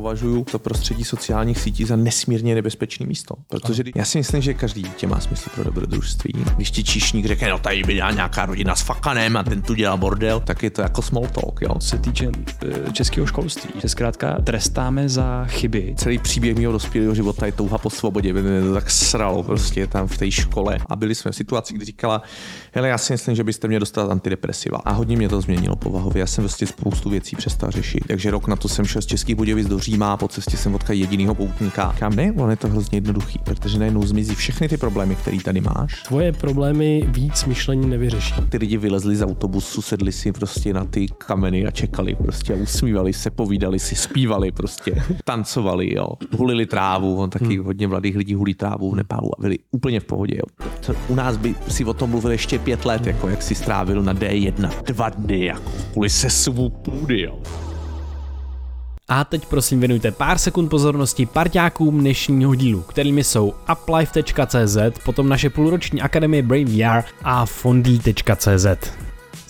považuji to prostředí sociálních sítí za nesmírně nebezpečné místo. Protože já si myslím, že každý dítě má smysl pro dobrodružství. Když ti číšník řekne, no tady by nějaká rodina s fakanem a ten tu dělá bordel, tak je to jako small talk. Jo. Se týče e, českého školství, že zkrátka trestáme za chyby. Celý příběh mého dospělého života je touha po svobodě, by mě to tak sralo prostě tam v té škole. A byli jsme v situaci, kdy říkala, hele, já si myslím, že byste mě dostal antidepresiva. A hodně mě to změnilo povahově. Já jsem vlastně spoustu věcí přestal řešit. Takže rok na to jsem šel z Českých Budějovic do Říma a po cestě jsem potkal jedinýho poutníka. Kam ne, on je to hrozně jednoduchý, protože najednou zmizí všechny ty problémy, které tady máš. Tvoje problémy víc myšlení nevyřeší. Ty lidi vylezli z autobusu, sedli si prostě na ty kameny a čekali prostě a usmívali se, povídali si, zpívali prostě, tancovali, jo. Hulili trávu, on taky hmm. hodně mladých lidí hulí trávu v Nepálu a byli úplně v pohodě, jo. U nás by si o tom mluvil ještě pět let, jako jak si strávil na D1 dva dny, jako kvůli sesuvu půdy, jo. A teď prosím věnujte pár sekund pozornosti parťákům dnešního dílu, kterými jsou uplife.cz, potom naše půlroční akademie Brain VR a fondly.cz.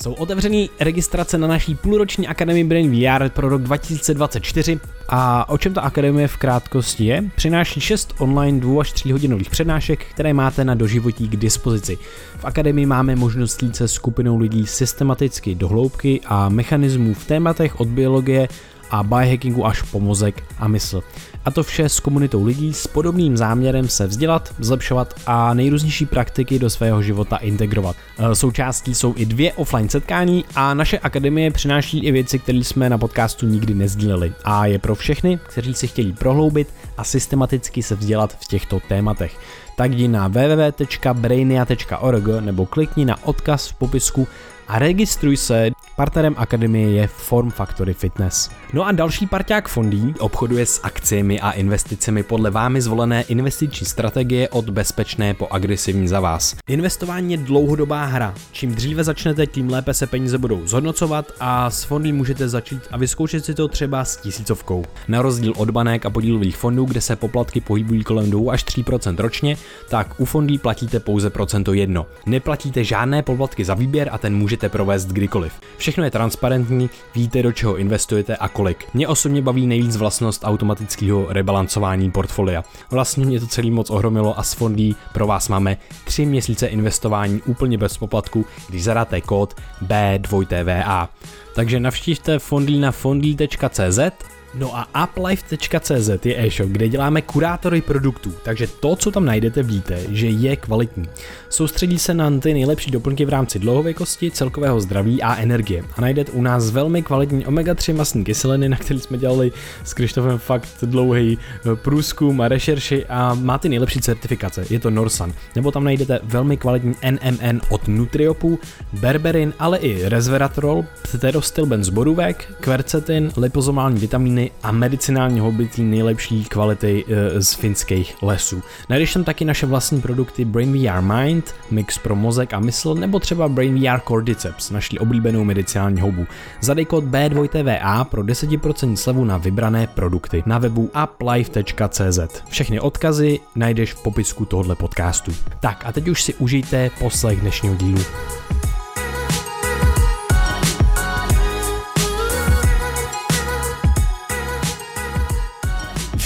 Jsou otevřený registrace na naší půlroční akademii Brain VR pro rok 2024 a o čem ta akademie v krátkosti je? Přináší 6 online 2 až 3 hodinových přednášek, které máte na doživotí k dispozici. V akademii máme možnost jít se skupinou lidí systematicky do hloubky a mechanismů v tématech od biologie a biohackingu až po mozek a mysl. A to vše s komunitou lidí s podobným záměrem se vzdělat, zlepšovat a nejrůznější praktiky do svého života integrovat. E, součástí jsou i dvě offline setkání a naše akademie přináší i věci, které jsme na podcastu nikdy nezdíleli. A je pro všechny, kteří si chtějí prohloubit a systematicky se vzdělat v těchto tématech tak jdi na www.brainia.org nebo klikni na odkaz v popisku a registruj se. Partnerem akademie je Form Factory Fitness. No a další parťák fondí obchoduje s akciemi a investicemi podle vámi zvolené investiční strategie od bezpečné po agresivní za vás. Investování je dlouhodobá hra. Čím dříve začnete, tím lépe se peníze budou zhodnocovat a s fondy můžete začít a vyzkoušet si to třeba s tisícovkou. Na rozdíl od banek a podílových fondů, kde se poplatky pohybují kolem 2 až 3% ročně, tak u fondů platíte pouze procento jedno. Neplatíte žádné poplatky za výběr a ten můžete provést kdykoliv. Všechno je transparentní, víte do čeho investujete a kolik. Mě osobně baví nejvíc vlastnost automatického rebalancování portfolia. Vlastně mě to celý moc ohromilo a s fondí pro vás máme 3 měsíce investování úplně bez poplatku, když zadáte kód B2TVA. Takže navštívte fondly na fondly.cz No a uplife.cz je e-shop, kde děláme kurátory produktů, takže to, co tam najdete, víte, že je kvalitní. Soustředí se na ty nejlepší doplňky v rámci dlouhověkosti, celkového zdraví a energie. A najdete u nás velmi kvalitní omega-3 masní kyseliny, na který jsme dělali s Krištofem fakt dlouhý eh, průzkum a rešerši a má ty nejlepší certifikace, je to Norsan. Nebo tam najdete velmi kvalitní NMN od Nutriopu, berberin, ale i resveratrol, pterostilben z borůvek, kvercetin, lipozomální vitamíny rostliny a medicinální hobbytí nejlepší kvality e, z finských lesů. Najdeš tam taky naše vlastní produkty Brain VR Mind, mix pro mozek a mysl, nebo třeba Brain VR Cordyceps, naši oblíbenou medicinální houbu. Zadej kód B2TVA pro 10% slevu na vybrané produkty na webu uplife.cz. Všechny odkazy najdeš v popisku tohoto podcastu. Tak a teď už si užijte poslech dnešního dílu.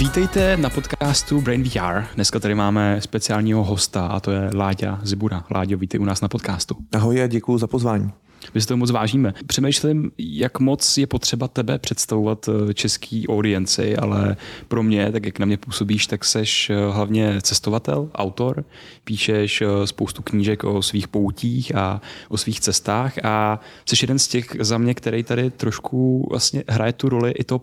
Vítejte na podcastu Brain VR. Dneska tady máme speciálního hosta a to je Láďa Zibura. Láďo, vítej u nás na podcastu. Ahoj a děkuji za pozvání. My si to moc vážíme. Přemýšlím, jak moc je potřeba tebe představovat eh, český audienci, ale pro mě, tak jak na mě působíš, tak seš eh, hlavně cestovatel, autor, píšeš eh, spoustu knížek o svých poutích a o svých cestách a jsi jeden z těch za mě, který tady trošku vlastně hraje tu roli i toho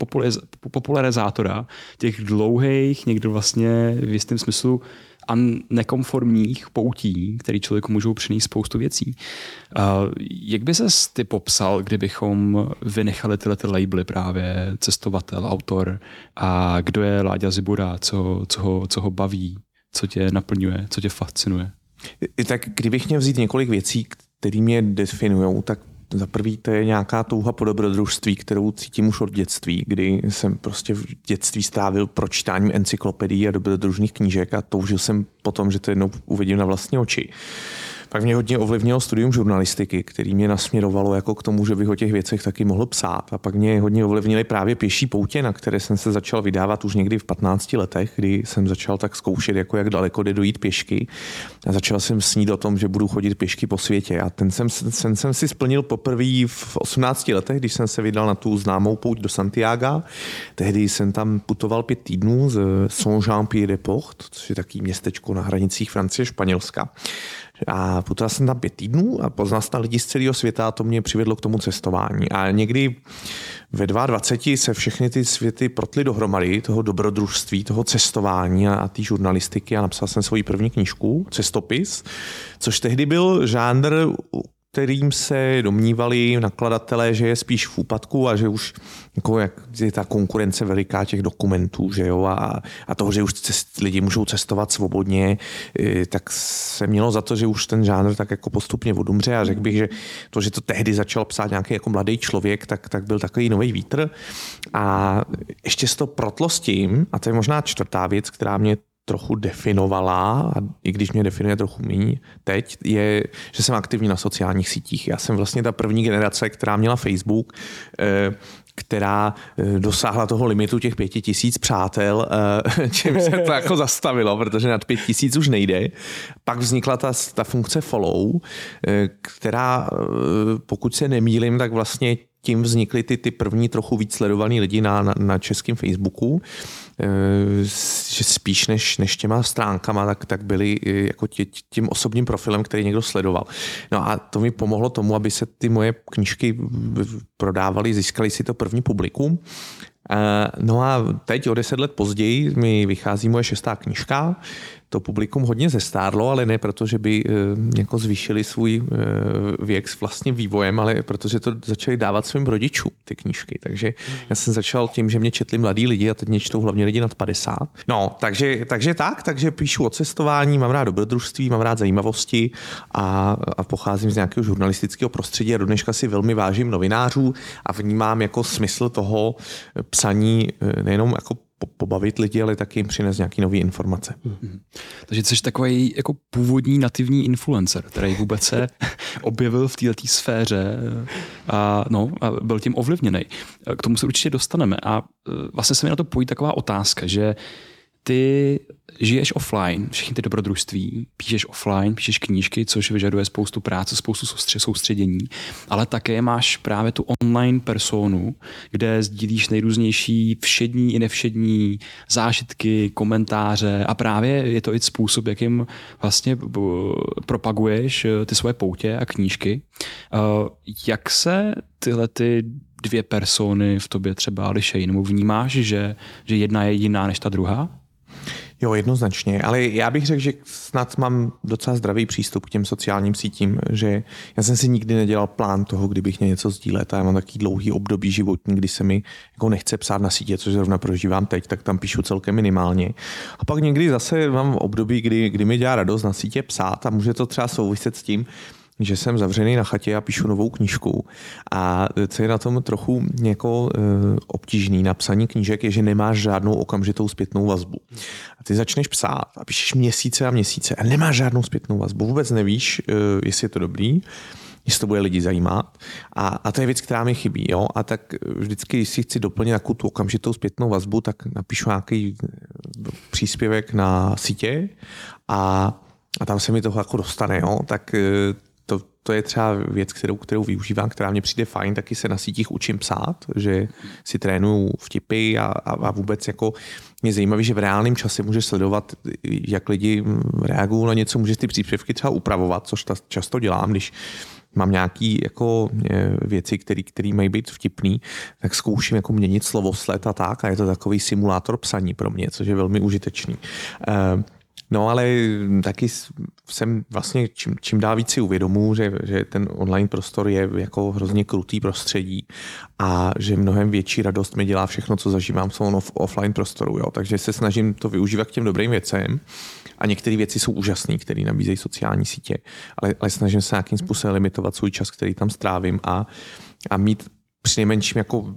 popularizátora těch dlouhých, někdo vlastně v jistém smyslu a nekonformních poutí, které člověku můžou přinést spoustu věcí. Jak by se ty popsal, kdybychom vynechali tyhle ty labely právě cestovatel, autor a kdo je Láďa Zibura, co, co, ho, co ho baví, co tě naplňuje, co tě fascinuje? Tak kdybych měl vzít několik věcí, které mě definují, tak za prvý to je nějaká touha po dobrodružství, kterou cítím už od dětství, kdy jsem prostě v dětství strávil pročítáním encyklopedií a dobrodružných knížek a toužil jsem potom, že to jednou uvidím na vlastní oči. Pak mě hodně ovlivnilo studium žurnalistiky, který mě nasměrovalo jako k tomu, že bych o těch věcech taky mohl psát. A pak mě hodně ovlivnily právě pěší poutě, na které jsem se začal vydávat už někdy v 15 letech, kdy jsem začal tak zkoušet, jako jak daleko jde dojít pěšky. A začal jsem snít o tom, že budu chodit pěšky po světě. A ten jsem, ten jsem si splnil poprvé v 18 letech, když jsem se vydal na tu známou pouť do Santiago. Tehdy jsem tam putoval pět týdnů z Saint-Jean-Pied-de-Port, což je taký městečko na hranicích Francie a Španělska. A putoval jsem tam pět týdnů a poznal jsem lidi z celého světa a to mě přivedlo k tomu cestování. A někdy ve 22 se všechny ty světy protly dohromady, toho dobrodružství, toho cestování a, té žurnalistiky a napsal jsem svoji první knižku, Cestopis, což tehdy byl žánr, kterým se domnívali nakladatelé, že je spíš v úpadku a že už jako jak je ta konkurence veliká těch dokumentů, že jo, a, a toho, že už cest, lidi můžou cestovat svobodně, e, tak se mělo za to, že už ten žánr tak jako postupně odumře a řekl bych, že to, že to tehdy začal psát nějaký jako mladý člověk, tak, tak byl takový nový vítr. A ještě s to protlo s tím, a to je možná čtvrtá věc, která mě trochu definovala, a i když mě definuje trochu méně teď, je, že jsem aktivní na sociálních sítích. Já jsem vlastně ta první generace, která měla Facebook, eh, která eh, dosáhla toho limitu těch pěti tisíc přátel, eh, čím se to jako zastavilo, protože nad pět tisíc už nejde. Pak vznikla ta, ta funkce follow, která, pokud se nemýlim, tak vlastně tím vznikly ty, ty první trochu víc sledovaný lidi na, na, na českém Facebooku, eh, že spíš než, než těma stránkama, tak, tak byli eh, jako tě, tím osobním profilem, který někdo sledoval. No a to mi pomohlo tomu, aby se ty moje knížky prodávaly, získali si to první publikum. Eh, no a teď o deset let později mi vychází moje šestá knižka, to publikum hodně zestárlo, ale ne proto, že by eh, jako zvýšili svůj eh, věk s vlastním vývojem, ale protože to začali dávat svým rodičům, ty knížky. Takže já jsem začal tím, že mě četli mladí lidi a teď mě čtou hlavně lidi nad 50. No, takže, takže tak, takže píšu o cestování, mám rád dobrodružství, mám rád zajímavosti a, a pocházím z nějakého žurnalistického prostředí a do dneška si velmi vážím novinářů a vnímám jako smysl toho psaní eh, nejenom jako pobavit lidi, ale taky jim přinést nějaký nové informace. Mm-hmm. Takže jsi takový jako původní nativní influencer, který vůbec se objevil v této sféře a, no, a byl tím ovlivněný. K tomu se určitě dostaneme. A e, vlastně se mi na to pojí taková otázka, že ty žiješ offline, všechny ty dobrodružství, píšeš offline, píšeš knížky, což vyžaduje spoustu práce, spoustu soustředění, ale také máš právě tu online personu, kde sdílíš nejrůznější všední i nevšední zážitky, komentáře a právě je to i způsob, jakým vlastně propaguješ eh, ty svoje poutě a knížky. Eh, jak se tyhle ty dvě persony v tobě třeba lišejí? Nebo vnímáš, že, že jedna je jiná než ta druhá? Jo, jednoznačně, ale já bych řekl, že snad mám docela zdravý přístup k těm sociálním sítím, že já jsem si nikdy nedělal plán toho, kdybych měl něco sdílet a já mám takový dlouhý období životní, kdy se mi jako nechce psát na sítě, což zrovna prožívám teď, tak tam píšu celkem minimálně. A pak někdy zase mám období, kdy, kdy mi dělá radost na sítě psát a může to třeba souviset s tím, že jsem zavřený na chatě a píšu novou knížku. A co je na tom trochu jako e, obtížný na psaní knížek, je, že nemáš žádnou okamžitou zpětnou vazbu. A ty začneš psát a píšeš měsíce a měsíce a nemáš žádnou zpětnou vazbu. Vůbec nevíš, e, jestli je to dobrý jestli to bude lidi zajímat. A, a to je věc, která mi chybí. Jo? A tak vždycky, když si chci doplnit takovou tu okamžitou zpětnou vazbu, tak napíšu nějaký příspěvek na sítě a, a tam se mi toho jako dostane. Jo? Tak to, je třeba věc, kterou, kterou využívám, která mě přijde fajn, taky se na sítích učím psát, že si trénuju vtipy a, a, a vůbec jako mě zajímavé, že v reálném čase můžeš sledovat, jak lidi reagují na něco, můžeš ty příspěvky třeba upravovat, což ta, často dělám, když mám nějaké jako e, věci, které mají být vtipný, tak zkouším jako měnit slovosled a tak a je to takový simulátor psaní pro mě, což je velmi užitečný. Uh, No ale taky jsem vlastně čím, čím dál víc si uvědomuji, že, že ten online prostor je jako hrozně krutý prostředí a že mnohem větší radost mi dělá všechno, co zažívám v tom offline prostoru. Jo. Takže se snažím to využívat k těm dobrým věcem a některé věci jsou úžasné, které nabízejí sociální sítě, ale, ale snažím se nějakým způsobem limitovat svůj čas, který tam strávím a, a mít přinejmenším jako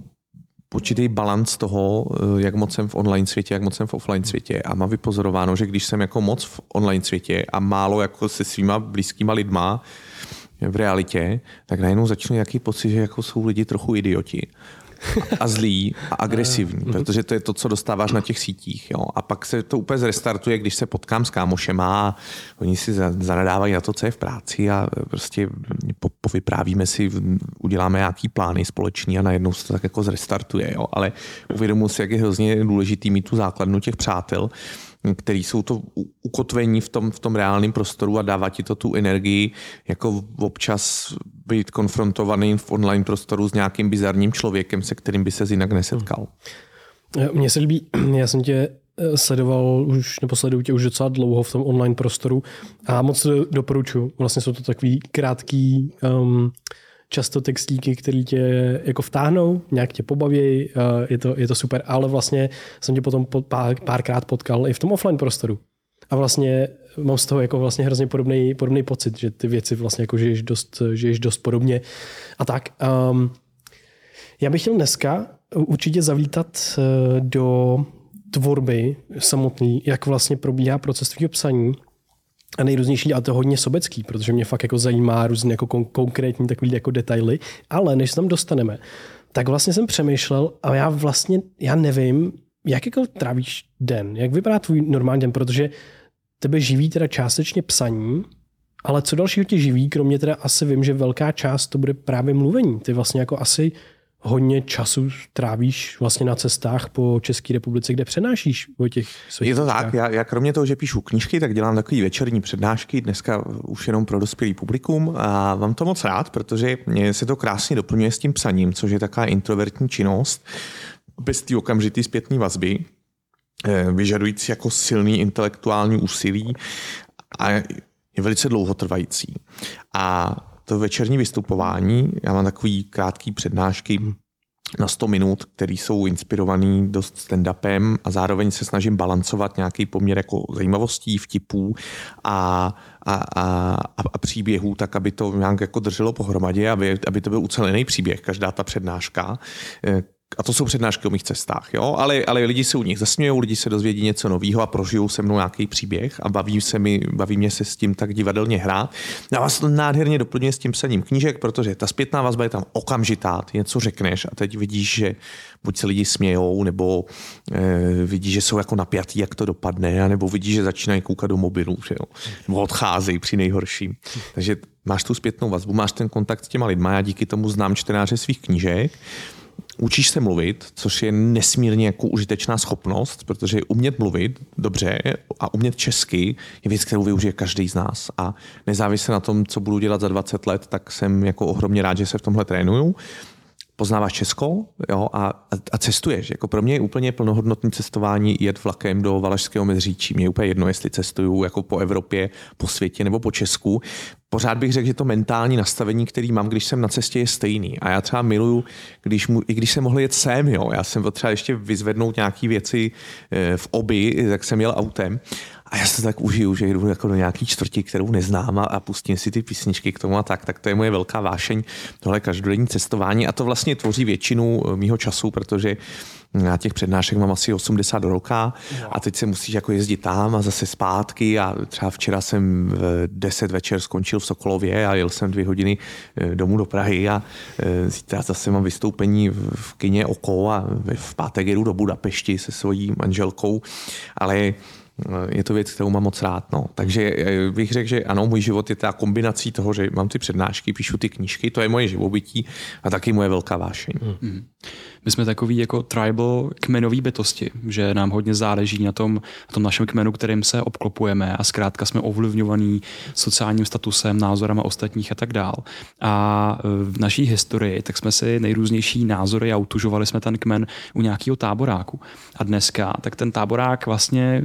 určitý balans toho, eh, jak moc jsem v online světě, jak moc jsem v offline světě. A mám vypozorováno, že když jsem jako moc v online světě a málo jako se svýma blízkýma lidma v realitě, tak najednou začnu nějaký pocit, že jako jsou lidi trochu idioti a zlý a agresivní, mhm. protože to je to, co dostáváš na těch sítích. Jo? A pak se to úplně zrestartuje, když se potkám s kámošema a oni si zanadávají na to, co je v práci a prostě po, povyprávíme si, uděláme nějaký plány společný a najednou se to tak jako zrestartuje. Jo? Ale uvědomuji si, jak je hrozně důležitý mít tu základnu těch přátel, který jsou to ukotvení v tom, v tom reálném prostoru a dává ti to tu energii, jako občas být konfrontovaný v online prostoru s nějakým bizarním člověkem, se kterým by se jinak nesetkal. Hmm. Mně se líbí, já jsem tě eh, sledoval už, nebo sleduju tě už docela dlouho v tom online prostoru a moc doporučuji. Vlastně jsou to takový krátký um, často textíky, které tě jako vtáhnou, nějak tě pobaví, je to, je to super, ale vlastně jsem tě potom pár, párkrát potkal i v tom offline prostoru. A vlastně mám z toho jako vlastně hrozně podobný, podobný pocit, že ty věci vlastně jako žiješ dost, žiješ dost podobně. A tak, um, já bych chtěl dneska určitě zavítat uh, do tvorby samotný, jak vlastně probíhá proces tvýho psaní a nejrůznější, a to hodně sobecký, protože mě fakt jako zajímá různě jako kon- konkrétní takový jako detaily, ale než se tam dostaneme, tak vlastně jsem přemýšlel a já vlastně, já nevím, jak jako trávíš den, jak vypadá tvůj normální den, protože tebe živí teda částečně psaní, ale co dalšího tě živí, kromě teda asi vím, že velká část to bude právě mluvení. Ty vlastně jako asi hodně času trávíš vlastně na cestách po České republice, kde přenášíš o těch svých Je to tak, já, já kromě toho, že píšu knížky, tak dělám takový večerní přednášky, dneska už jenom pro dospělý publikum. A mám to moc rád, protože se to krásně doplňuje s tím psaním, což je taková introvertní činnost, bez té okamžitý zpětné vazby, eh, vyžadující jako silný intelektuální úsilí a je velice dlouhotrvající. A to večerní vystupování, já mám takový krátký přednášky na 100 minut, které jsou inspirovaný dost stand-upem a zároveň se snažím balancovat nějaký poměr jako zajímavostí, vtipů a, a, a, a příběhů, tak aby to nějak jako drželo pohromadě, aby, aby to byl ucelený příběh, každá ta přednáška, eh, a to jsou přednášky o mých cestách, jo? Ale, ale lidi se u nich zasmějou, lidi se dozvědí něco nového a prožijou se mnou nějaký příběh a baví, se mi, baví mě se s tím tak divadelně hrát. A vás to nádherně doplňuje s tím psaním knížek, protože ta zpětná vazba je tam okamžitá, ty něco řekneš a teď vidíš, že buď se lidi smějou, nebo e, vidíš, že jsou jako napjatý, jak to dopadne, nebo vidíš, že začínají koukat do mobilu, že jo? nebo odcházejí při nejhorším. Takže máš tu zpětnou vazbu, máš ten kontakt s těma lidma, já díky tomu znám čtenáře svých knížek učíš se mluvit, což je nesmírně jako užitečná schopnost, protože umět mluvit dobře a umět česky je věc, kterou využije každý z nás. A nezávisle na tom, co budu dělat za 20 let, tak jsem jako ohromně rád, že se v tomhle trénuju poznáváš Česko jo, a, a cestuješ. Jako pro mě je úplně plnohodnotné cestování jet vlakem do Valašského Medříčí. Mě je úplně jedno, jestli cestuju jako po Evropě, po světě nebo po Česku. Pořád bych řekl, že to mentální nastavení, který mám, když jsem na cestě, je stejný. A já třeba miluju, když mu, i když jsem mohl jet sem, jo, já jsem potřeba ještě vyzvednout nějaké věci eh, v oby, tak jsem jel autem. A já se tak užiju, že jdu jako do nějaký čtvrti, kterou neznám a, pustím si ty písničky k tomu a tak. Tak to je moje velká vášeň, tohle každodenní cestování. A to vlastně tvoří většinu eh, mýho času, protože na těch přednášek mám asi 80 do roka. A teď se musíš jako jezdit tam a zase zpátky. A třeba včera jsem v 10 večer skončil v Sokolově a jel jsem dvě hodiny eh, domů do Prahy. A eh, zítra zase mám vystoupení v kině Oko a v pátek jedu do Budapešti se svojí manželkou, ale je to věc, kterou mám moc rád. No. Takže eh, bych řekl, že ano, můj život je ta kombinací toho, že mám ty přednášky, píšu ty knížky, to je moje živobytí a taky moje velká vášeň. Mm. My jsme takový jako tribal kmenový bytosti, že nám hodně záleží na tom, na tom našem kmenu, kterým se obklopujeme a zkrátka jsme ovlivňovaní sociálním statusem, názorama ostatních a tak dál. A e, v naší historii tak jsme si nejrůznější názory a utužovali jsme ten kmen u nějakého táboráku. A dneska, tak ten táborák vlastně,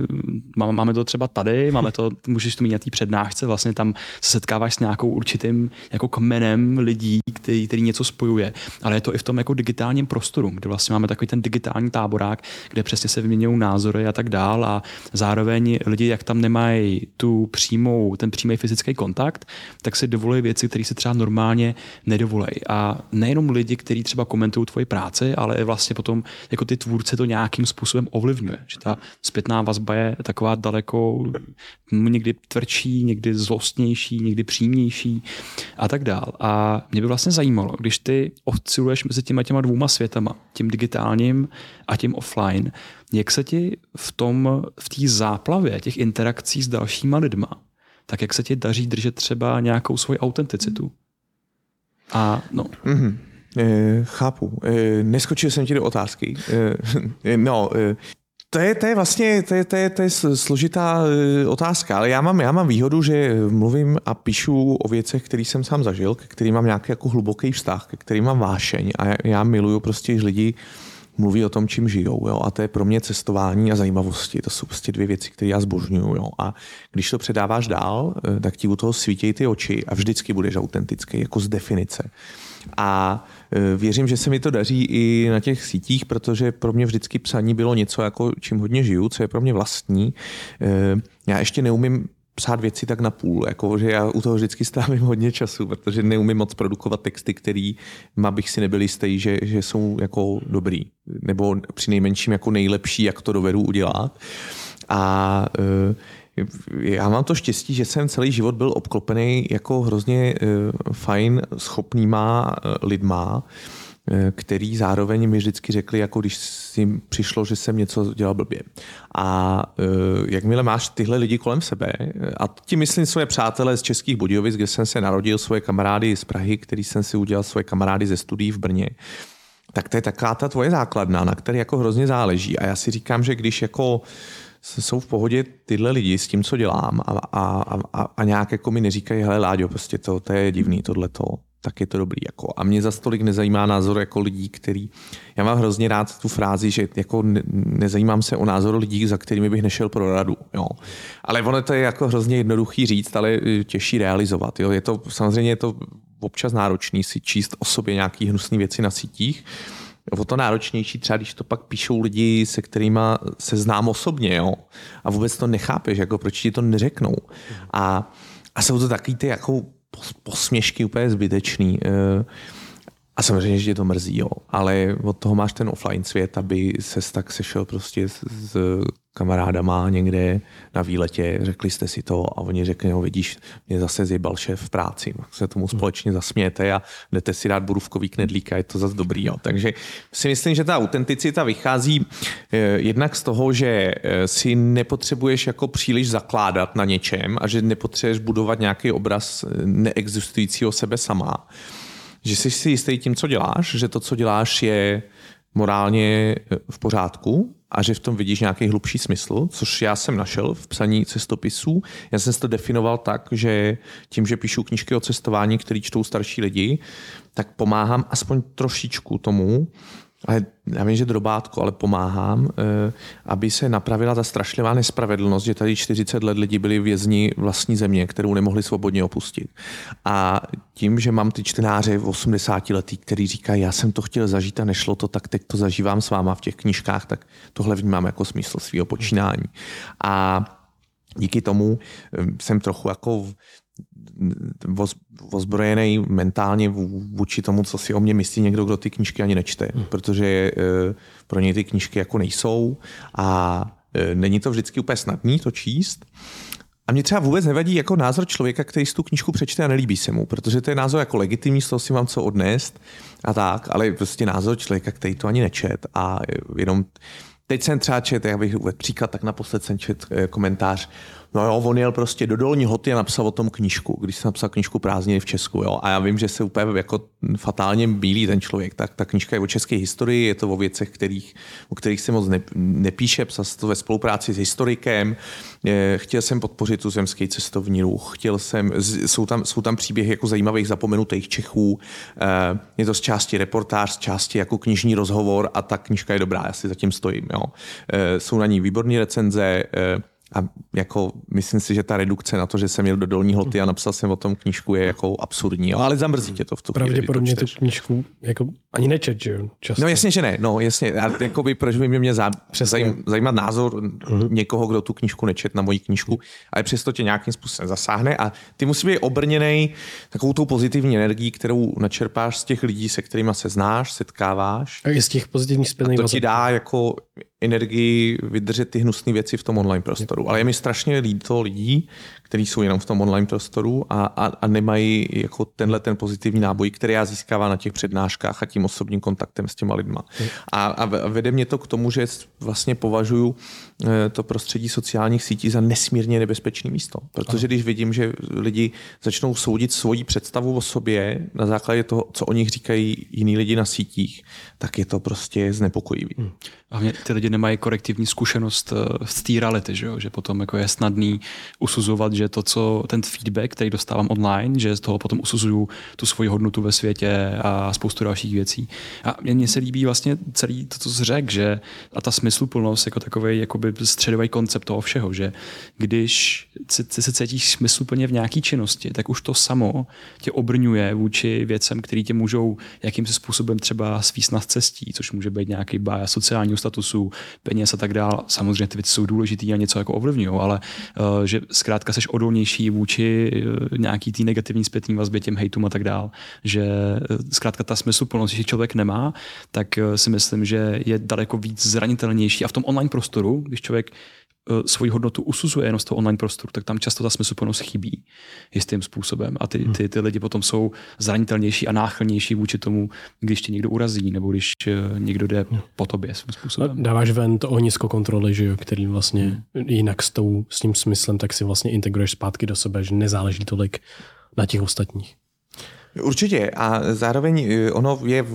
máme to třeba tady, máme to, můžeš to mít na té přednášce, vlastně tam se setkáváš s nějakou určitým jako kmenem lidí, který, který něco spojuje. Ale je to i v tom jako digitálním prostoru kde vlastně máme takový ten digitální táborák, kde přesně se vyměňují názory a tak dál a zároveň lidi, jak tam nemají tu přímou, ten přímý fyzický kontakt, tak si dovolují věci, které se třeba normálně nedovolej. A nejenom lidi, kteří třeba komentují tvoji práci, ale i vlastně potom jako ty tvůrce to nějakým způsobem ovlivňuje. Že ta zpětná vazba je taková daleko někdy tvrdší, někdy zlostnější, někdy přímější a tak dál. A mě by vlastně zajímalo, když ty osciluješ mezi těma těma dvouma světama, tím digitálním a tím offline, jak se ti v tom, v té záplavě těch interakcí s dalšíma lidma, tak jak se ti daří držet třeba nějakou svoji autenticitu? A no. Mm-hmm. E, chápu. E, neskočil jsem ti do otázky. E, no, e, to je, to je vlastně to je, to je, to je složitá otázka, ale já mám, já mám výhodu, že mluvím a píšu o věcech, které jsem sám zažil, ke kterým mám nějaký jako hluboký vztah, ke kterým mám vášeň a já, já miluju prostě, lidi mluví o tom, čím žijou. Jo? A to je pro mě cestování a zajímavosti. To jsou prostě dvě věci, které já zbožňuju. Jo? A když to předáváš dál, tak ti u toho svítí ty oči a vždycky budeš autentický, jako z definice. A e, věřím, že se mi to daří i na těch sítích, protože pro mě vždycky psaní bylo něco, jako čím hodně žiju, co je pro mě vlastní. E, já ještě neumím psát věci tak na půl, jako, že já u toho vždycky strávím hodně času, protože neumím moc produkovat texty, který má bych si nebyl jistý, že, že jsou jako dobrý, nebo při nejmenším jako nejlepší, jak to dovedu udělat. A uh, já mám to štěstí, že jsem celý život byl obklopený jako hrozně eh, fajn, schopnýma eh, lidma, který zároveň mi vždycky řekli, jako když si přišlo, že jsem něco dělal blbě. A jakmile máš tyhle lidi kolem sebe, a tím myslím svoje přátelé z Českých Budějovic, kde jsem se narodil, svoje kamarády z Prahy, který jsem si udělal svoje kamarády ze studií v Brně, tak to je taková ta tvoje základna, na které jako hrozně záleží. A já si říkám, že když jako jsou v pohodě tyhle lidi s tím, co dělám a, a, a, a nějak jako mi neříkají, hele Láďo, prostě to, to je divný, tohleto, tak je to dobrý. Jako. A mě za tolik nezajímá názor jako lidí, který... Já mám hrozně rád tu frázi, že jako ne, nezajímám se o názor lidí, za kterými bych nešel pro radu. Jo. Ale ono to je jako hrozně jednoduchý říct, ale těžší realizovat. Jo. Je to, samozřejmě je to občas náročný si číst o sobě nějaký hnusné věci na sítích, o to náročnější, třeba když to pak píšou lidi, se kterými se znám osobně, jo, a vůbec to nechápeš, jako proč ti to neřeknou. A, a jsou to takový ty jako posměšky úplně zbytečný. Eh, a samozřejmě, že tě to mrzí, jo. ale od toho máš ten offline svět, aby se tak sešel prostě s, s kamarádama někde na výletě, řekli jste si to a oni řekli, no vidíš, mě zase zjebal šéf v práci, se tomu společně zasmějete a jdete si dát borůvkový knedlík a je to zase dobrý. Jo. Takže si myslím, že ta autenticita vychází eh, jednak z toho, že eh, si nepotřebuješ jako příliš zakládat na něčem a že nepotřebuješ budovat nějaký obraz neexistujícího sebe sama že jsi si jistý tím, co děláš, že to, co děláš, je morálně eh, v pořádku a že v tom vidíš nějaký hlubší smysl, což já jsem našel v psaní cestopisů. Já jsem to definoval tak, že tím, že píšu knížky o cestování, které čtou starší lidi, tak pomáhám aspoň trošičku tomu, ale já vím, že drobátko, ale pomáhám, eh, aby se napravila ta strašlivá nespravedlnost, že tady 40 let lidi byli vězni vlastní země, kterou nemohli svobodně opustit. A tím, že mám ty čtenáře v 80 letý, který říkají, já jsem to chtěl zažít a nešlo to, tak teď to zažívám s váma v těch knížkách, tak tohle vnímám jako smysl svého počínání. A díky tomu eh, jsem trochu jako ozbrojený mentálně vůči tomu, co si o mě myslí někdo, kdo ty knížky ani nečte, hmm. protože eh, pro něj ty knížky jako nejsou a eh, není to vždycky úplně snadný to číst. A mě třeba vůbec nevadí jako názor člověka, který si tu knížku přečte a nelíbí se mu, protože to je názor jako legitimní, z toho si mám co odnést a tak, ale prostě názor člověka, který to ani nečet a jenom teď jsem třeba čet, já bych uvedl příklad, tak naposled jsem čet eh, komentář No jo, on jel prostě do Dolní Hoty a napsal o tom knížku, když jsem napsal knížku Prázdniny v Česku. Jo. A já vím, že se úplně jako fatálně bílí ten člověk. Tak ta knížka je o české historii, je to o věcech, kterých, o kterých se moc ne, nepíše, psal to ve spolupráci s historikem. Chtěl jsem podpořit zemský cestovní ruch, chtěl jsem, jsou tam, jsou tam příběhy jako zajímavých zapomenutých Čechů, eh, je to z části reportář, z části jako knižní rozhovor a ta knížka je dobrá, já si zatím stojím. Jo. Eh, jsou na ní výborné recenze, eh, a jako myslím si, že ta redukce na to, že jsem jel do dolní hloty a napsal jsem o tom knížku, je jako absurdní, jo? ale zamrzí tě to v tu Pravděpodobně tu knížku jako ani nečet, že jo? Často. No jasně, že ne, no jasně, a jakoby, proč by mě, mě zá, zajím, zajímat názor uh-huh. někoho, kdo tu knížku nečet na moji knížku, ale přesto tě nějakým způsobem zasáhne a ty musí být obrněný takovou tou pozitivní energií, kterou načerpáš z těch lidí, se kterými se znáš, setkáváš. A z těch pozitivních zpětných To ti dá jako energii vydržet ty hnusné věci v tom online prostoru. Ale je mi strašně líto lidí, kteří jsou jenom v tom online prostoru a, a, a nemají jako tenhle ten pozitivní náboj, který já získávám na těch přednáškách a tím osobním kontaktem s těma lidma. A, a vede mě to k tomu, že vlastně považuji eh, to prostředí sociálních sítí za nesmírně nebezpečné místo. Protože když vidím, že lidi začnou soudit svoji představu o sobě na základě toho, co o nich říkají jiní lidi na sítích, tak je to prostě znepokojivý. Hmm. A mě ty lidi nemají korektivní zkušenost eh, z té reality, že, jo? že potom jako je snadný usuzovat, že to, co ten feedback, který dostávám online, že z toho potom usuzuju tu svoji hodnotu ve světě a spoustu dalších věcí. A mně se líbí vlastně celý to, co jsi řekl, že a ta smysluplnost jako takový jakoby středový koncept toho všeho, že když si, se cítíš smysluplně v nějaké činnosti, tak už to samo tě obrňuje vůči věcem, které tě můžou jakýmsi způsobem třeba svíst na cestí, což může být nějaký bája sociálního statusu, peněz a tak dále. Samozřejmě ty věci jsou důležité a něco jako ovlivňují, ale uh, že zkrátka seš odolnější vůči uh, nějaký tý negativní zpětný vazbě těm hejtům a tak dále. Že uh, zkrátka ta smysluplnost, když člověk nemá, tak uh, si myslím, že je daleko víc zranitelnější. A v tom online prostoru, když člověk Eh, svoji hodnotu usuzuje jenom z toho online prostoru, tak tam často ta smysluplnost chybí jistým způsobem. A ty, hmm. ty, ty lidi potom jsou zranitelnější a náchylnější vůči tomu, když tě někdo urazí nebo když eh, někdo jde hmm. po tobě svým způsobem. A dáváš ven to ohnisko kontroly, že jo, který vlastně hmm. jinak s, tou, s tím smyslem tak si vlastně integruješ zpátky do sebe, že nezáleží tolik na těch ostatních. Určitě a zároveň eh, ono je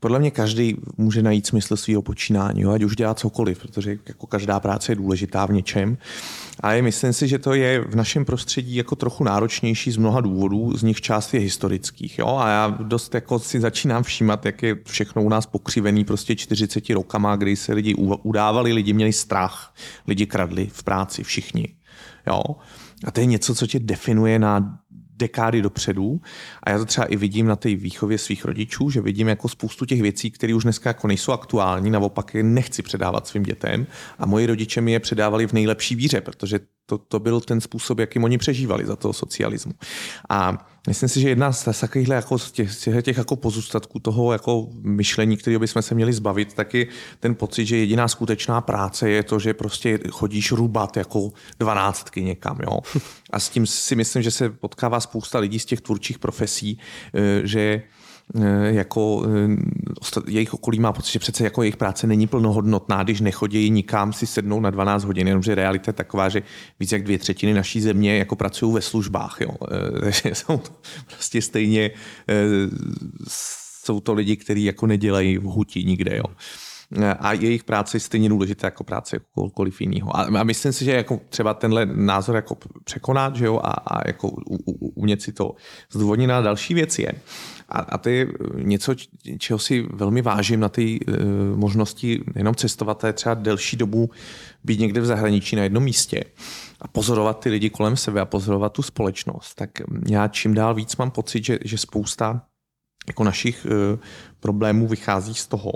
podle mě každý může najít smysl svého počínání, jo, ať už dělá cokoliv, protože jako každá práce je důležitá v něčem. Ale myslím si, že to je v našem prostředí jako trochu náročnější z mnoha důvodů, z nich část je historických. Jo? A já dost jako si začínám všímat, jak je všechno u nás pokřivený prostě 40 rokama, kdy se lidi udávali, lidi měli strach, lidi kradli v práci, všichni. Jo? A to je něco, co tě definuje na dekády dopředu. A já to třeba i vidím na té výchově svých rodičů, že vidím jako spoustu těch věcí, které už dneska jako nejsou aktuální, naopak je nechci předávat svým dětem. A moji rodiče mi je předávali v nejlepší víře, protože to, to byl ten způsob, jakým oni přežívali za toho socialismu. A myslím si, že jedna z takových jako, těch, těch jako pozůstatků toho jako myšlení, kterého bychom se měli zbavit, taky ten pocit, že jediná skutečná práce je to, že prostě chodíš rubat jako dvanáctky někam. Jo? A s tím si myslím, že se potkává spousta lidí z těch tvůrčích profesí, eh, že jako eh, jejich okolí má pocit, že přece jako jejich práce není plnohodnotná, když nechodí nikam si sednou na 12 hodin, jenomže realita je taková, že víc jak dvě třetiny naší země jako pracují ve službách. Jo. Eh, takže jsou to prostě stejně jsou to lidi, kteří jako nedělají v hutí nikde. Jo a jejich práce je stejně důležitá jako práce kohokoliv jiného. A, a myslím si, že jako třeba tenhle názor jako překonat, že jo, a, a jako umět si to zdůvodnit na další věc je, a, a to je něco, čeho si velmi vážím na ty uh, možnosti jenom cestovat, to je třeba delší dobu být někde v zahraničí na jednom místě a pozorovat ty lidi kolem sebe a pozorovat tu společnost. Tak já čím dál víc mám pocit, že, že spousta jako našich uh, problémů vychází z toho,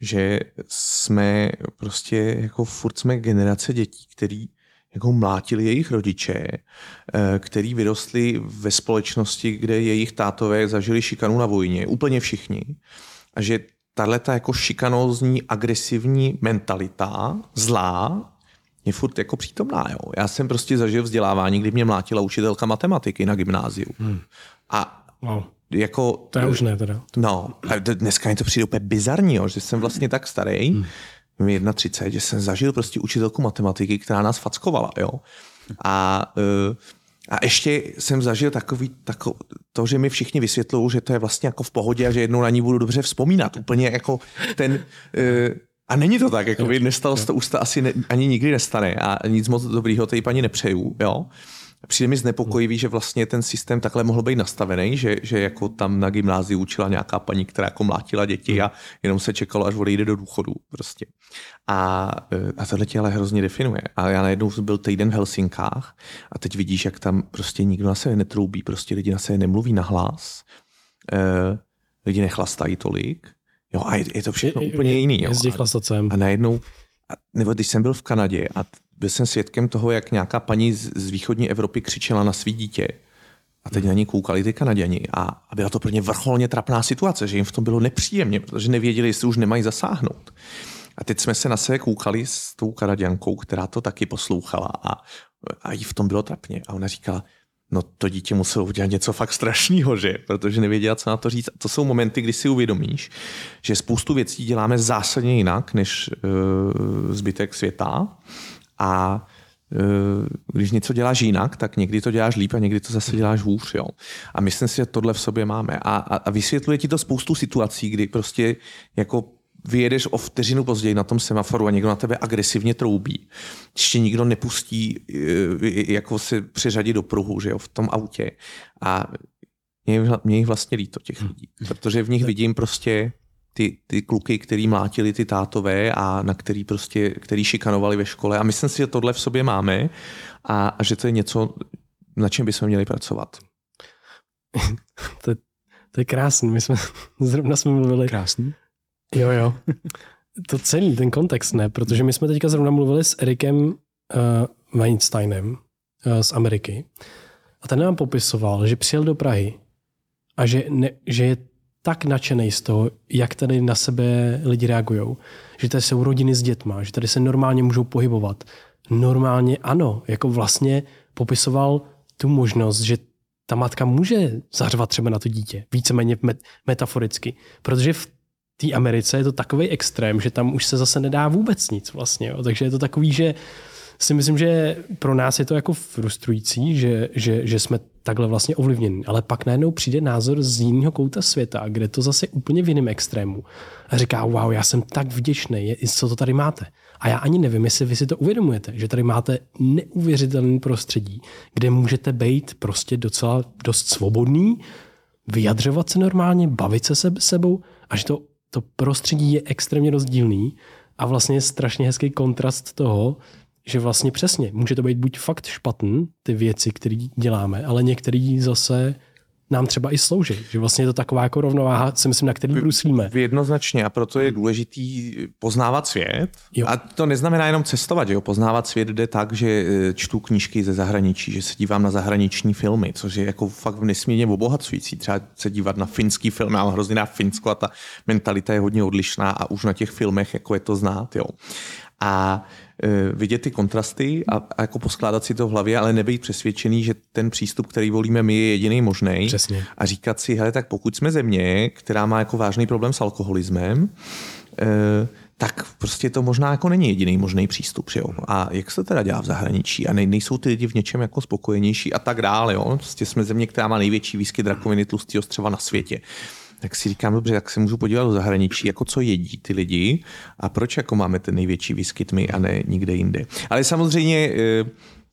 že jsme prostě jako furt jsme generace dětí, který jako mlátili jejich rodiče, eh, který vyrostli ve společnosti, kde jejich tátové zažili šikanu na vojně, úplně všichni. A že tahle jako šikanózní, agresivní mentalita, zlá, je furt jako přítomná. Jo. Já jsem prostě zažil vzdělávání, kdy mě mlátila učitelka matematiky na gymnáziu. Hmm. A wow. Jako... To je už ne teda. No, a dneska mi to přijde úplně bizarní, jo, že jsem vlastně tak starý, hmm mi 31, že jsem zažil prostě učitelku matematiky, která nás fackovala, jo. A, uh, a ještě jsem zažil takový, takový, to, že mi všichni vysvětlují, že to je vlastně jako v pohodě a že jednou na ní budu dobře vzpomínat. Úplně jako ten... Uh, a není to tak, jako by nestalo se to to asi ne, ani nikdy nestane a nic moc dobrýho té paní nepřeju, jo. Přijde mi znepokojivý, že vlastně ten systém takhle mohl být nastavený, že, že jako tam na gymnáziu učila nějaká paní, která jako mlátila děti a jenom se čekalo, až odejde do důchodu prostě. A, e, a tohle tě ale hrozně definuje. A já najednou byl týden v Helsinkách a teď vidíš, jak tam prostě nikdo na sebe netroubí, prostě lidi na sebe nemluví na hlas, e, lidi nechlastají tolik, jo, a je, je to všechno je, úplně jiný. Jo. Chlastacem. A najednou, a, nebo když jsem byl v Kanadě a byl jsem svědkem toho, jak nějaká paní z, z východní Evropy křičela na svý dítě. A teď na ní koukali ty Kanaděni. A, a byla to pro ně vrcholně trapná situace, že jim v tom bylo nepříjemně, protože nevěděli, jestli už nemají zasáhnout. A teď jsme se na sebe koukali s tou Kanaděnkou, která to taky poslouchala a, a jí v tom bylo trapně. A ona říkala, no to dítě muselo udělat něco fakt strašného, že? Protože nevěděla, co na to říct. A to jsou momenty, kdy si uvědomíš, že spoustu věcí děláme zásadně jinak než uh, zbytek světa a e, když něco děláš jinak, tak někdy to děláš líp a někdy to zase děláš hůř. Jo. A myslím si, že tohle v sobě máme. A, a, a vysvětluje ti to spoustu situací, kdy prostě jako vyjedeš o vteřinu později na tom semaforu a někdo na tebe agresivně troubí. Ještě nikdo nepustí e, jako se přiřadit do pruhu že jo, v tom autě. A mě jich vlastně líto těch lidí, protože v nich vidím prostě ty, ty kluky, který mlátili ty tátové a na který prostě, který šikanovali ve škole. A myslím si, že tohle v sobě máme a, a že to je něco, na čem bychom měli pracovat. to, je, to je krásný. My jsme zrovna jsme mluvili. Krásný? Jo, jo. To celý, ten kontext ne, protože my jsme teďka zrovna mluvili s Erikem uh, Weinsteinem uh, z Ameriky a ten nám popisoval, že přijel do Prahy a že, ne, že je tak nadšený z toho, jak tady na sebe lidi reagují. Že tady jsou rodiny s dětma, že tady se normálně můžou pohybovat. Normálně ano, jako vlastně popisoval tu možnost, že ta matka může zařvat třeba na to dítě, víceméně met- metaforicky, protože v té Americe je to takový extrém, že tam už se zase nedá vůbec nic vlastně. Jo. Takže je to takový, že si myslím, že pro nás je to jako frustrující, že, že, že jsme takhle vlastně ovlivněni. Ale pak najednou přijde názor z jiného kouta světa, kde to zase úplně v jiném extrému. A říká, wow, já jsem tak vděčný, co to tady máte. A já ani nevím, jestli vy si to uvědomujete, že tady máte neuvěřitelný prostředí, kde můžete být prostě docela dost svobodný, vyjadřovat se normálně, bavit se sebou a že to, to prostředí je extrémně rozdílný a vlastně je strašně hezký kontrast toho, že vlastně přesně, může to být buď fakt špatný, ty věci, které děláme, ale některý zase nám třeba i slouží. Že vlastně je to taková jako rovnováha, si myslím, na který bruslíme. Jednoznačně a proto je důležitý poznávat svět. Jo. A to neznamená jenom cestovat, že jo? Poznávat svět jde tak, že e, čtu knížky ze zahraničí, že se dívám na zahraniční filmy, což je jako fakt nesmírně obohacující. Třeba se dívat na finský film, mám hrozně na Finsko a ta mentalita je hodně odlišná a už na těch filmech jako je to znát. Jo. A vidět ty kontrasty a, a jako poskládat si to v hlavě, ale nebejt přesvědčený, že ten přístup, který volíme my, je jediný možný. A říkat si, hele, tak pokud jsme země, která má jako vážný problém s alkoholismem, e, tak prostě to možná jako není jediný možný přístup. Že jo? A jak se teda dělá v zahraničí? A nejsou ty lidi v něčem jako spokojenější a tak dále. Jo? Prostě jsme země, která má největší výskyt rakoviny tlustého střeva na světě tak si říkám, dobře, tak se můžu podívat do zahraničí, jako co jedí ty lidi a proč jako máme ten největší výskyt my a ne nikde jinde. Ale samozřejmě eh,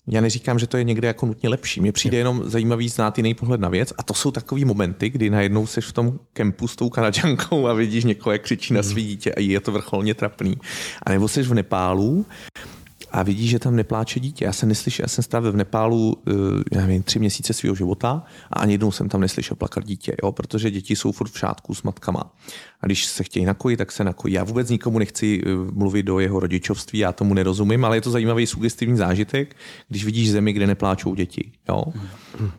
já neříkám, že to je někde jako nutně lepší. Mně přijde jenom zajímavý znát jiný pohled na věc a to jsou takový momenty, kdy najednou seš v tom kempu s tou kanadžankou a vidíš někoho, jak křičí na svý dítě a je to vrcholně trapný. A nebo seš v Nepálu a vidí, že tam nepláče dítě. Já jsem neslyšel, já jsem strávil v Nepálu, eh, já nevím, tři měsíce svého života a ani jednou jsem tam neslyšel plakat dítě, jo, protože děti jsou furt v šátku s matkama. A když se chtějí nakojit, tak se nakojí. Já vůbec nikomu nechci eh, mluvit do jeho rodičovství, já tomu nerozumím, ale je to zajímavý sugestivní zážitek, když vidíš zemi, kde nepláčou děti. Jo. Hmm.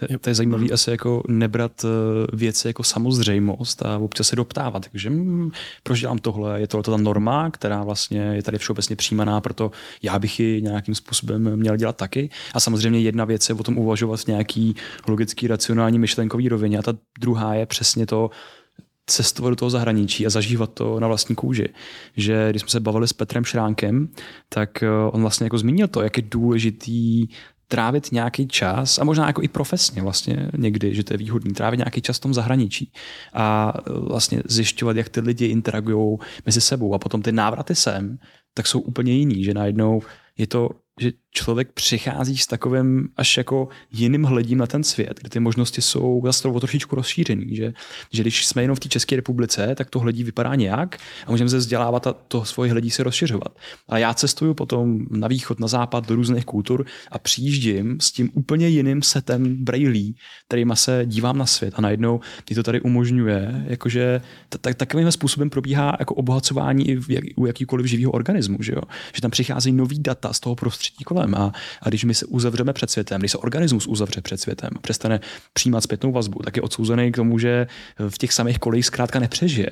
To, to je zajímavé asi jako nebrat eh, věci jako samozřejmost a občas se doptávat. Takže hm, proč dělám tohle? Je tohle ta norma, která vlastně je tady všeobecně přijímaná, proto já bych ji nějakým způsobem měl dělat taky. A samozřejmě jedna věc je o tom uvažovat v nějaký logický, racionální, myšlenkový rovině a ta druhá je přesně to, cestovat do toho zahraničí a zažívat to na vlastní kůži. Že když jsme se bavili s Petrem Šránkem, tak eh, on vlastně jako zmínil to, jak je důležitý trávit nějaký čas, a možná jako i profesně vlastně někdy, že to je výhodný, trávit nějaký čas v tom zahraničí a e, vlastně zjišťovat, jak ty lidi interagují mezi sebou. A potom ty návraty sem, tak jsou úplně jiný, že najednou je to, že člověk přichází s takovým až jako jiným hledím na ten svět, kde ty možnosti jsou zase o trošičku rozšířený, že, že když jsme jenom v té České republice, tak to hledí vypadá nějak a můžeme se vzdělávat a to svoje hledí se rozšiřovat. A já cestuju potom na východ, na západ, do různých kultur a přijíždím s tím úplně jiným setem brailí, kterýma se dívám na svět a najednou mi to tady umožňuje, jakože takovým způsobem probíhá jako obohacování i u jakýkoliv živého organismu, že, jo? že tam přichází nový data z toho prostředí kolem problém. A, a když my se uzavřeme před světem, když se organismus uzavře před světem, přestane přijímat zpětnou vazbu, tak je odsouzený k tomu, že v těch samých kolejích zkrátka nepřežije.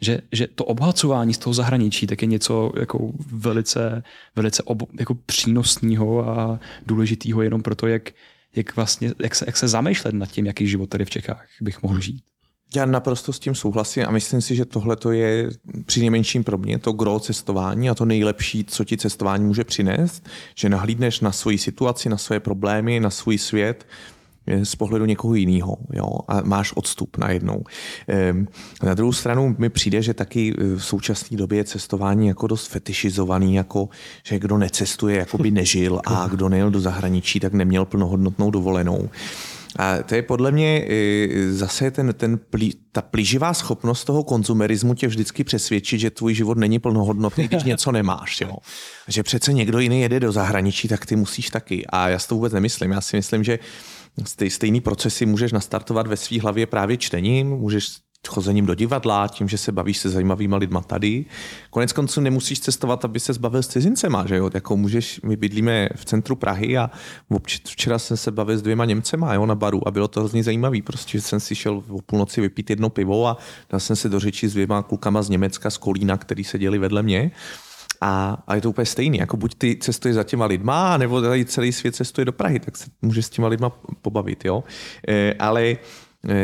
Že, že to obohacování z toho zahraničí tak je něco jako velice, velice ob, jako přínosného a důležitého jenom proto, jak, jak, vlastně, jak, se, jak se zamýšlet nad tím, jaký život tady v Čechách bych mohl žít. Já naprosto s tím souhlasím a myslím si, že tohle je při nejmenším pro mě to gro cestování a to nejlepší, co ti cestování může přinést, že nahlídneš na svoji situaci, na své problémy, na svůj svět z pohledu někoho jiného jo, a máš odstup najednou. Ehm, na druhou stranu mi přijde, že taky v současné době je cestování jako dost fetišizovaný, jako že kdo necestuje, jako by nežil a kdo nejel do zahraničí, tak neměl plnohodnotnou dovolenou. A to je podle mě zase ten, ten plí, ta plíživá schopnost toho konzumerismu tě vždycky přesvědčit, že tvůj život není plnohodnotný, když něco nemáš. Jo. Že přece někdo jiný jede do zahraničí, tak ty musíš taky. A já si to vůbec nemyslím. Já si myslím, že stejný procesy můžeš nastartovat ve své hlavě právě čtením, můžeš chozením do divadla, tím, že se bavíš se zajímavými lidma tady. Konec konců nemusíš cestovat, aby se zbavil s cizincema, že jo? Jako můžeš, my bydlíme v centru Prahy a včera jsem se bavil s dvěma Němcema jo, na baru a bylo to hrozně zajímavé. Prostě jsem si šel o půlnoci vypít jedno pivo a dal jsem se do řeči s dvěma klukama z Německa, z Kolína, který seděli vedle mě. A, a je to úplně stejný. Jako buď ty cestuješ za těma lidma, nebo tady celý svět cestuje do Prahy, tak se můžeš s těma lidma pobavit. Jo? E, ale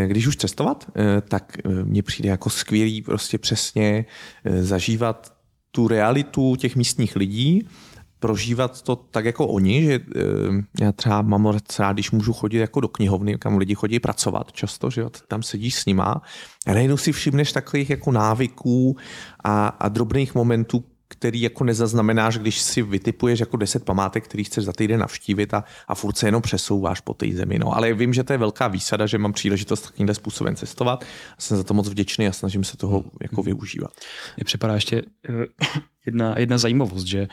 když už cestovat, eh, tak eh, mně přijde jako skvělý prostě přesně zažívat tu realitu těch místních lidí, prožívat to tak jako oni, že já třeba mám rád, když můžu chodit jako do knihovny, kam lidi chodí pracovat často, že tam sedíš s nima a najednou si všimneš takových jako návyků a, a drobných momentů, který jako nezaznamenáš, když si vytipuješ jako 10 památek, který chceš za týden navštívit a, a furt se jenom přesouváš po té zemi. No. Ale vím, že to je velká výsada, že mám příležitost takovýmhle způsobem cestovat. Jsem za to moc vděčný a snažím se toho jako využívat. Mně připadá ještě eh, jedna, jedna zajímavost, že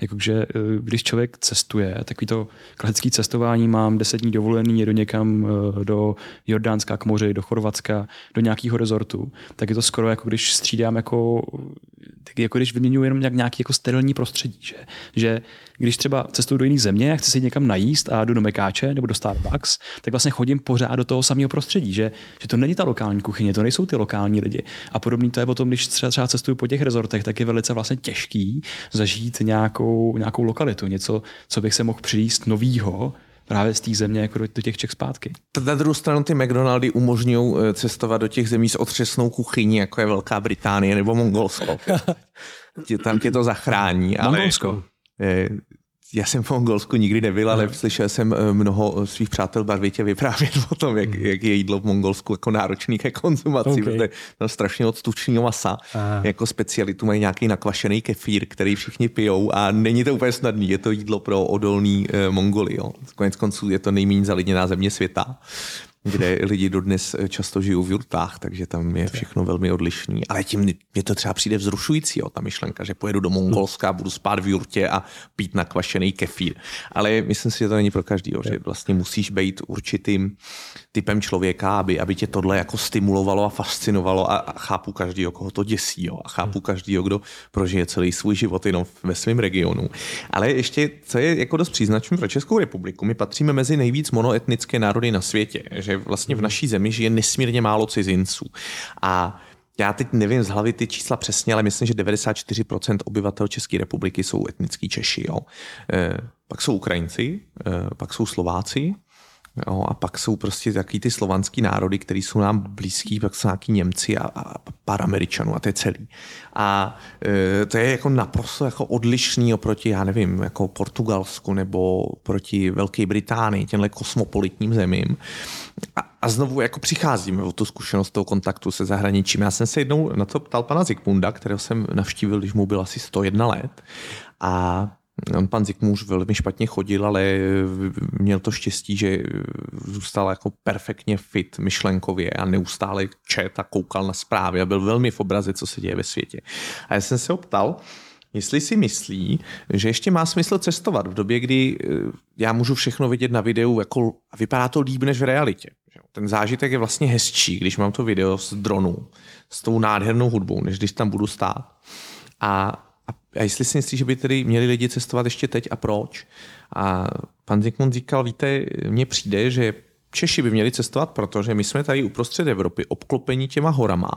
jakože, eh, když člověk cestuje, takový to klasický cestování, mám deset dní dovolený, jedu někam eh, do Jordánska k moři, do Chorvatska, do nějakého rezortu, tak je to skoro jako když střídám jako, jako když vyměňuji jenom nějaký jako sterilní prostředí, že, že když třeba cestuju do jiných země a chci si někam najíst a jdu do Mekáče nebo do Starbucks, tak vlastně chodím pořád do toho samého prostředí, že, že to není ta lokální kuchyně, to nejsou ty lokální lidi. A podobný to je potom, když třeba, třeba cestuju po těch rezortech, tak je velice vlastně těžký zažít nějakou, nějakou lokalitu, něco, co bych se mohl přijít novýho, právě z té země jako do, těch Čech zpátky. Na druhou stranu ty McDonaldy umožňují eh, cestovat do těch zemí s otřesnou kuchyní, jako je Velká Británie nebo Mongolsko. tam tě to zachrání. Mongolsko. Ale já jsem v Mongolsku nikdy nebyl, ale no. slyšel jsem eh, mnoho svých přátel barvitě vyprávět o tom, jak, mm. jak je jídlo v Mongolsku jako náročný ke konzumaci, okay. protože tam strašně od tučního masa. Aha. Jako specialitu mají nějaký nakvašený kefír, který všichni pijou a není to úplně snadný. Je to jídlo pro odolný eh, Mongoly. Jo. Konec konců je to nejméně zalidněná země světa kde lidi dodnes eh, často žijou v jurtách, takže tam je všechno velmi odlišný. Ale tím mě to třeba přijde vzrušující, jo, ta myšlenka, že pojedu do Mongolska budu spát v jurtě a pít nakvašený kefír. Ale myslím si, že to není pro každýho, že vlastně musíš být určitým typem člověka, aby, aby tě tohle jako stimulovalo a fascinovalo a, a chápu každýho, koho to děsí jo, a chápu každýho, kdo prožije celý svůj život jenom ve svém regionu. Ale ještě, co je jako dost příznačné pro Českou republiku, my patříme mezi nejvíc monoetnické národy na světě, že vlastně v naší zemi žije nesmírně málo cizinců. A já teď nevím z hlavy ty čísla přesně, ale myslím, že 94% obyvatel České republiky jsou etnický Češi. Jo. E, pak jsou Ukrajinci, e, pak jsou Slováci, Jo, a pak jsou prostě takový ty slovanský národy, které jsou nám blízký, pak jsou nějaký Němci a, a pár Američanů a to je celý. A e, to je jako naprosto jako odlišný oproti, já nevím, jako Portugalsku nebo proti Velké Británii, těmhle kosmopolitním zemím. A, a znovu jako přicházíme o tu zkušenost toho kontaktu se zahraničím. Já jsem se jednou na to ptal pana Zikmunda, kterého jsem navštívil, když mu byl asi 101 let. A Pan Zikmůř velmi špatně chodil, ale měl to štěstí, že zůstal jako perfektně fit myšlenkově a neustále čet a koukal na zprávy a byl velmi v obraze, co se děje ve světě. A já jsem se ho ptal, jestli si myslí, že ještě má smysl cestovat v době, kdy eh, já můžu všechno vidět na videu jako, a vypadá to líp než v realitě. Ten zážitek je vlastně hezčí, když mám to video z dronu, s tou nádhernou hudbou, než když tam budu stát. A, a, jestli si myslí, že by tedy měli lidi cestovat ještě teď a proč? A pan Zikmund říkal, víte, mně přijde, že Češi by měli cestovat, protože my jsme tady uprostřed Evropy obklopení těma horama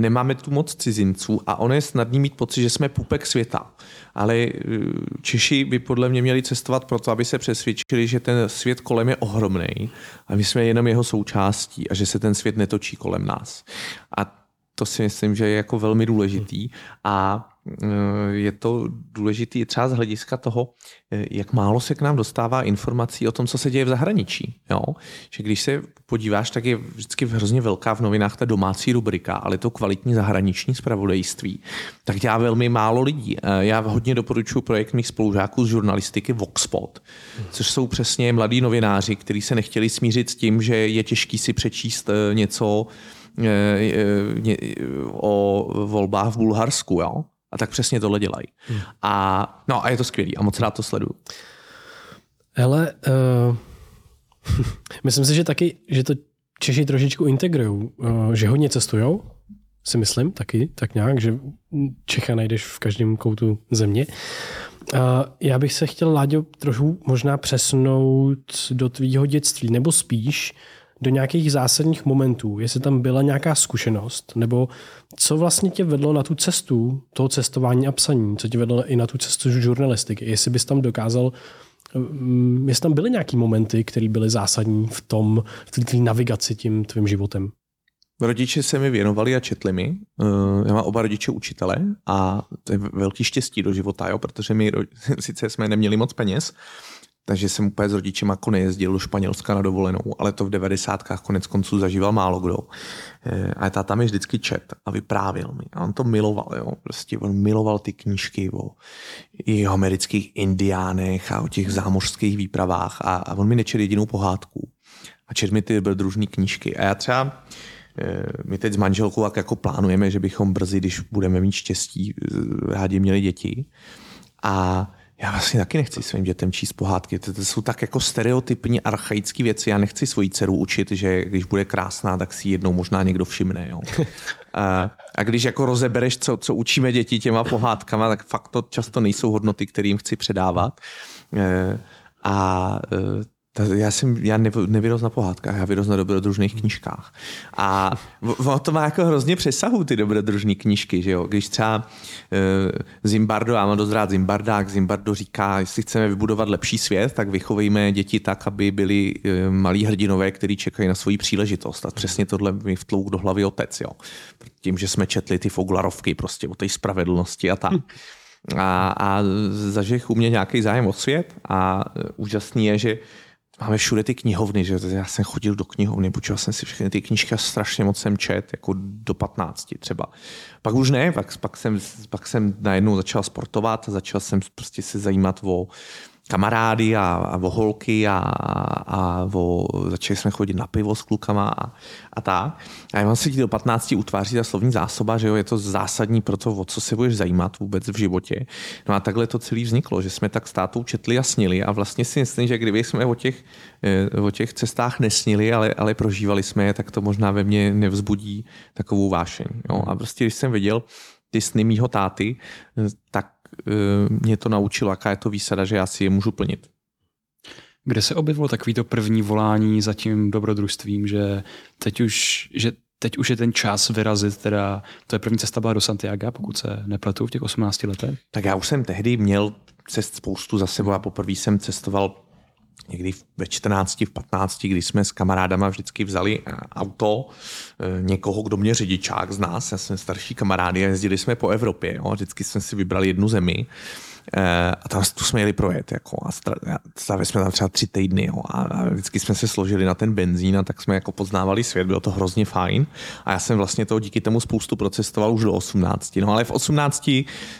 nemáme tu moc cizinců a ono je snadný mít pocit, že jsme pupek světa. Ale eh, Češi by podle mě měli cestovat proto, aby se přesvědčili, že ten svět kolem je ohromný a my jsme jenom jeho součástí a že se ten svět netočí kolem nás. A to si myslím, že je jako velmi důležitý a Eh, je to důležité třeba z hlediska toho, eh, jak málo se k nám dostává informací o tom, co se děje v zahraničí. Jo? Že když se podíváš, tak je vždycky hrozně velká v novinách ta domácí rubrika, ale to kvalitní zahraniční zpravodajství, tak dělá velmi málo lidí. Eh, já hodně doporučuji projekt mých spolužáků z žurnalistiky Voxpot, což jsou přesně mladí novináři, kteří se nechtěli smířit s tím, že je těžký si přečíst něco o volbách v Bulharsku. Jo? A tak přesně tohle dělají. Hmm. A, no a je to skvělý a moc rád to sleduju. Hele, uh, myslím si, že taky, že to Češi trošičku integrují, uh, že hodně cestujou, si myslím taky, tak nějak, že Čecha najdeš v každém koutu země. Uh, já bych se chtěl, Láďo, trochu možná přesunout do tvýho dětství, nebo spíš do nějakých zásadních momentů, jestli tam byla nějaká zkušenost, nebo co vlastně tě vedlo na tu cestu toho cestování a psaní, co tě vedlo i na tu cestu žurnalistiky, jestli bys tam dokázal mm, jestli tam byly nějaké momenty, které byly zásadní v tom, v té navigaci tím tvým životem? Rodiče se mi věnovali a četli mi. Eh, já mám oba rodiče učitele a to je velký štěstí do života, jo, protože my sice jsme neměli moc peněz, takže jsem úplně s rodičem jako nejezdil do Španělska na dovolenou, ale to v devadesátkách konec konců zažíval málo kdo. Eh, a táta mi vždycky čet a vyprávěl mi. A on to miloval, jo. Prostě on miloval ty knížky o jeho amerických indiánech a o těch zámořských výpravách a, a on mi nečet jedinou pohádku. A čet mi ty dobrodružné knížky. A já třeba eh, my teď s manželkou jak jako plánujeme, že bychom brzy, když budeme mít štěstí, eh, rádi měli děti. A já vlastně taky nechci svým dětem číst pohádky. To, to jsou tak jako stereotypní, archaické věci. Já nechci svoji dceru učit, že když bude krásná, tak si jednou možná někdo všimne. Jo. A, a když jako rozebereš, co, co učíme děti těma pohádkama, tak fakt to často nejsou hodnoty, kterým chci předávat. E, a e, já jsem, já nevyrost na pohádkách, já vyrost na dobrodružných knížkách. A ono to má jako hrozně přesahu, ty dobrodružné knížky, že jo? Když třeba uh, Zimbardo, já mám dost rád Zimbardák, Zimbardo říká, jestli chceme vybudovat lepší svět, tak vychovejme děti tak, aby byli uh, malí hrdinové, kteří čekají na svoji příležitost. A přesně tohle mi vtlouk do hlavy otec, jo? Tím, že jsme četli ty Foglarovky prostě o té spravedlnosti a tak. A, a zažih u mě nějaký zájem o svět a úžasný je, že máme všude ty knihovny, že já jsem chodil do knihovny, počíval jsem si všechny ty knížky a strašně moc jsem čet, jako do 15 třeba. Pak už ne, pak, pak, jsem, pak jsem najednou začal sportovat začal jsem prostě se zajímat o kamarády a, a o holky a, a o, začali jsme chodit na pivo s klukama a, a tak. A já mám se do 15 utváří ta slovní zásoba, že jo, je to zásadní pro to, o co se budeš zajímat vůbec v životě. No a takhle to celé vzniklo, že jsme tak s tátou četli a snili a vlastně si myslím, že kdyby jsme o těch, eh, o těch cestách nesnili, ale, ale prožívali jsme je, tak to možná ve mně nevzbudí takovou vášeň. Jo. A prostě když jsem viděl ty sny mýho táty, eh, tak mě to naučilo, jaká je to výsada, že já si je můžu plnit. Kde se objevilo takovýto první volání za tím dobrodružstvím, že teď už, že teď už je ten čas vyrazit, teda to je první cesta byla do Santiago, pokud se nepletu v těch 18 letech? Tak já už jsem tehdy měl cest spoustu za sebou a poprvé jsem cestoval někdy ve 14, v 15, kdy jsme s kamarádama vždycky vzali eh, auto, eh, někoho, kdo mě řidičák z nás, já jsem starší kamarády a jezdili jsme po Evropě. Jo. Vždycky jsme si vybrali jednu zemi Eh, a tam tu jsme jeli projet. Jako, a stavili jsme tam třeba tři týdny. Jo, a, vždycky jsme se složili na ten benzín a tak jsme jako poznávali svět. Bylo to hrozně fajn. A já jsem vlastně toho díky tomu spoustu procestoval už do 18. No ale v 18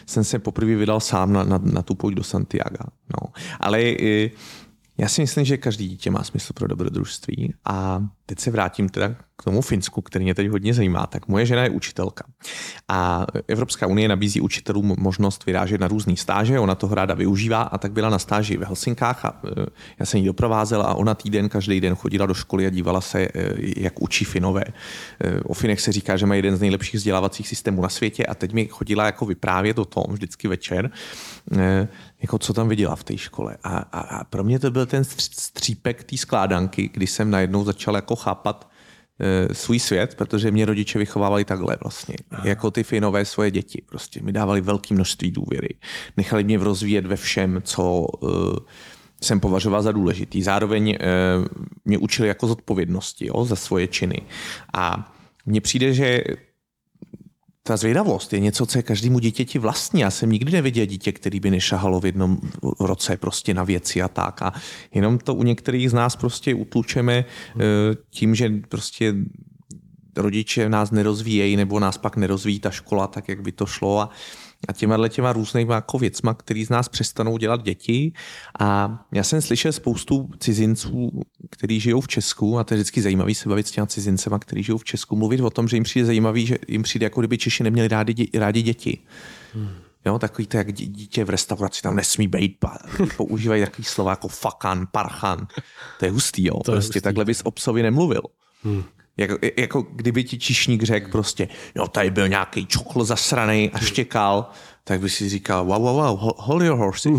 jsem se poprvé vydal sám na, na, na tu pojď do Santiago. No. Ale eh, já si myslím, že každý dítě má smysl pro dobrodružství a teď se vrátím teda k tomu Finsku, který mě teď hodně zajímá. Tak moje žena je učitelka a Evropská unie nabízí učitelům možnost vyrážet na různý stáže, ona toho ráda využívá a tak byla na stáži v Helsinkách a e, já jsem ji doprovázel a ona týden, každý den chodila do školy a dívala se, e, jak učí Finové. E, o Finech se říká, že mají jeden z nejlepších vzdělávacích systémů na světě a teď mi chodila jako vyprávět o tom vždycky večer, jako co tam viděla v té škole. A, a, a pro mě to byl ten střípek té skládanky, kdy jsem najednou začal jako chápat e, svůj svět, protože mě rodiče vychovávali takhle vlastně. Aha. Jako ty finové svoje děti. Prostě mi dávali velké množství důvěry. Nechali mě rozvíjet ve všem, co e, jsem považoval za důležitý. Zároveň e, mě učili jako zodpovědnosti jo, za svoje činy. A mně přijde, že ta zvědavost je něco, co je každému dítěti vlastní. Já jsem nikdy neviděl dítě, který by nešahalo v jednom roce prostě na věci a tak. A jenom to u některých z nás prostě utlučeme eh, tím, že prostě rodiče nás nerozvíjejí nebo nás pak nerozvíjí ta škola tak, jak by to šlo. A a těma těma různýma jako věcma, který z nás přestanou dělat děti. A já jsem slyšel spoustu cizinců, kteří žijou v Česku, a to je vždycky zajímavý se bavit s těma cizincema, kteří žijou v Česku, mluvit o tom, že jim přijde zajímavý, že jim přijde, jako kdyby Češi neměli rádi, dě, rádi děti. Hmm. Jo, takový to, jak dítě v restauraci tam nesmí být, používají takový slova jako fakan, parchan. To je hustý, jo. To prostě hustý. takhle bys o psovi nemluvil. Hmm. Jako, jako kdyby ti čišník řekl prostě, jo, tady byl nějaký čokl zasraný a štěkal, tak by si říkal, wow, wow, wow, hold your horses,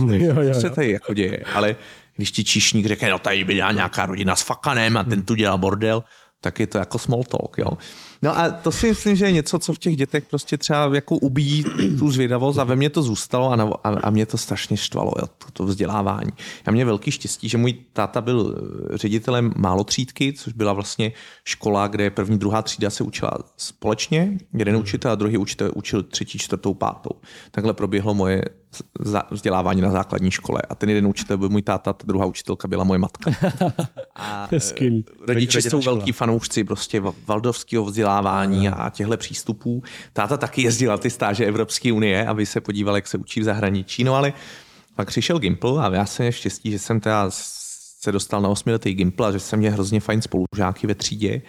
co se tady jako děje. Ale když ti čišník řekne, no tady byla nějaká rodina s fakanem a ten tu dělal bordel, tak je to jako small talk, jo. No a to si myslím, že je něco, co v těch dětech prostě třeba jako ubíjí tu zvědavost a ve mně to zůstalo a, na, a, a mě to strašně štvalo, jo, to, to vzdělávání. Já mě velký štěstí, že můj táta byl eh, ředitelem málotřídky, což byla vlastně škola, kde první, druhá třída se učila společně. Jeden učitel a druhý učitel učil třetí, čtvrtou, pátou. Takhle proběhlo moje vzdělávání na základní škole. A ten jeden učitel byl můj táta, ta druhá učitelka byla moje matka. A eh, rodiče jsou velký fanoušci prostě valdovského vzdělávání a těchto přístupů. Táta taky jezdila ty stáže Evropské unie, aby se podíval, jak se učí v zahraničí. No ale pak přišel Gimple a já jsem je štěstí, že jsem teda se dostal na osmiletý Gimple a že jsem měl hrozně fajn spolužáky ve třídě.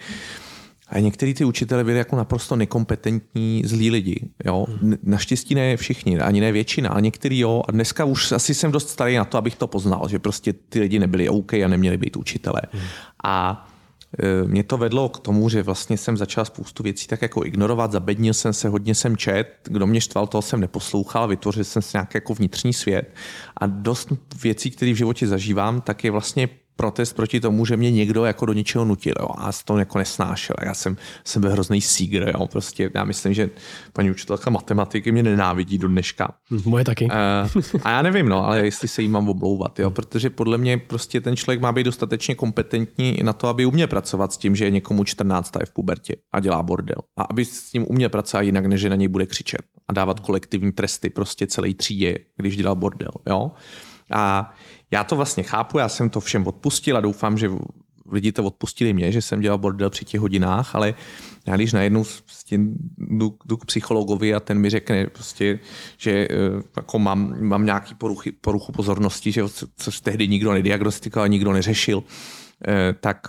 A některý ty učitele byli jako naprosto nekompetentní, zlí lidi. Jo? Naštěstí ne všichni, ani ne většina, a některý jo. A dneska už asi jsem dost starý na to, abych to poznal, že prostě ty lidi nebyli OK a neměli být učitelé. Hmm. A e, mě to vedlo k tomu, že vlastně jsem začal spoustu věcí tak jako ignorovat, zabednil jsem se, hodně jsem čet, kdo mě štval, toho jsem neposlouchal, vytvořil jsem si nějaký jako vnitřní svět a dost věcí, které v životě zažívám, tak je vlastně protest proti tomu, že mě někdo jako do něčeho nutil. Jo. A to jako nesnášel. Já jsem, jsem byl hrozný sígr. Jo. Prostě já myslím, že paní učitelka matematiky mě nenávidí do dneška. Moje taky. Uh, a já nevím, no, ale jestli se jí mám oblouvat, jo, protože podle mě prostě ten člověk má být dostatečně kompetentní na to, aby uměl pracovat s tím, že je někomu 14 je v pubertě a dělá bordel. A aby s ním uměl pracovat jinak, než že na něj bude křičet a dávat kolektivní tresty prostě celé třídě, když dělá bordel. Jo. A já to vlastně chápu, já jsem to všem odpustil a doufám, že lidi to odpustili mě, že jsem dělal bordel při těch hodinách, ale já když najednou prostě jdu, jdu k psychologovi a ten mi řekne prostě, že eh, jako mám, mám nějaký poruchy, poruchu pozornosti, že což tehdy nikdo nediagnostikoval, nikdo neřešil, eh, tak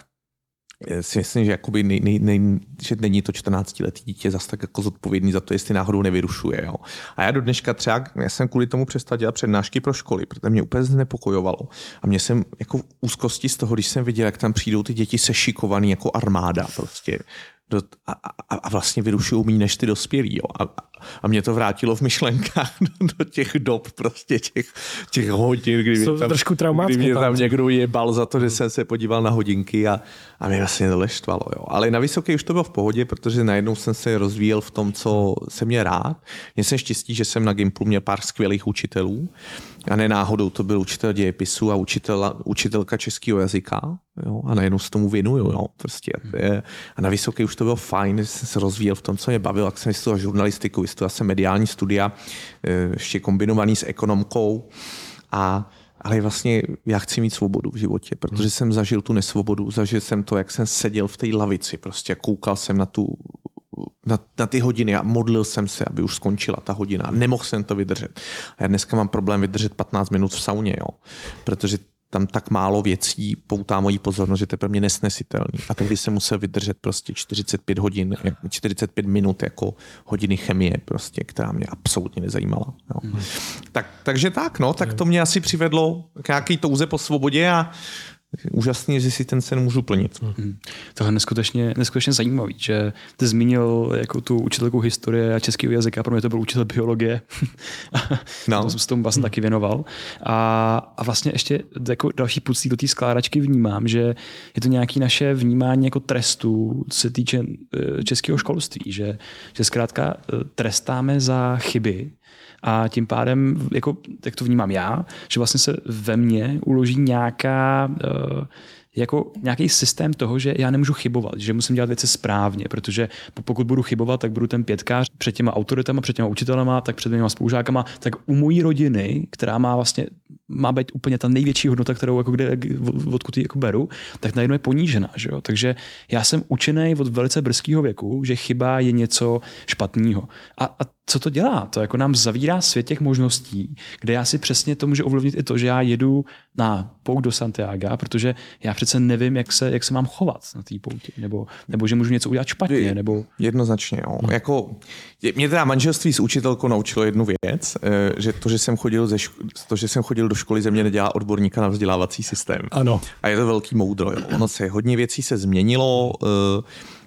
si myslím, že, jakoby nej, nej, nej, že není to 14-letý dítě zase tak jako zodpovědný za to, jestli náhodou nevyrušuje. Jo. A já do dneška třeba, já jsem kvůli tomu přestal dělat přednášky pro školy, protože mě úplně znepokojovalo. A mě jsem jako úzkosti z toho, když jsem viděl, jak tam přijdou ty děti sešikovaný jako armáda prostě do, a, a, a vlastně vyrušují méně než ty dospělí. Jo. A, a mě to vrátilo v myšlenkách do, do těch dob, prostě těch, těch hodin, kdy, Jsou tam, trošku kdy mě tam někdo jebal za to, že jsem se podíval na hodinky a, a mě vlastně to leštvalo. Jo. Ale na vysoké už to bylo v pohodě, protože najednou jsem se rozvíjel v tom, co jsem měl rád. Měl jsem štěstí, že jsem na Gimplu měl pár skvělých učitelů A ne náhodou to byl učitel dějepisu a učitel, učitelka českého jazyka. Jo, a najednou se tomu věnuju. Jo, prostě. A na vysoké už to bylo fajn, že jsem se rozvíjel v tom, co mě bavilo, jak jsem vystudoval žurnalistiku, vystudoval jsem mediální studia, eh, ještě kombinovaný s ekonomkou. A ale vlastně já chci mít svobodu v životě, protože jsem zažil tu nesvobodu, zažil jsem to, jak jsem seděl v té lavici, prostě koukal jsem na tu na, na ty hodiny a modlil jsem se, aby už skončila ta hodina. Nemohl jsem to vydržet. A já dneska mám problém vydržet 15 minut v sauně, jo. protože tam tak málo věcí poutá moji pozornost, že to je pro mě nesnesitelný. A tehdy jsem musel vydržet prostě 45 hodin, 45 minut jako hodiny chemie, prostě, která mě absolutně nezajímala. Jo. Mm. Tak, takže tak, no, tak to mě asi přivedlo k nějaký touze po svobodě a úžasný, že si ten sen můžu plnit. Hmm. Tohle je neskutečně, neskutečně zajímavý, že ty zmínil jako tu učitelku historie a českého jazyka, pro mě to byl učitel biologie. no. to jsem se tomu vlastně taky věnoval. A, a vlastně ještě jako další pucí do té skládačky vnímám, že je to nějaké naše vnímání jako trestu, co se týče eh, českého školství, že, že zkrátka eh, trestáme za chyby, a tím pádem, jako, jak to vnímám já, že vlastně se ve mně uloží nějaká uh, jako nějaký systém toho, že já nemůžu chybovat, že musím dělat věci správně, protože pokud budu chybovat, tak budu ten pětkář před těma autoritama, před těma učitelema, tak před těma spolužákama, tak u mojí rodiny, která má vlastně má být úplně ta největší hodnota, kterou jako kde, odkud ji jako beru, tak najednou je ponížená. Že jo? Takže já jsem učený od velice brzkého věku, že chyba je něco špatného. A, a co to dělá? To jako nám zavírá svět těch možností, kde já si přesně to můžu ovlivnit i to, že já jedu na pout do Santiago, protože já přece nevím, jak se, jak se mám chovat na té pouti, nebo, nebo že můžu něco udělat špatně. Nebo... Jednoznačně. Jo. Hmm. Jako, mě teda manželství s učitelkou naučilo jednu věc, eh, že to, že jsem chodil, ze ško- to, že jsem chodil do školy, ze mě nedělá odborníka na vzdělávací systém. Ano. A je to velký moudro. Jo. Ono se hodně věcí se změnilo, uh,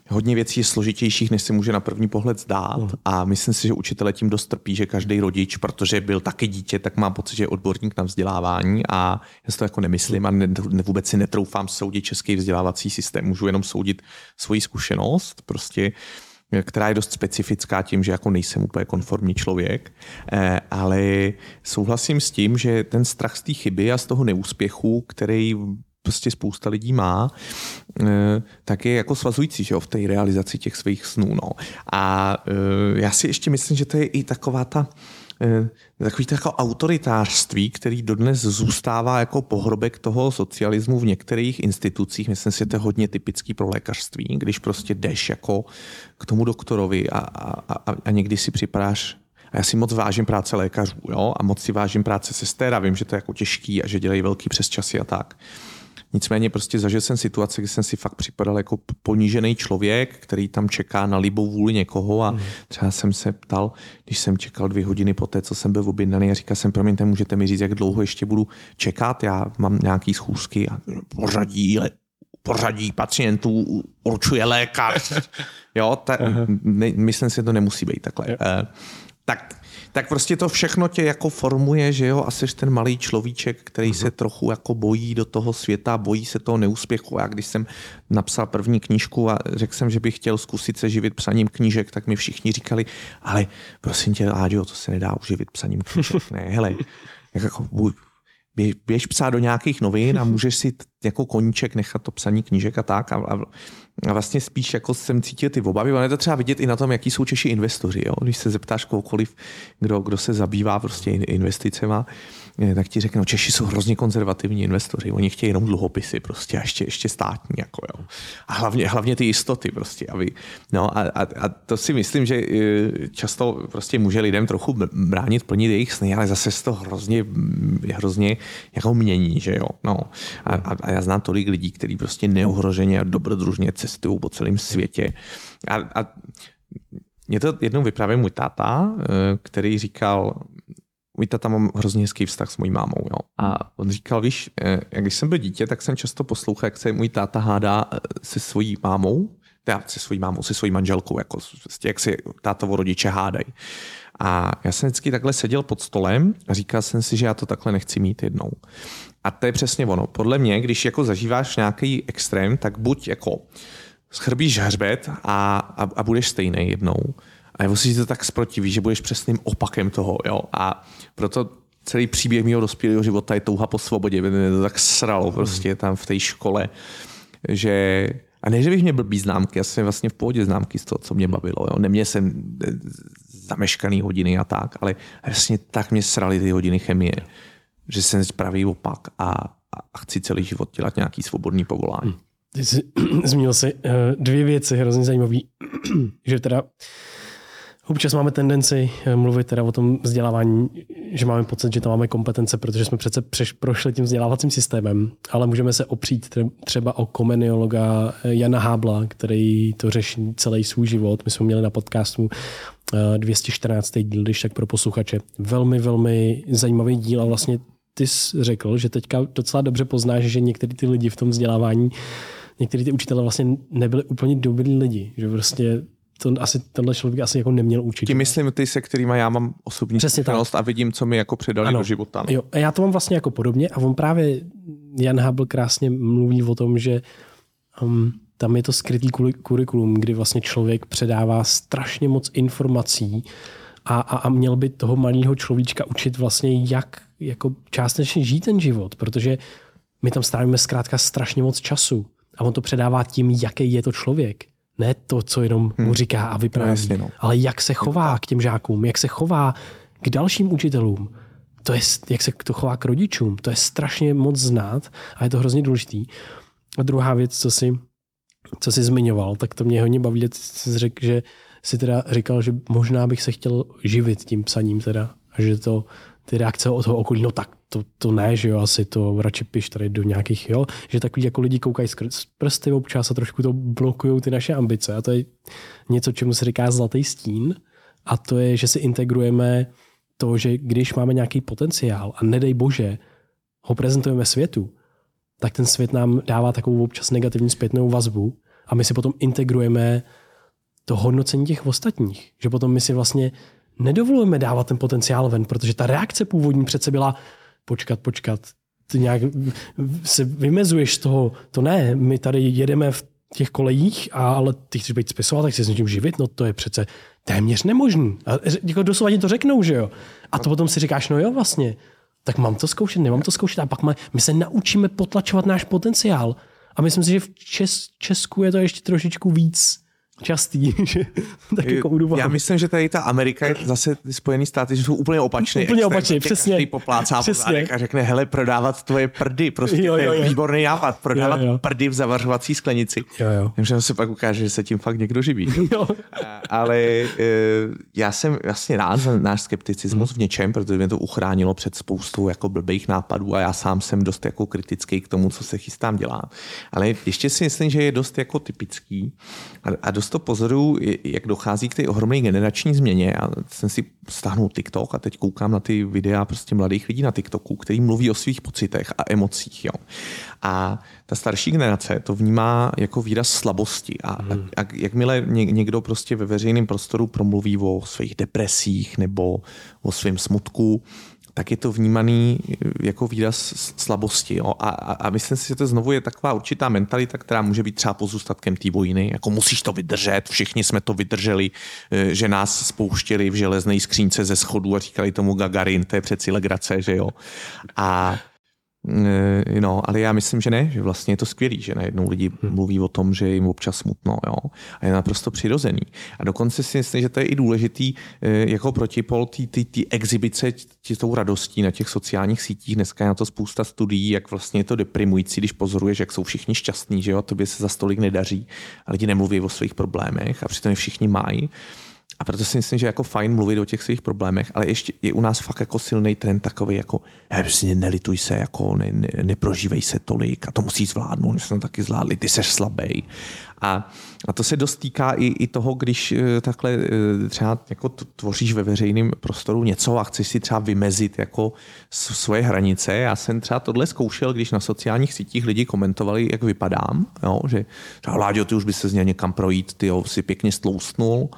hodně věcí je složitějších, než se může na první pohled zdát. Mm. A myslím si, že učitele tím dost trpí, že každý rodič, protože byl taky dítě, tak má pocit, že je odborník na vzdělávání. A já si to jako nemyslím a ne, ne, vůbec si netroufám soudit český vzdělávací systém. Můžu jenom soudit svoji zkušenost, prostě která je dost specifická tím, že jako nejsem úplně konformní člověk, eh, ale souhlasím s tím, že ten strach z té chyby a z toho neúspěchu, který prostě spousta lidí má, eh, tak je jako svazující že jo, v té realizaci těch svých snů. No. A eh, já si ještě myslím, že to je i taková ta takový to jako autoritářství, který dodnes zůstává jako pohrobek toho socialismu v některých institucích. Myslím si, že to je hodně typický pro lékařství, když prostě jdeš jako k tomu doktorovi a, a, a, a někdy si připadáš a já si moc vážím práce lékařů jo? a moc si vážím práce sester a vím, že to je jako těžký a že dělají velký přesčasy a tak. Nicméně prostě zažil jsem situaci, kdy jsem si fakt připadal jako ponížený člověk, který tam čeká na libou vůli někoho a hmm. třeba jsem se ptal, když jsem čekal dvě hodiny po té, co jsem byl objednaný a říkal jsem, promiňte, můžete mi říct, jak dlouho ještě budu čekat, já mám nějaký schůzky a pořadí, pořadí pacientů určuje lékař. jo, ta, ne, myslím si, že to nemusí být takhle. Uh, tak tak prostě to všechno tě jako formuje, že jo, a jsi ten malý človíček, který se trochu jako bojí do toho světa, bojí se toho neúspěchu. Já když jsem napsal první knížku a řekl jsem, že bych chtěl zkusit se živit psaním knížek, tak mi všichni říkali, ale prosím tě, Láďo, to se nedá uživit psaním knížek. Ne, hele, jako, běž, běž psát do nějakých novin a můžeš si jako koníček nechat to psaní knížek a tak. A, a vlastně spíš jako jsem cítil ty obavy. Ono je to třeba vidět i na tom, jaký jsou Češi investoři. Jo? Když se zeptáš kohokoliv, kdo, kdo se zabývá prostě investicema, tak ti řekne, no Češi jsou hrozně konzervativní investoři, oni chtějí jenom dluhopisy prostě a ještě, ještě státní. Jako, jo. A hlavně, hlavně ty jistoty prostě. Aby, no a, a, a, to si myslím, že e, často prostě může lidem trochu bránit plnit jejich sny, ale zase se to hrozně, hrozně jako mění, že jo. No. A, a, já znám tolik lidí, kteří prostě neohroženě a dobrodružně cestují po celém světě. A, a mě to jednou vyprávěl můj táta, e, který říkal, můj tata mám hrozně hezký vztah s mojí mámou. Jo. A on říkal, víš, eh, když jsem byl dítě, tak jsem často poslouchal, jak se můj táta hádá eh, se svojí mámou, teda se svojí mámou, se svojí manželkou, jako, prostě, jak si tátovo rodiče hádají. A já jsem vždycky takhle seděl pod stolem a říkal jsem si, že já to takhle nechci mít jednou. A to je přesně ono. Podle mě, když jako zažíváš nějaký extrém, tak buď jako schrbíš hřbet a, a, a budeš stejný jednou, a nebo si to tak zprotiví, že budeš přesným opakem toho. Jo? A proto celý příběh mého dospělého života je touha po svobodě. Mě to tak sralo prostě tam v té škole, že a ne, že bych měl blbý známky, já jsem vlastně v pohodě známky z toho, co mě bavilo. Jo. Neměl jsem eh, zameškaný hodiny a tak, ale vlastně tak mě srali ty hodiny chemie, že jsem pravý opak a, a chci celý život dělat nějaký svobodný povolání. Ty jsi zmínil si uh, dvě věci hrozně zajímavé, že teda Občas máme tendenci eh, mluvit teda o tom vzdělávání, že máme pocit, že tam máme kompetence, protože jsme přece přeš, prošli tím vzdělávacím systémem, ale můžeme se opřít třeba o komeniologa eh, Jana Hábla, který to řeší celý svůj život. My jsme měli na podcastu 214. díl, když tak pro posluchače. Velmi, velmi zajímavý díl a vlastně ty jsi řekl, že teďka docela dobře poznáš, že některý ty lidi v tom vzdělávání, některý ty učitelé vlastně nebyli úplně dobrý lidi, že prostě to asi, tenhle člověk asi jako neměl učit. Tím myslím ty, se kterými já mám osobní Přesně zkušenost a vidím, co mi jako předali ano. do života. No. Jo, a já to mám vlastně jako podobně a on právě, Jan Hubble krásně mluví o tom, že um, tam je to skrytý kurikulum, kdy vlastně člověk předává strašně moc informací a, a, a měl by toho malého človíčka učit vlastně, jak jako částečně žít ten život, protože my tam strávíme zkrátka strašně moc času a on to předává tím, jaký je to člověk. Ne to, co jenom mu hmm. říká a vypráví, no, no. ale jak se chová k těm žákům, jak se chová k dalším učitelům. To je, jak se to chová k rodičům. To je strašně moc znát a je to hrozně důležitý. A druhá věc, co si, co si zmiňoval, tak to mě hodně baví, jsi řekl, že si teda říkal, že možná bych se chtěl živit tím psaním teda a že to ty reakce od toho okolí, no tak to, to ne, že jo, asi to radši piš tady do nějakých, jo, že takový jako lidi koukají z prsty občas a trošku to blokují ty naše ambice a to je něco, čemu se říká zlatý stín a to je, že si integrujeme to, že když máme nějaký potenciál a nedej bože, ho prezentujeme světu, tak ten svět nám dává takovou občas negativní zpětnou vazbu a my si potom integrujeme to hodnocení těch ostatních. Že potom my si vlastně nedovolujeme dávat ten potenciál ven, protože ta reakce původní přece byla počkat, počkat, ty nějak se vymezuješ z toho, to ne, my tady jedeme v těch kolejích, a, ale ty chceš být spisovatel, tak chceš s něčím živit, no to je přece téměř nemožný. A jako doslova to řeknou, že jo. A to potom si říkáš, no jo, vlastně, tak mám to zkoušet, nemám to zkoušet. A pak my, my se naučíme potlačovat náš potenciál. A myslím si, že v Čes, Česku je to ještě trošičku víc častý, že tak jako uduvám. Já myslím, že tady ta Amerika je zase ty Spojené státy, že jsou úplně opačné. Úplně opačně, přesně. Každý poplácá přesně. a řekne, hele, prodávat tvoje prdy, prostě jo, jo, jo. výborný nápad, prodávat jo, jo. prdy v zavařovací sklenici. Jo, jo. Vím, že se pak ukáže, že se tím fakt někdo živí. Jo. Ale e, já jsem vlastně rád za náš skepticismus v něčem, protože mě to uchránilo před spoustou jako blbých nápadů a já sám jsem dost jako kritický k tomu, co se chystám dělat. Ale ještě si myslím, že je dost jako typický a, a dost často pozoruju, jak dochází k té ohromné generační změně. Já jsem si stáhnul TikTok a teď koukám na ty videa prostě mladých lidí na TikToku, který mluví o svých pocitech a emocích. Jo. A ta starší generace to vnímá jako výraz slabosti. A, hmm. a jakmile někdo prostě ve veřejném prostoru promluví o svých depresích nebo o svém smutku, tak je to vnímaný eh, jako výraz slabosti. Jo? A, a, a myslím si, že to znovu je taková určitá mentalita, která může být třeba pozůstatkem té vojny. Jako musíš to vydržet, všichni jsme to vydrželi, eh, že nás spouštěli v železné skřínce ze schodu a říkali tomu Gagarin, to je přeci legrace, že jo. A no, ale já myslím, že ne, že vlastně je to skvělý, že najednou lidi hmm. mluví o tom, že jim občas smutno, jo, a je naprosto přirozený. A dokonce si myslím, že to je i důležitý eh, jako protipol té exibice tou radostí na těch sociálních sítích. Dneska je na to spousta studií, jak vlastně je to deprimující, když pozoruješ, jak jsou všichni šťastní, že jo, a tobě se za stolik nedaří a lidi nemluví o svých problémech a přitom je všichni mají. A proto si myslím, že jako fajn mluvit o těch svých problémech, ale ještě je u nás fakt jako silný trend takový jako prostě nelituj se, jako ne, ne, neprožívej se tolik a to musí zvládnout, my jsme taky zvládli, ty seš slabý. A, a to se dostýká i, i toho, když eh, takhle eh, třeba jako tvoříš ve veřejném prostoru něco a chceš si třeba vymezit jako svoje hranice. Já jsem třeba tohle zkoušel, když na sociálních sítích lidi komentovali, jak vypadám, jo, že třeba Láďo, ty už by se z něj někam projít, ty jo, si pěkně stloustnul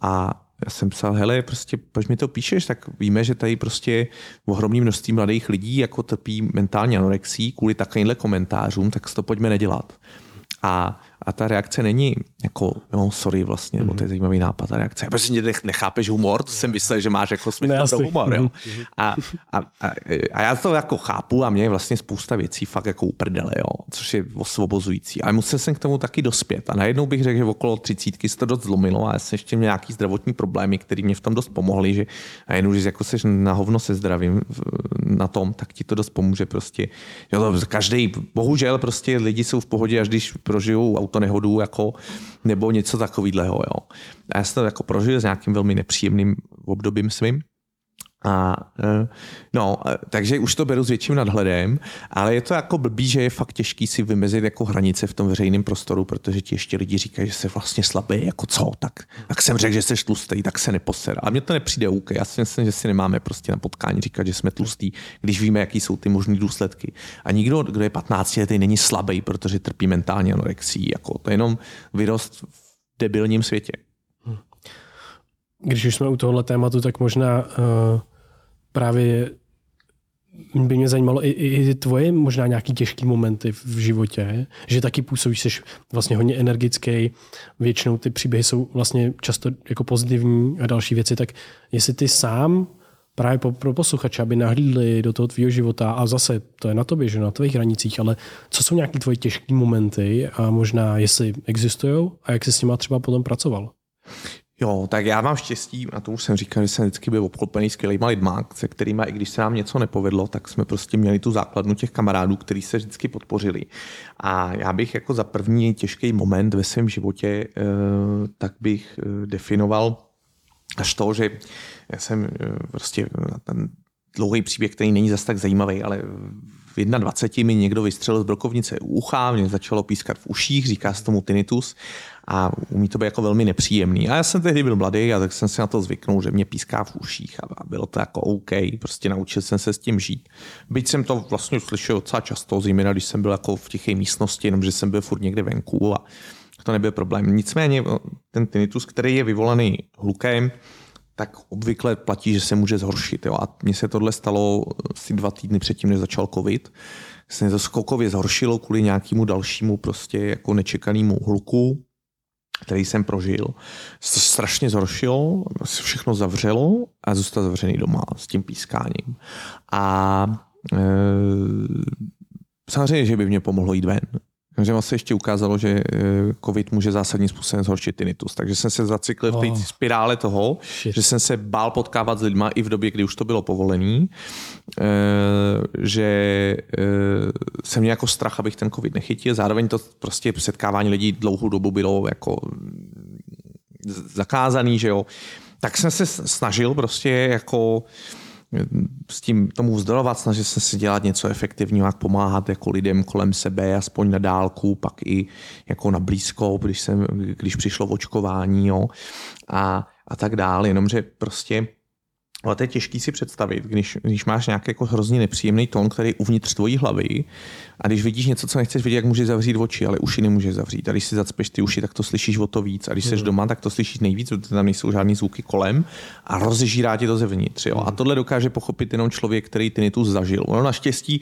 a já jsem psal, hele, prostě, proč mi to píšeš, tak víme, že tady prostě ohromný množství mladých lidí jako trpí mentální anorexí kvůli takovýmhle komentářům, tak to pojďme nedělat. A a ta reakce není jako, no sorry vlastně, nebo to je zajímavý nápad, ta reakce. Já prostě nechápeš humor, to jsem myslel, že máš jako smysl pro humor, jo. A, a, a, a, já to jako chápu a mě je vlastně spousta věcí fakt jako uprdele, jo, což je osvobozující. Ale musel jsem k tomu taky dospět. A najednou bych řekl, že okolo třicítky se to dost zlomilo a já jsem ještě měl nějaký zdravotní problémy, které mě v tom dost pomohly, že najednou, že jako seš na hovno se zdravím na tom, tak ti to dost pomůže prostě. Jo, každý, bohužel prostě lidi jsou v pohodě, až když prožijou autonehodu jako, nebo něco takového. Jo. A já jsem to jako prožil s nějakým velmi nepříjemným obdobím svým. A, e, no, e, takže už to beru s větším nadhledem, ale je to jako blbý, že je fakt těžký si vymezit jako hranice v tom veřejném prostoru, protože ti ještě lidi říkají, že jsi vlastně slabý, jako co, tak, tak jsem řekl, že jsi tlustý, tak se neposer. A mně to nepřijde OK. Já si myslím, že si nemáme prostě na potkání říkat, že jsme tlustý, když víme, jaký jsou ty možné důsledky. A nikdo, kdo je 15 letý, není slabý, protože trpí mentální anorexí. Jako, to je jenom vyrost v debilním světě. Když už jsme u tohohle tématu, tak možná uh právě by mě zajímalo i, i tvoje možná nějaký těžký momenty v životě, že taky působíš, jsi vlastně hodně energický, většinou ty příběhy jsou vlastně často jako pozitivní a další věci, tak jestli ty sám právě pro posluchače, aby nahlídli do toho tvýho života a zase to je na tobě, že na tvých hranicích, ale co jsou nějaké tvoje těžké momenty a možná jestli existují a jak jsi s nimi třeba potom pracoval? Jo, tak já mám štěstí, a to už jsem říkal, že jsem vždycky byl obklopený skvělýma lidma, se kterými, i když se nám něco nepovedlo, tak jsme prostě měli tu základnu těch kamarádů, kteří se vždycky podpořili. A já bych jako za první těžký moment ve svém životě, eh, tak bych eh, definoval až to, že já jsem eh, prostě ten dlouhý příběh, který není zas tak zajímavý, ale v 21 mi někdo vystřelil z brokovnice u ucha, mě začalo pískat v uších, říká se tomu tinnitus a umí to být jako velmi nepříjemný. A já jsem tehdy byl mladý a tak jsem si na to zvyknul, že mě píská v uších a bylo to jako OK, prostě naučil jsem se s tím žít. Byť jsem to vlastně slyšel docela často, zejména když jsem byl jako v tiché místnosti, jenomže jsem byl furt někde venku a to nebyl problém. Nicméně ten tinnitus, který je vyvolaný hlukem, tak obvykle platí, že se může zhoršit. Jo. A mně se tohle stalo asi dva týdny předtím, než začal covid. Se to skokově zhoršilo kvůli nějakému dalšímu prostě jako nečekanému hluku, který jsem prožil. Se strašně zhoršilo, všechno zavřelo a zůstal zavřený doma s tím pískáním. A e, samozřejmě, že by mě pomohlo jít ven. Takže vlastně ještě ukázalo, že eh, covid může zásadním způsobem zhoršit tinnitus. Takže jsem se zacyklil v té oh. spirále toho, Shit. že jsem se bál potkávat s lidma i v době, kdy už to bylo povolený, eh, že eh, jsem měl jako strach, abych ten covid nechytil. Zároveň to prostě setkávání lidí dlouhou dobu bylo jako zakázaný, že jo. Tak jsem se snažil prostě jako s tím tomu vzdorovat, snažit se si dělat něco efektivního, jak pomáhat jako lidem kolem sebe, aspoň na dálku, pak i jako na blízko, když, jsem, když přišlo očkování jo, a, a tak dále, jenomže prostě ale to je těžký si představit, když, když máš nějaký jako hrozně nepříjemný tón, který je uvnitř tvojí hlavy a když vidíš něco, co nechceš vidět, jak můžeš zavřít oči, ale uši nemůžeš zavřít. A když si zacpeš ty uši, tak to slyšíš o to víc. A když jsi hmm. doma, tak to slyšíš nejvíc, protože tam nejsou žádný zvuky kolem a rozežírá ti to zevnitř. Jo? A hmm. tohle dokáže pochopit jenom člověk, který tinnitus zažil. Ono naštěstí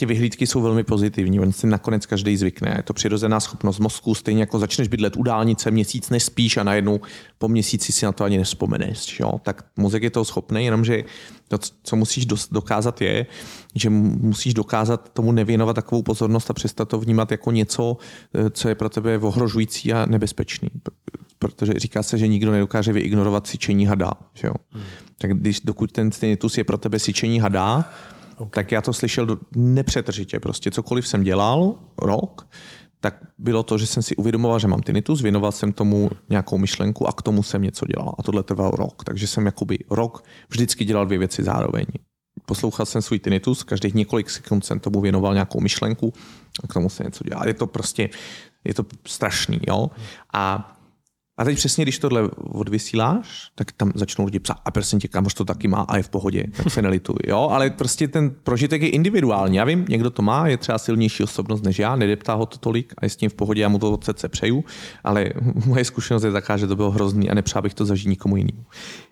ty vyhlídky jsou velmi pozitivní, on si nakonec každý zvykne. Je to přirozená schopnost mozku, stejně jako začneš bydlet u dálnice, měsíc nespíš a najednou po měsíci si na to ani nespomeneš. Jo? Tak mozek je to schopný, jenomže to, co musíš dokázat je, že musíš dokázat tomu nevěnovat takovou pozornost a přestat to vnímat jako něco, eh, co je pro tebe ohrožující a nebezpečný. Protože říká se, že nikdo nedokáže vyignorovat syčení hada. Že jo? Hmm. Tak když, dokud ten tinnitus je pro tebe syčení hada, okay. tak já to slyšel nepřetržitě. Prostě cokoliv jsem dělal rok, tak bylo to, že jsem si uvědomoval, že mám tinnitus, věnoval jsem tomu nějakou myšlenku a k tomu jsem něco dělal. A tohle trvalo rok. Takže jsem jakoby rok vždycky dělal dvě věci zároveň. Poslouchal jsem svůj tinnitus, každých několik sekund jsem tomu věnoval nějakou myšlenku a k tomu jsem něco dělal. Je to prostě, je to strašný, jo. A a teď přesně, když tohle odvysíláš, tak tam začnou lidi psát, a prosím tě, kamož to taky má a je v pohodě, tak se nelituji. Jo, ale prostě ten prožitek je individuální. Já vím, někdo to má, je třeba silnější osobnost než já, nedeptá ho to tolik a je s tím v pohodě, já mu to od srdce přeju, ale moje zkušenost je taková, že to bylo hrozný a nepřál bych to zažít nikomu jinému.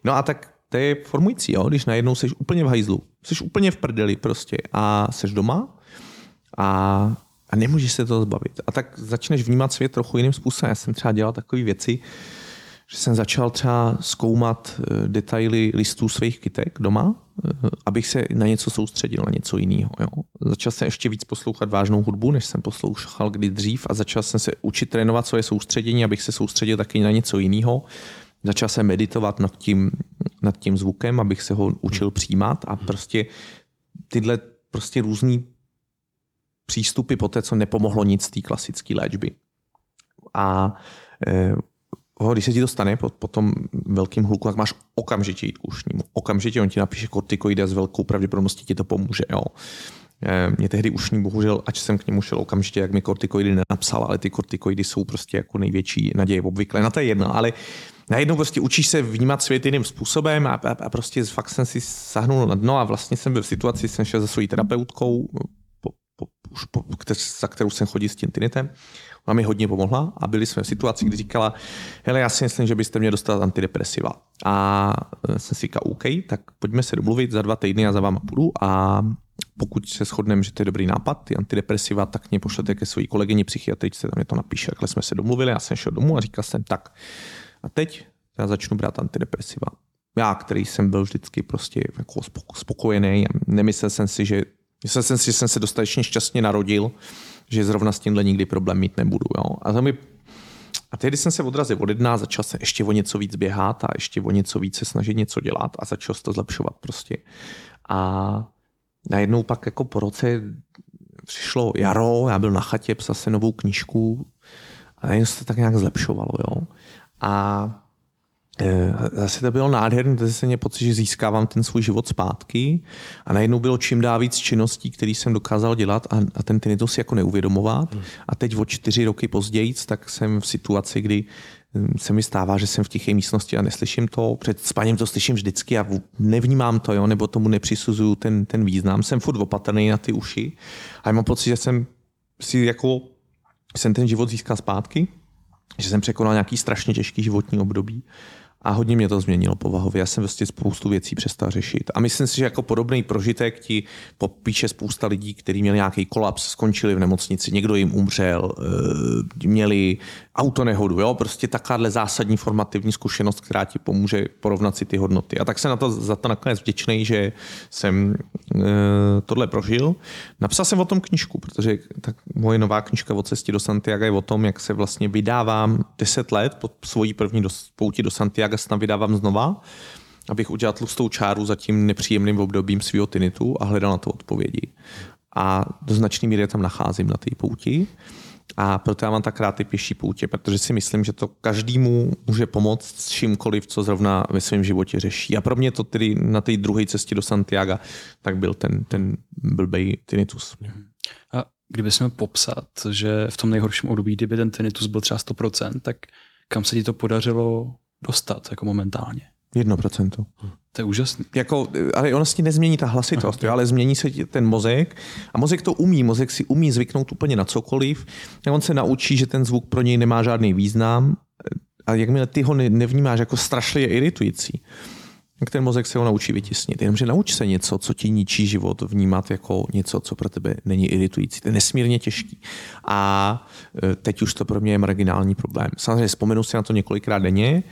No a tak to je formující, jo? když najednou jsi úplně v hajzlu, jsi úplně v prdeli prostě a jsi doma a a nemůžeš se toho zbavit. A tak začneš vnímat svět trochu jiným způsobem. Já jsem třeba dělal takové věci, že jsem začal třeba zkoumat eh, detaily listů svých kytek doma, eh, abych se na něco soustředil, na něco jiného. Jo. Začal jsem ještě víc poslouchat vážnou hudbu, než jsem poslouchal kdy dřív a začal jsem se učit trénovat svoje soustředění, abych se soustředil taky na něco jiného. Začal jsem meditovat nad tím, nad tím zvukem, abych se ho učil přijímat a prostě tyhle prostě různý přístupy po té, co nepomohlo nic té klasické léčby. A e, když se ti to stane po, po tom velkým hluku, tak máš okamžitě jít k ušnímu. Okamžitě on ti napíše kortikoidy a s velkou pravděpodobností ti to pomůže. Jo. E, mě tehdy ušní, bohužel, ač jsem k němu šel okamžitě, jak mi kortikoidy nenapsal, ale ty kortikoidy jsou prostě jako největší naděje obvykle. Na to je jedno, ale najednou prostě učíš se vnímat svět jiným způsobem a, a, a prostě fakt jsem si sahnul na dno a vlastně jsem byl v situaci, jsem šel za svojí terapeutkou, po, už po, za kterou jsem chodil s tím tinitem. Ona mi hodně pomohla a byli jsme v situaci, kdy říkala, hele, já si myslím, že byste měli dostat antidepresiva. A e, jsem si říkal, OK, tak pojďme se domluvit za dva týdny a za váma půjdu a pokud se shodneme, že to je dobrý nápad, ty antidepresiva, tak mě pošlete ke své kolegyni psychiatričce, tam mě to napíše. Takhle jsme se domluvili, já jsem šel domů a říkal jsem, tak a teď já začnu brát antidepresiva. Já, který jsem byl vždycky prostě jako spokojený, nemyslel jsem si, že Myslel jsem si, že jsem se dostatečně šťastně narodil, že zrovna s tímhle nikdy problém mít nebudu. Jo. A, to mi... a tehdy jsem se odrazil od jedna, začal jsem ještě o něco víc běhat a ještě o něco víc se snažit něco dělat a začal se to zlepšovat prostě. A najednou pak jako po roce přišlo jaro, já byl na chatě, psal se novou knížku a najednou se to tak nějak zlepšovalo. Jo. A zase to bylo nádherné, to se mě pocit, že získávám ten svůj život zpátky a najednou bylo čím dál víc činností, které jsem dokázal dělat a, a ten tinnitus si jako neuvědomovat. Hmm. A teď o čtyři roky později, tak jsem v situaci, kdy hm, se mi stává, že jsem v tiché místnosti a neslyším to. Před spaním to slyším vždycky a nevnímám to, jo, nebo tomu nepřisuzuju ten, ten význam. Jsem furt opatrný na ty uši a mám pocit, že jsem si jako jsem ten život získal zpátky, že jsem překonal nějaký strašně těžký životní období a hodně mě to změnilo povahově. Já jsem vlastně spoustu věcí přestal řešit. A myslím si, že jako podobný prožitek ti popíše spousta lidí, kteří měli nějaký kolaps, skončili v nemocnici, někdo jim umřel, eh, měli autonehodu, jo? prostě takováhle zásadní formativní zkušenost, která ti pomůže porovnat si ty hodnoty. A tak jsem na to, za to nakonec vděčný, že jsem e, tohle prožil. Napsal jsem o tom knižku, protože tak moje nová knižka o cestě do Santiago je o tom, jak se vlastně vydávám 10 let po svojí první do, pouti do Santiago, tam vydávám znova, abych udělal tlustou čáru za tím nepříjemným obdobím svého tinitu a hledal na to odpovědi. A do značné míry tam nacházím na té pouti. A proto já mám tak rád ty pěší poutě, protože si myslím, že to každému může pomoct s čímkoliv, co zrovna ve svém životě řeší. A pro mě to tedy na té druhé cestě do Santiago tak byl ten, ten blbej tinnitus. A kdybych měl popsat, že v tom nejhorším období, kdyby ten tinnitus byl třeba 100%, tak kam se ti to podařilo dostat jako momentálně? Jedno procento. To je úžasný. Jako, ale ono si nezmění ta hlasitost, jo, ale změní se ten mozek a mozek to umí. Mozek si umí zvyknout úplně na cokoliv. A on se naučí, že ten zvuk pro něj nemá žádný význam a jakmile ty ho nevnímáš jako strašlivě iritující, tak ten mozek se ho naučí vytisnit. Jenomže nauč se něco, co ti ničí život, vnímat jako něco, co pro tebe není iritující. To je nesmírně těžký. A e, teď už to pro mě je marginální problém. Samozřejmě vzpomenu si na to několikrát denně,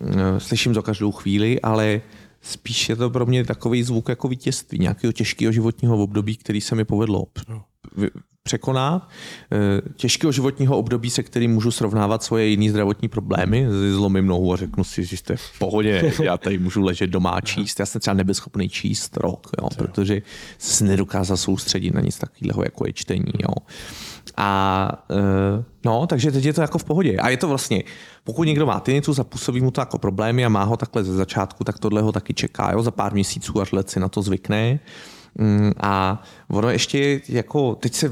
e, slyším to každou chvíli, ale spíš je to pro mě takový zvuk jako vítězství, nějakého těžkého životního období, který se mi povedlo no. Překonat. Eh, těžkého životního období, se kterým můžu srovnávat svoje jiné zdravotní problémy, zlomím nohu a řeknu si, že jste v pohodě, já tady můžu ležet doma číst. Já jsem třeba nebyl schopný číst rok, jo, protože se nedokázal soustředit na nic takového, jako je čtení. Jo. A uh, no, takže teď je to jako v pohodě. A je to vlastně, pokud někdo má tinnitus a působí mu to jako problémy a má ho takhle ze začátku, tak tohle ho taky čeká. Jo? Za pár měsíců až let si na to zvykne. Um, a ono ještě jako, teď se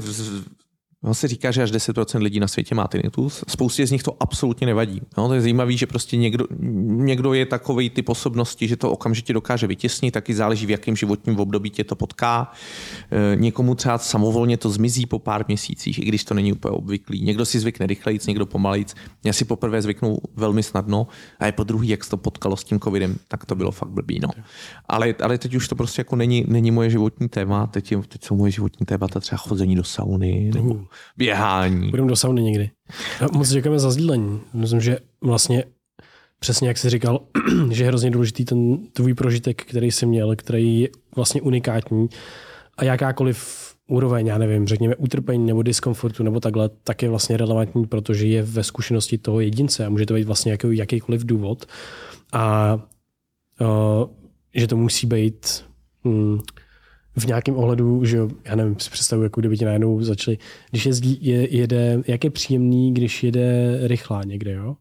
On se říká, že až 10% lidí na světě má tinnitus. Spoustě z nich to absolutně nevadí. No, to je zajímavé, že prostě někdo, někdo je takový typ osobnosti, že to okamžitě dokáže vytěsnit, taky záleží, v jakém životním období tě to potká. E, někomu třeba samovolně to zmizí po pár měsících, i když to není úplně obvyklý. Někdo si zvykne rychlejc, někdo pomalejc. Já si poprvé zvyknu velmi snadno a je po druhý, jak se to potkalo s tím covidem, tak to bylo fakt blbý. No. Ale, ale teď už to prostě jako není, není moje životní téma, teď, je, teď jsou moje životní témata třeba chození do sauny, nebo běhání. Budeme do sauny někdy. A moc děkujeme za sdílení. Myslím, že vlastně přesně jak jsi říkal, že je hrozně důležitý ten tvůj prožitek, který jsi měl, který je vlastně unikátní a jakákoliv úroveň, já nevím, řekněme utrpení nebo diskomfortu nebo takhle, tak je vlastně relevantní, protože je ve zkušenosti toho jedince a může to být vlastně jaký, jakýkoliv důvod. A uh, že to musí být hm, v nějakém ohledu, že já nevím, si představuji, jako kdyby ti najednou začali, když jezdí, je, jede, jak je příjemný, když jede rychlá někde, jo?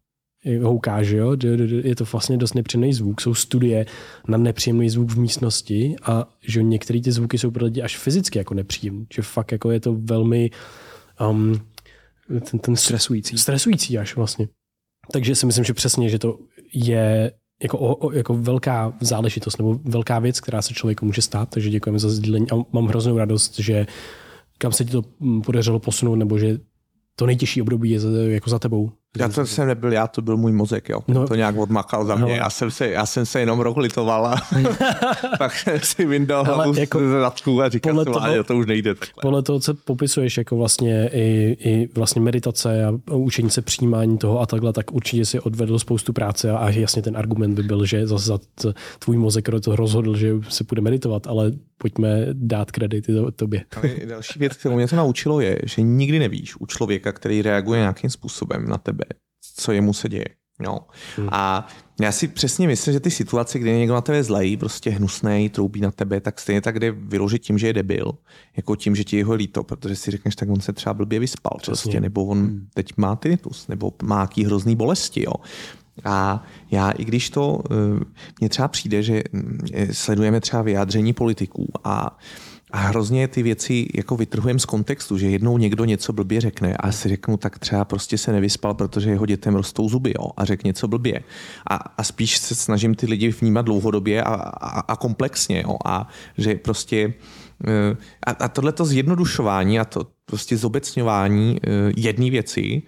houká, že jo? Je to vlastně dost nepříjemný zvuk. Jsou studie na nepříjemný zvuk v místnosti a že některé ty zvuky jsou pro lidi až fyzicky jako nepříjemné. Že fakt jako je to velmi um, ten, ten stresující. Stresující až vlastně. Takže si myslím, že přesně, že to je jako, o, o, jako velká záležitost nebo velká věc, která se člověku může stát, takže děkujeme za sdílení a mám hroznou radost, že kam se ti to podařilo posunout, nebo že to nejtěžší období je za, jako za tebou. Já to jsem nebyl já, to byl můj mozek, jo. No. To nějak odmakal za mě. No. Já, jsem se, já jsem se jenom rok litoval a pak si vyndal hlavu jako z zadku a říkal jsem, toho, to už nejde takhle. Podle toho, co popisuješ jako vlastně i, i vlastně meditace a učení se přijímání toho a takhle, tak určitě si odvedl spoustu práce a jasně ten argument by byl, že zase za tvůj mozek to rozhodl, že se bude meditovat, ale pojďme dát kredity to, tobě. Ale další věc, kterou mě to naučilo, je, že nikdy nevíš u člověka, který reaguje nějakým způsobem na tebe, co jemu se děje. No. Hmm. A já si přesně myslím, že ty situace, kdy někdo na tebe zlej, prostě hnusný, troubí na tebe, tak stejně tak jde vyložit tím, že je debil, jako tím, že ti jeho líto, protože si řekneš, tak on se třeba blbě vyspal, přesně. prostě, nebo on hmm. teď má tinnitus, nebo má jaký hrozný bolesti, jo. A já, i když to eh, mně třeba přijde, že hm, sledujeme třeba vyjádření politiků a a hrozně ty věci jako vytrhujeme z kontextu, že jednou někdo něco blbě řekne a si řeknu, tak třeba prostě se nevyspal, protože jeho dětem rostou zuby jo, a řekne něco blbě. A, a spíš se snažím ty lidi vnímat dlouhodobě a, a, a komplexně. Jo, a že prostě eh, a, a tohleto zjednodušování a to prostě zobecňování eh, jedné věci,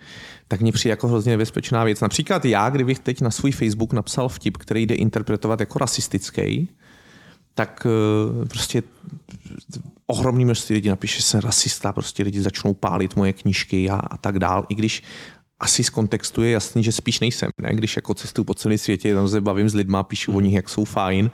tak mě přijde jako hrozně nebezpečná věc. Například já, kdybych teď na svůj Facebook napsal vtip, který jde interpretovat jako rasistický, tak eh, prostě ohromný množství lidí napíše, že jsem rasista, prostě lidi začnou pálit moje knížky a, a tak dál, i když asi z kontextu je jasný, že spíš nejsem. Ne? Když jako cestuju po celém světě, tam se bavím s lidma, píšu o nich, jak jsou fajn.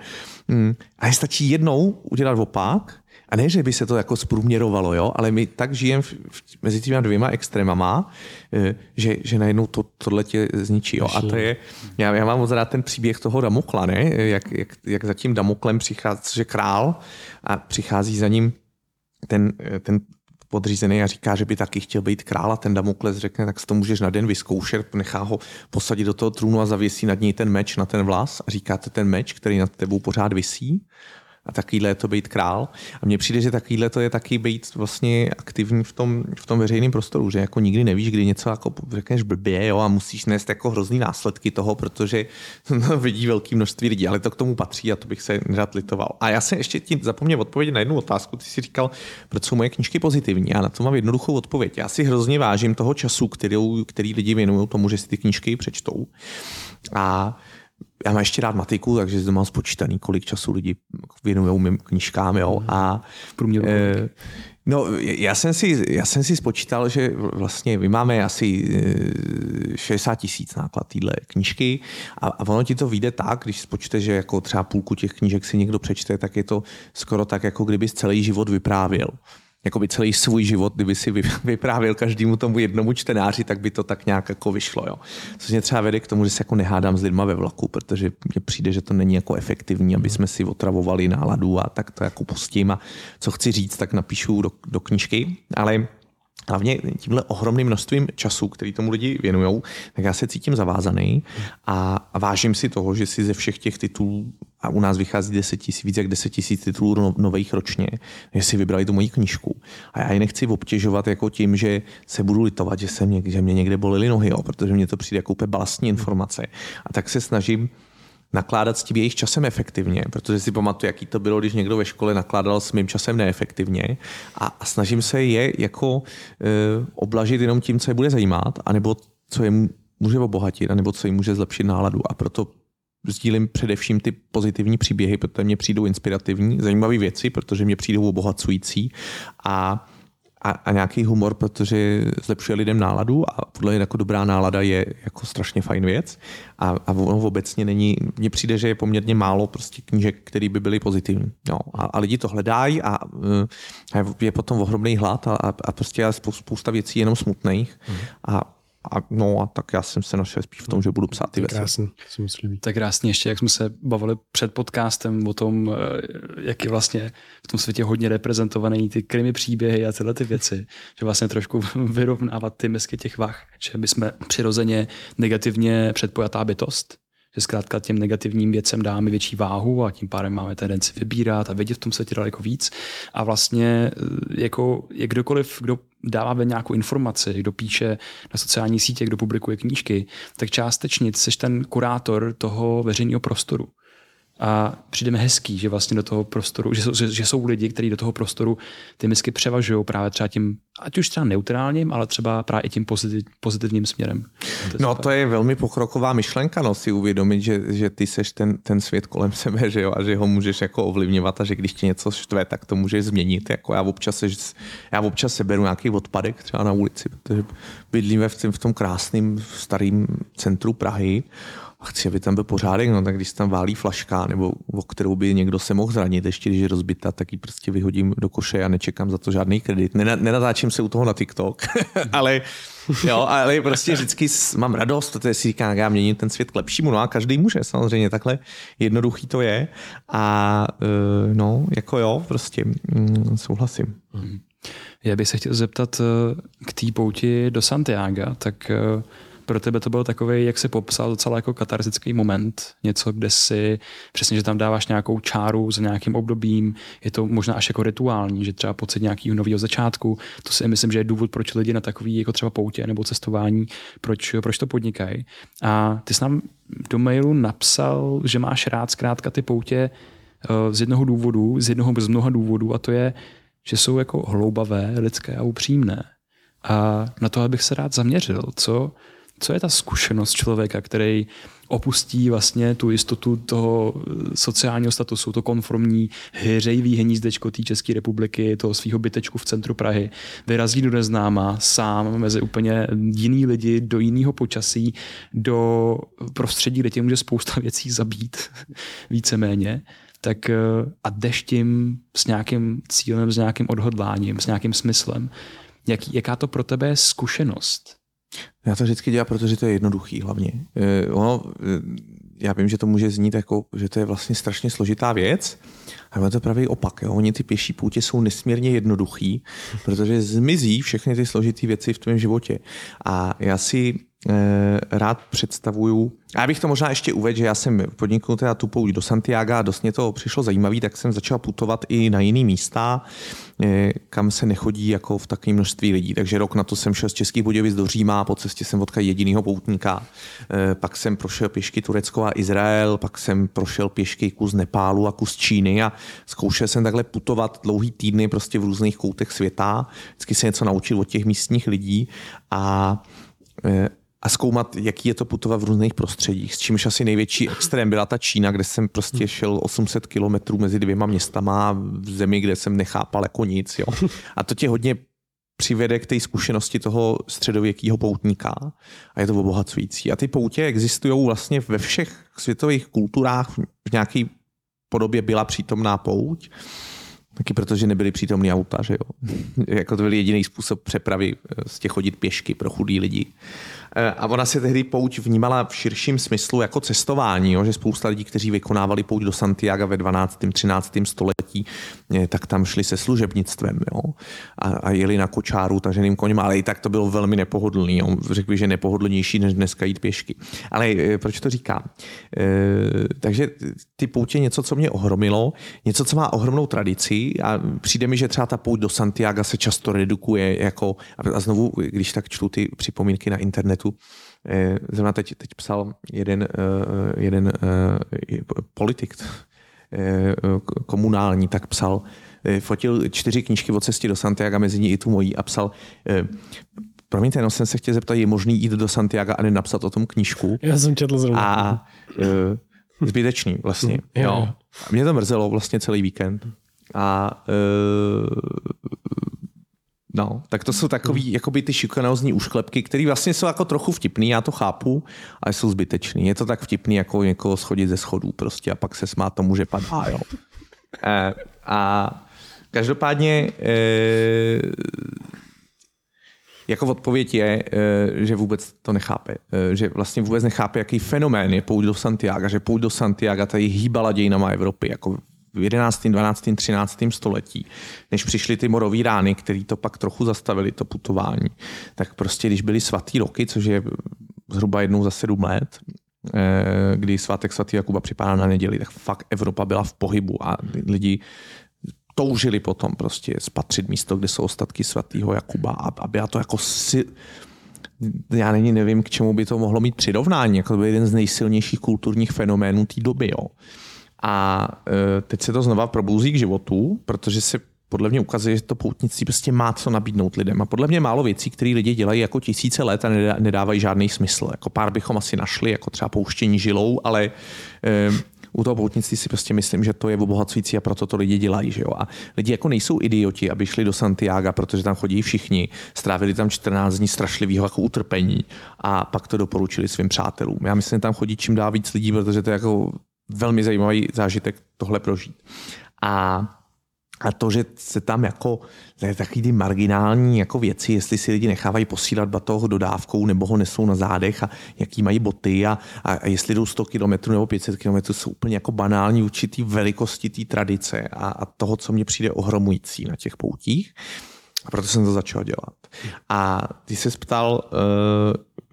Hmm. A je stačí jednou udělat opak a ne, že by se to jako zprůměrovalo, jo, ale my tak žijeme v, v, mezi těmi dvěma extrémama, eh, že, že najednou to, tohle tě zničí. Jo. A to je, já, já mám moc rád ten příběh toho Damokla, ne? Jak, jak, jak za tím Damoklem přichází, že král a přichází za ním ten, ten podřízený a říká, že by taky chtěl být král a ten Damokles řekne, tak si to můžeš na den vyzkoušet, nechá ho posadit do toho trůnu a zavěsí nad něj ten meč na ten vlas a říkáte ten meč, který nad tebou pořád visí a takovýhle je to být král. A mně přijde, že takovýhle to je taky být vlastně aktivní v tom, v tom veřejném prostoru, že jako nikdy nevíš, kdy něco jako řekneš blbě jo, a musíš nést jako hrozný následky toho, protože no, vidí velké množství lidí, ale to k tomu patří a to bych se nerad litoval. A já jsem ještě ti zapomněl odpovědět na jednu otázku. Ty si říkal, proč jsou moje knížky pozitivní. Já na to mám jednoduchou odpověď. Já si hrozně vážím toho času, který, který lidi věnují tomu, že si ty knížky přečtou. A já mám ještě rád matiku, takže to mám spočítaný, kolik času lidi věnují mým knížkám. Jo? A v průměru. E, No, já jsem, si, já jsem si spočítal, že vlastně my máme asi 60 eh, tisíc náklad téhle knížky a, a ono ti to vyjde tak, když spočte, že jako třeba půlku těch knížek si někdo přečte, tak je to skoro tak, jako kdyby celý život vyprávěl jakoby celý svůj život, kdyby si vyprávěl každému tomu jednomu čtenáři, tak by to tak nějak jako vyšlo. Jo. Což mě třeba vede k tomu, že se jako nehádám s lidma ve vlaku, protože mně přijde, že to není jako efektivní, aby jsme si otravovali náladu a tak to jako pustím a co chci říct, tak napíšu do, do knížky, ale hlavně tímhle ohromným množstvím času, který tomu lidi věnují, tak já se cítím zavázaný a, vážím si toho, že si ze všech těch titulů, a u nás vychází 10 tisíc, víc jak 10 tisíc titulů no, nových ročně, že si vybrali tu moji knížku. A já ji nechci obtěžovat jako tím, že se budu litovat, že, jsem, že mě někde bolily nohy, jo, protože mě to přijde jako úplně balastní informace. A tak se snažím nakládat s tím jejich časem efektivně, protože si pamatuju, jaký to bylo, když někdo ve škole nakládal s mým časem neefektivně a, a snažím se je jako e, oblažit jenom tím, co je bude zajímat, anebo co je může obohatit, anebo co jim může zlepšit náladu. A proto sdílím především ty pozitivní příběhy, protože mě přijdou inspirativní, zajímavé věci, protože mě přijdou obohacující a a, a nějaký humor, protože zlepšuje lidem náladu a podle mě jako dobrá nálada je jako strašně fajn věc. A, a ono obecně není, mně přijde, že je poměrně málo prostě knížek, které by byly pozitivní. No, a, a lidi to hledají a, a je potom ohromný hlad a, a, a prostě je spousta věcí jenom smutných. A a, no a tak já jsem se našel spíš v tom, že budu psát ty věci. Krásný, mi líbí. Tak krásně ještě, jak jsme se bavili před podcastem o tom, eh, jak je vlastně v tom světě hodně reprezentovaný ty krimi příběhy a tyhle ty věci, že vlastně trošku vyrovnávat ty mesky těch vach, že my jsme přirozeně negativně předpojatá bytost, že zkrátka těm negativním věcem dáme větší váhu a tím pádem máme tendenci vybírat a vidět v tom světě daleko víc. A vlastně eh, jako je kdokoliv, kdo dává ven nějakou informaci, kdo píše na sociální sítě, kdo publikuje knížky, tak částečně jsi ten kurátor toho veřejného prostoru. A přijde mi hezký, že vlastně do toho prostoru, že jsou, že, že jsou lidi, kteří do toho prostoru ty misky převažují právě třeba tím, ať už třeba neutrálním, ale třeba právě i tím pozitiv, pozitivním směrem. To no super. to je velmi pokroková myšlenka, no si uvědomit, že, že ty seš ten, ten svět kolem sebe, že jo, a že ho můžeš jako ovlivňovat a že když tě něco štve, tak to můžeš změnit. Jako já občas, se, já občas se beru nějaký odpadek třeba na ulici, protože bydlíme v tom, v tom krásném starém centru Prahy a chci, aby tam byl pořádek, no tak když tam válí flaška, nebo o kterou by někdo se mohl zranit, ještě když je rozbita, tak ji prostě vyhodím do koše a nečekám za to žádný kredit. Nenatáčím se u toho na TikTok, ale jo, ale prostě vždycky mám radost, protože si říkám, já měním ten svět k lepšímu, no a každý může, samozřejmě, takhle jednoduchý to je a e, no, jako jo, prostě mm, souhlasím. Já bych se chtěl zeptat e, k té pouti do Santiago, tak e, pro tebe to byl takový, jak se popsal, docela jako katarzický moment. Něco, kde si přesně, že tam dáváš nějakou čáru za nějakým obdobím, je to možná až jako rituální, že třeba pocit nějakého nového začátku. To si myslím, že je důvod, proč lidi na takový jako třeba poutě nebo cestování, proč, proč to podnikají. A ty jsi nám do mailu napsal, že máš rád zkrátka ty poutě eh, z jednoho důvodu, z jednoho z mnoha důvodů, a to je, že jsou jako hloubavé, lidské a upřímné. A na to bych se rád zaměřil. Co, co je ta zkušenost člověka, který opustí vlastně tu jistotu toho sociálního statusu, to konformní hřejivý hnízdečko té České republiky, toho svého bytečku v centru Prahy, vyrazí do neznáma sám mezi úplně jiný lidi, do jiného počasí, do prostředí, kde tě může spousta věcí zabít, víceméně, tak eh, a jdeš tím s nějakým cílem, s nějakým odhodláním, s nějakým smyslem. Jak, jaká to pro tebe je zkušenost? Já to vždycky dělám, protože to je jednoduchý hlavně. Eh, ono, eh, já vím, že to může znít jako, že to je vlastně strašně složitá věc, ale to je pravý opak. Jo. Oni ty pěší půtě jsou nesmírně jednoduchý, protože zmizí všechny ty složité věci v tvém životě. A já si rád představuju. A já bych to možná ještě uvedl, že já jsem podnikl teda tu pouť do Santiago a dost mě to přišlo zajímavý, tak jsem začal putovat i na jiný místa, eh, kam se nechodí jako v takové množství lidí. Takže rok na to jsem šel z Českých Budějovic do Říma, po cestě jsem potkal jedinýho poutníka. Eh, pak jsem prošel pěšky Turecko a Izrael, pak jsem prošel pěšky kus Nepálu a kus Číny a zkoušel jsem takhle putovat dlouhý týdny prostě v různých koutech světa. Vždycky se něco naučil od těch místních lidí a a zkoumat, jaký je to putovat v různých prostředích. S čímž asi největší extrém byla ta Čína, kde jsem prostě hmm. šel 800 kilometrů mezi dvěma městama v zemi, kde jsem nechápal jako nic. Jo. A to tě hodně přivede k té zkušenosti toho středověkého poutníka a je to obohacující. A ty poutě existují vlastně ve všech světových kulturách v nějaké podobě byla přítomná pouť. Taky protože nebyly přítomný auta, že jo. jako to byl jediný způsob přepravy, z těch chodit pěšky pro chudý lidi. Eh, a ona se tehdy pouť vnímala v širším smyslu jako cestování, jo? že spousta lidí, kteří vykonávali pouť do Santiago ve 12. 13. století, eh, tak tam šli se služebnictvem jo? A, a jeli na kočáru taženým koněm, ale i tak to bylo velmi nepohodlný. Jo? Řekl bych, že nepohodlnější, než dneska jít pěšky. Ale eh, proč to říkám? E, takže ty poutě něco, co mě ohromilo, něco, co má ohromnou tradici a přijde mi, že třeba ta pouť do Santiago se často redukuje jako, a znovu, když tak čtu ty připomínky na internetu, internetu. Eh, zrovna teď, teď psal jeden, eh, jeden eh, politik komunální, tak psal, fotil čtyři knížky o cestě do Santiago, mezi ní i tu mojí a psal, promiňte, jenom jsem se chtěl zeptat, je možný jít do Santiago a nenapsat o tom knížku? Já jsem četl zrovna. A zbytečný vlastně. Jo. jo. A mě to mrzelo vlastně celý víkend. A No, tak to jsou takový, jakoby ty šikanózní ušklepky, které vlastně jsou jako trochu vtipný, já to chápu, ale jsou zbytečný. Je to tak vtipný, jako někoho schodit ze schodů prostě a pak se smát tomu, že padá, jo. E, a každopádně e, jako odpověď je, eh, že vůbec to nechápe. Eh, že vlastně vůbec nechápe, jaký fenomén je pouť do Santiago, že pouť do Santiago tady hýbala dějinama Evropy, jako v 11., 12., 13. století, než přišly ty morové rány, které to pak trochu zastavili, to putování, tak prostě když byly svatý roky, což je zhruba jednou za sedm let, eh, kdy svátek svatý Jakuba připadá na neděli, tak fakt Evropa byla v pohybu a lidi toužili potom prostě spatřit místo, kde jsou ostatky svatého Jakuba a byla to jako si, já není nevím, k čemu by to mohlo mít přirovnání, jako to byl jeden z nejsilnějších kulturních fenoménů té doby. Jo. A e, teď se to znova probouzí k životu, protože se podle mě ukazuje, že to poutnictví prostě má co nabídnout lidem. A podle mě málo věcí, které lidi dělají jako tisíce let a nedávají žádný smysl. Jako pár bychom asi našli, jako třeba pouštění žilou, ale e, u toho poutnictví si prostě myslím, že to je obohacující a proto to lidi dělají. Že jo? A lidi jako nejsou idioti, aby šli do Santiago, protože tam chodí všichni, strávili tam 14 dní strašlivého jako utrpení a pak to doporučili svým přátelům. Já myslím, že tam chodí čím dál víc lidí, protože to je jako velmi zajímavý zážitek tohle prožít. A a to, že se tam jako takový ty marginální jako věci, jestli si lidi nechávají posílat batoh dodávkou nebo ho nesou na zádech a jaký mají boty a, a, a jestli jdou 100 km nebo 500 km, jsou úplně jako banální určitý velikosti té tradice a, a toho, co mě přijde ohromující na těch poutích. A proto jsem to začal dělat. A ty se ptal, uh,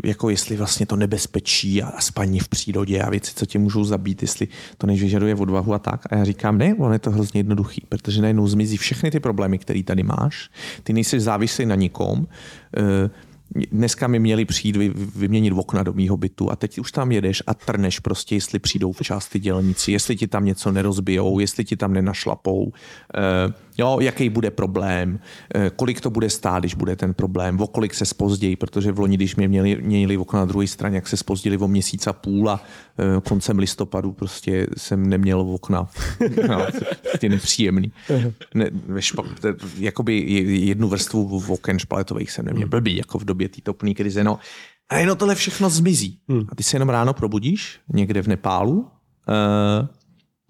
jako jestli vlastně to nebezpečí a spaní v přírodě a věci, co tě můžou zabít, jestli to než vyžaduje odvahu a tak. A já říkám, ne, on je to hrozně jednoduchý, protože najednou zmizí všechny ty problémy, které tady máš. Ty nejsi závislý na nikom. Uh, dneska mi měli přijít vy, vyměnit okna do mýho bytu a teď už tam jedeš a trneš prostě, jestli přijdou včas ty dělníci, jestli ti tam něco nerozbijou, jestli ti tam nenašlapou, uh, jo, jaký bude problém, uh, kolik to bude stát, když bude ten problém, o kolik se spozdějí, protože v loni, když mě měli, měli okna na druhé straně, jak se spozdili o měsíc a půl a uh, koncem listopadu prostě jsem neměl okna. no, ty nepříjemný. Ne, špa, jakoby jednu vrstvu oken špaletových jsem neměl. Blbý, jako v době té topné krize. No. A jenom tohle všechno zmizí. Hmm. A ty se jenom ráno probudíš někde v Nepálu, uh,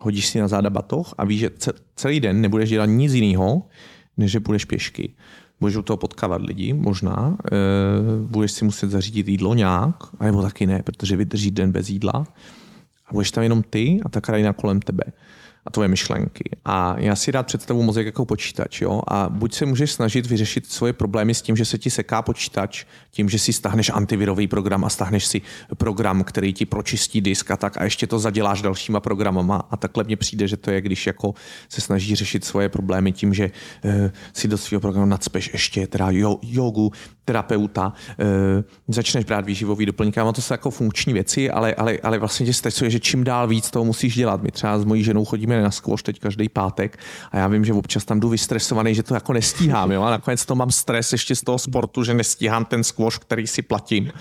hodíš si na záda batoh a víš, že celý den nebudeš dělat nic jiného, než že budeš pěšky. Budeš u toho potkávat lidi, možná. Uh, budeš si muset zařídit jídlo nějak, anebo taky ne, protože vydrží den bez jídla. A budeš tam jenom ty a ta krajina kolem tebe a tvoje myšlenky. A já si rád představu mozek jako počítač. Jo? A buď se můžeš snažit vyřešit svoje problémy s tím, že se ti seká počítač, tím, že si stáhneš antivirový program a stáhneš si program, který ti pročistí disk a tak a ještě to zaděláš dalšíma programama. A takhle mně přijde, že to je, když jako se snaží řešit svoje problémy tím, že uh, si do svého programu nadspeš ještě teda jo, jogu, terapeuta, uh, začneš brát výživový doplňky. A to jsou jako funkční věci, ale, ale, ale vlastně tě stresuje, že čím dál víc toho musíš dělat. My třeba s mojí ženou chodíme na squash teď každý pátek a já vím, že občas tam jdu vystresovaný, že to jako nestíhám. Jo? A nakonec to mám stres ještě z toho sportu, že nestíhám ten squash, který si platím.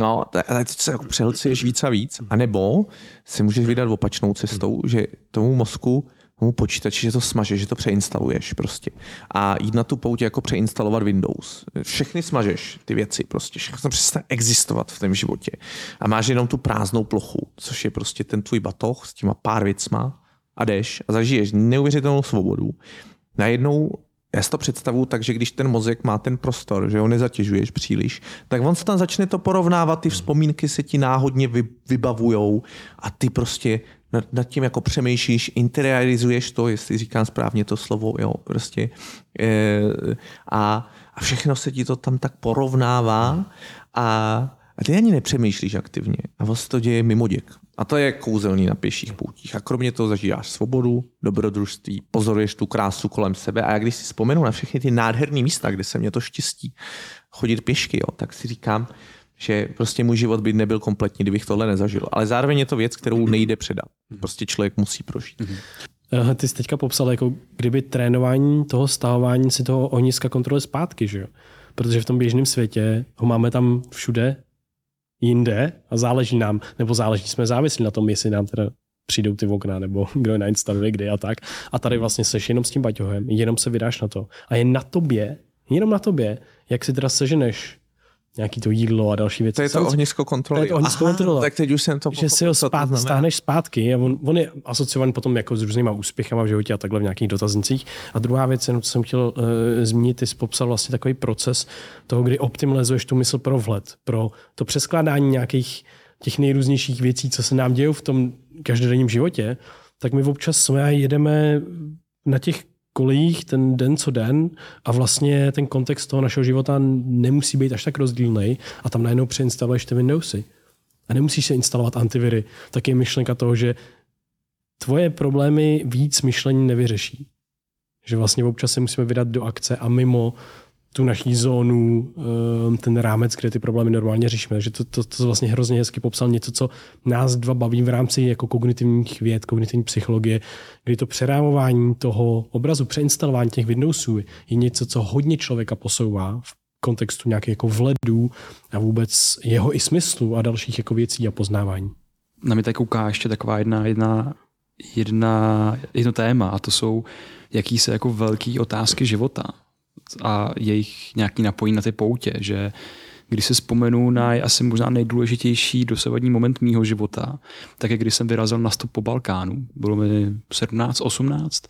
No, ale teď se jako přehlcuješ víc a víc. A nebo si můžeš vydat opačnou cestou, že tomu mozku tomu počítači, že to smažeš, že to přeinstaluješ prostě. A jít na tu poutě jako přeinstalovat Windows. Všechny smažeš, ty věci prostě. Všechno přestane existovat v tom životě. A máš jenom tu prázdnou plochu, což je prostě ten tvůj batoh s těma pár věcma a jdeš a zažiješ neuvěřitelnou svobodu. Najednou já si to představu tak, že když ten mozek má ten prostor, že ho nezatěžuješ příliš, tak on se tam začne to porovnávat, ty vzpomínky se ti náhodně vy, vybavujou a ty prostě nad, nad tím jako přemýšlíš, interiorizuješ to, jestli říkám správně to slovo, jo, prostě. E, a, a všechno se ti to tam tak porovnává a, a ty ani nepřemýšlíš aktivně. A vlastně to děje mimo děk. A to je kouzelný na pěších poutích. A kromě toho zažíváš svobodu, dobrodružství, pozoruješ tu krásu kolem sebe. A jak když si vzpomenu na všechny ty nádherné místa, kde se mě to štěstí chodit pěšky, jo, tak si říkám, že prostě můj život by nebyl kompletní, kdybych tohle nezažil. Ale zároveň je to věc, kterou nejde předat. Prostě člověk musí prožít. Mm-hmm. Ty jsi teďka popsal, jako kdyby trénování toho stahování si toho ohniska kontroluje zpátky, že jo? Protože v tom běžném světě ho máme tam všude jinde a záleží nám, nebo záleží, jsme závislí na tom, jestli nám teda přijdou ty okna, nebo kdo je nainstaluje kdy a tak. A tady vlastně seš jenom s tím baťohem, jenom se vydáš na to. A je na tobě, Jenom na tobě, jak si teda seženeš nějaký to jídlo a další věci. To je to ohnisko kontroly. To je to ohnisko Aha, kontrola. Tak teď už jsem to že si ho spát, stáhneš zpátky a on, on, je asociovaný potom jako s různýma úspěchama v životě a takhle v nějakých dotaznicích. A druhá věc, jenom co jsem chtěl uh, zmínit, ty jsi popsal vlastně takový proces toho, kdy optimalizuješ tu mysl pro vhled, pro to přeskládání nějakých těch nejrůznějších věcí, co se nám dějí v tom každodenním životě, tak my občas jsme jedeme na těch kolejích ten den co den a vlastně ten kontext toho našeho života nemusí být až tak rozdílný a tam najednou přeinstaluješ ty Windowsy. A nemusíš se instalovat antiviry. Tak je myšlenka toho, že tvoje problémy víc myšlení nevyřeší. Že vlastně občas se musíme vydat do akce a mimo tu naší zónu, ehm, ten rámec, kde ty problémy normálně řešíme. Takže to, to, to vlastně hrozně hezky popsal něco, co nás dva baví v rámci jako kognitivních věd, kognitivní psychologie, kdy to přerámování toho obrazu, přeinstalování těch Windowsů je něco, co hodně člověka posouvá v kontextu nějakých jako vledů a vůbec jeho i smyslu a dalších jako věcí a poznávání. Na mě tak kouká ještě taková jedna, jedna, jedna, jedno téma a to jsou jaký se jako velký otázky života a jejich nějaký napojení na ty poutě, že když si vzpomenu na asi možná nejdůležitější dosavadní moment mýho života, tak je když jsem vyrazil na stop po Balkánu. Bylo mi 17, 18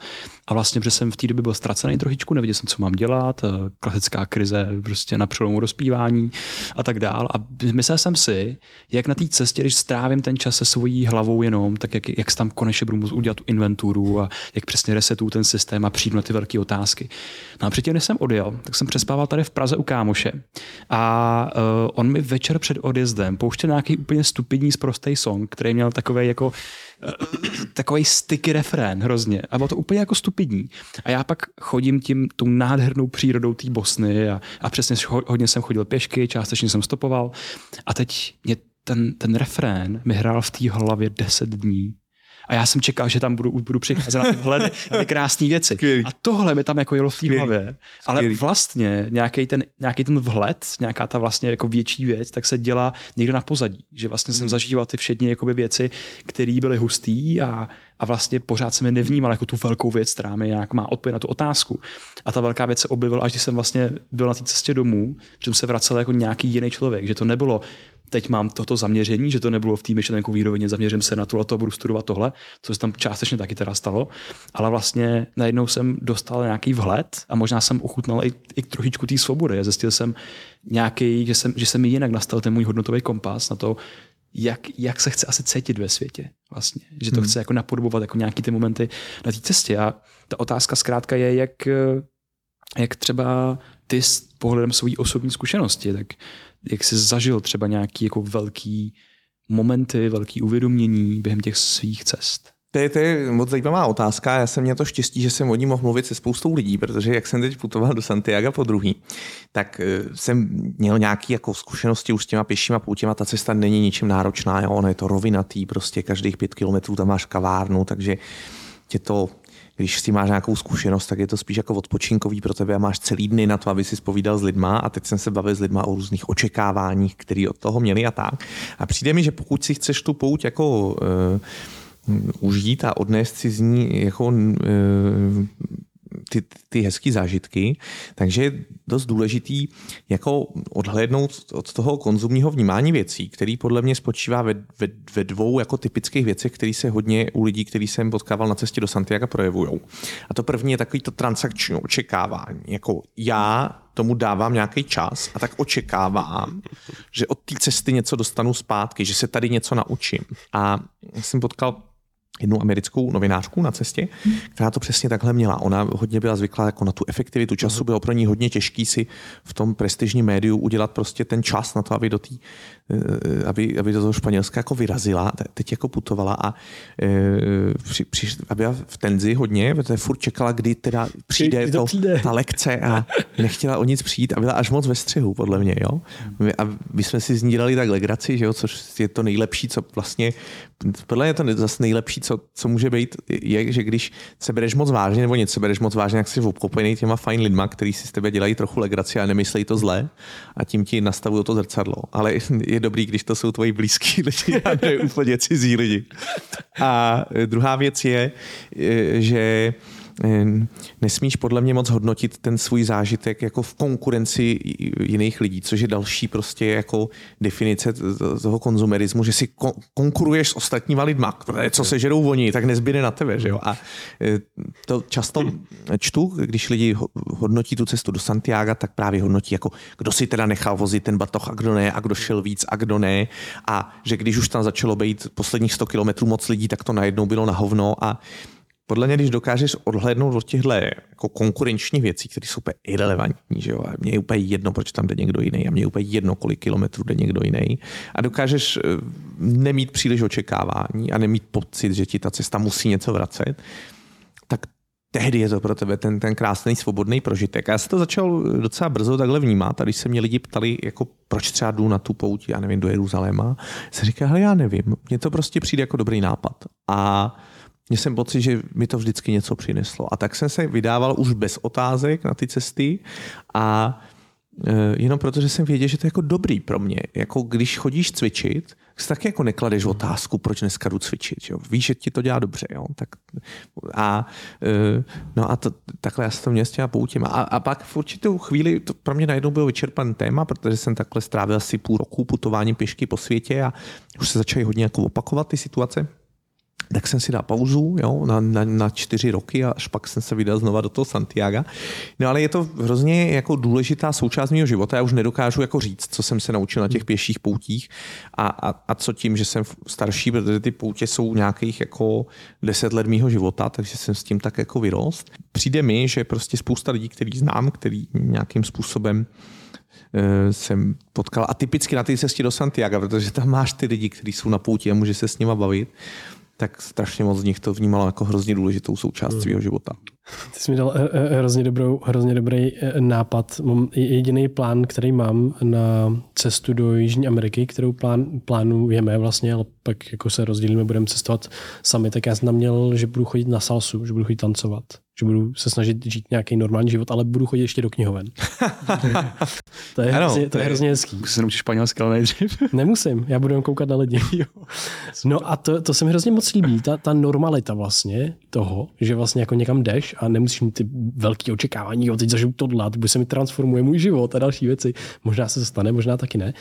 a vlastně, protože jsem v té době byl ztracený trošičku, nevěděl jsem, co mám dělat, eh, klasická krize prostě na přelomu rozpívání a tak dál. A myslel jsem si, jak na té cestě, když strávím ten čas se svojí hlavou jenom, tak jak, jak tam konečně budu udělat tu inventuru a jak přesně resetuju ten systém a přijdu na ty velké otázky. No a předtím, než jsem odjel, tak jsem přespával tady v Praze u kámoše a uh, on mi večer před odjezdem pouštěl nějaký úplně stupidní sprostý song, který měl takový jako uh, takový sticky refrén hrozně. A bylo to úplně jako stupidní. A já pak chodím tím tou nádhernou přírodou té Bosny a, a přesně hodně jsem chodil pěšky, částečně jsem stopoval. A teď mě ten, ten refrén mi hrál v té hlavě 10 dní. A já jsem čekal, že tam budu, budu přicházet na tyhle na ty krásné věci. Skvělý. A tohle mi tam jako jelo v té hlavě. Ale vlastně nějaký ten, nějaký ten vhled, nějaká ta vlastně jako větší věc, tak se dělá někde na pozadí. Že vlastně jsem hmm. zažíval ty všechny jakoby věci, které byly hustý a, a vlastně pořád jsem je nevnímal jako tu velkou věc, která mi nějak má odpověď na tu otázku. A ta velká věc se objevila, až když jsem vlastně byl na té cestě domů, že jsem se vracel jako nějaký jiný člověk, že to nebylo teď mám toto zaměření, že to nebylo v té myšlenkové rovině, zaměřím se na to a to budu studovat tohle, co se tam částečně taky teda stalo, ale vlastně najednou jsem dostal nějaký vhled a možná jsem ochutnal i, i trošičku té svobody. Zjistil jsem nějaký, že jsem, že jsem mi jinak nastal ten můj hodnotový kompas na to, jak, jak se chce asi cítit ve světě vlastně. Že to hmm. chce jako napodobovat jako nějaký ty momenty na té cestě. A ta otázka zkrátka je, jak, jak třeba ty s pohledem své osobní zkušenosti, tak jak jsi zažil třeba nějaký jako velký momenty, velký uvědomění během těch svých cest? To je, to je moc zajímavá otázka. Já jsem měl to štěstí, že jsem o ní mohl mluvit se spoustou lidí, protože jak jsem teď putoval do Santiago po druhý, tak eh, jsem měl nějaké jako zkušenosti už s těma pěšíma poutěma. Ta cesta není ničím náročná, jo? ono je to rovinatý, prostě každých pět kilometrů tam máš kavárnu, takže tě to když si máš nějakou zkušenost, tak je to spíš jako odpočinkový pro tebe a máš celý dny na to, aby si spovídal s lidma a teď jsem se bavil s lidma o různých očekáváních, které od toho měli a tak. A přijde mi, že pokud si chceš tu pouť jako uh, užít a odnést si z ní jako uh, ty, ty hezké zážitky, takže je dost důležitý jako odhlédnout od toho konzumního vnímání věcí, který podle mě spočívá ve, ve, ve dvou jako typických věcech, které se hodně u lidí, který jsem potkával na cestě do Santiago, projevují. A to první je takový to transakční očekávání. Jako já tomu dávám nějaký čas a tak očekávám, že od té cesty něco dostanu zpátky, že se tady něco naučím. A jsem potkal jednu americkou novinářku na cestě, která to přesně takhle měla. Ona hodně byla zvyklá jako na tu efektivitu času, bylo pro ní hodně těžký si v tom prestižním médiu udělat prostě ten čas na to, aby do, eh, aby, aby do toho Španělska jako vyrazila, teď jako putovala a eh, při, při, aby byla v tenzi hodně, protože furt čekala, kdy teda přijde, kdy to, přijde. ta lekce a nechtěla o nic přijít a byla až moc ve střehu, podle mě. Jo? A my jsme si z ní dělali tak legraci, že jo? což je to nejlepší, co vlastně, podle mě je to zase nejlepší, co, co může být, je, že když se bereš moc vážně nebo něco bereš moc vážně, jak jsi obklopený těma fajn lidma, kteří si z tebe dělají trochu legraci a nemyslejí to zlé a tím ti nastavují to zrcadlo. Ale je dobrý, když to jsou tvoji blízký lidi a ne úplně cizí lidi. A druhá věc je, že nesmíš podle mě moc hodnotit ten svůj zážitek jako v konkurenci jiných lidí, což je další prostě jako definice toho konzumerismu, že si konkuruješ s ostatníma lidma, co se žerou oni, tak nezbyde na tebe. Že jo? A e, to často čtu, když lidi hodnotí tu cestu do Santiago, tak právě hodnotí, jako kdo si teda nechal vozit ten batoh a kdo ne, a kdo šel víc a kdo ne. A že když už tam začalo být posledních 100 kilometrů moc lidí, tak to najednou bylo na hovno. A podle mě, když dokážeš odhlédnout od těchto jako konkurenčních věcí, které jsou úplně irrelevantní, že jo, a mně je úplně jedno, proč tam jde někdo jiný, a mně je úplně jedno, kolik kilometrů jde někdo jiný, a dokážeš eh, nemít příliš očekávání a nemít pocit, že ti ta cesta musí něco vracet, tak tehdy je to pro tebe ten, ten krásný svobodný prožitek. A já se to začal docela brzo takhle vnímat. A když se mě lidi ptali, jako proč třeba jdu na tu pouť, já nevím, do Jeruzaléma, se říká, já nevím, mně to prostě přijde jako dobrý nápad. A Měl jsem pocit, že mi to vždycky něco přineslo. A tak jsem se vydával už bez otázek na ty cesty a e, jenom protože jsem věděl, že to je jako dobrý pro mě. Jako když chodíš cvičit, tak taky jako nekladeš otázku, proč dneska jdu cvičit. Jo? Víš, že ti to dělá dobře. Jo? Tak, a, e, no a to, takhle já se to měl s těma poutím. A, a pak v určitou chvíli to pro mě najednou byl vyčerpan téma, protože jsem takhle strávil asi půl roku putování pěšky po světě a už se začaly hodně jako opakovat ty situace tak jsem si dal pauzu jo, na, na, na čtyři roky a až pak jsem se vydal znova do toho Santiago. No ale je to hrozně jako důležitá součást mého života. Já už nedokážu jako říct, co jsem se naučil na těch pěších poutích a, a, a co tím, že jsem starší, protože ty poutě jsou nějakých jako deset let mého života, takže jsem s tím tak jako vyrost. Přijde mi, že prostě spousta lidí, který znám, který nějakým způsobem eh, jsem potkal a typicky na té cestě do Santiago, protože tam máš ty lidi, kteří jsou na pouti a může se s nima bavit, tak strašně moc z nich to vnímalo jako hrozně důležitou součást hmm. svého života. Ty jsi mi dal eh, eh, hrozně, dobrou, hrozně dobrý eh, nápad. Mám jediný plán, který mám na cestu do Jižní Ameriky, kterou plán, plánujeme vlastně, ale pak jako se rozdělíme, budeme cestovat sami, tak já jsem tam měl, že budu chodit na salsu, že budu chodit tancovat že budu se snažit žít nějaký normální život, ale budu chodit ještě do knihoven. to je, ano, hrozně, to je hrozně hezký. Musíš se naučit španělsky, ale nejdřív. Nemusím, já budu jen koukat na lidi. no a to, to se mi hrozně moc líbí, ta, ta normalita vlastně toho, že vlastně jako někam jdeš a nemusíš mít ty velké očekávání, jo, teď zažiju tohle, to se mi transformuje můj život a další věci. Možná se to stane, možná taky ne.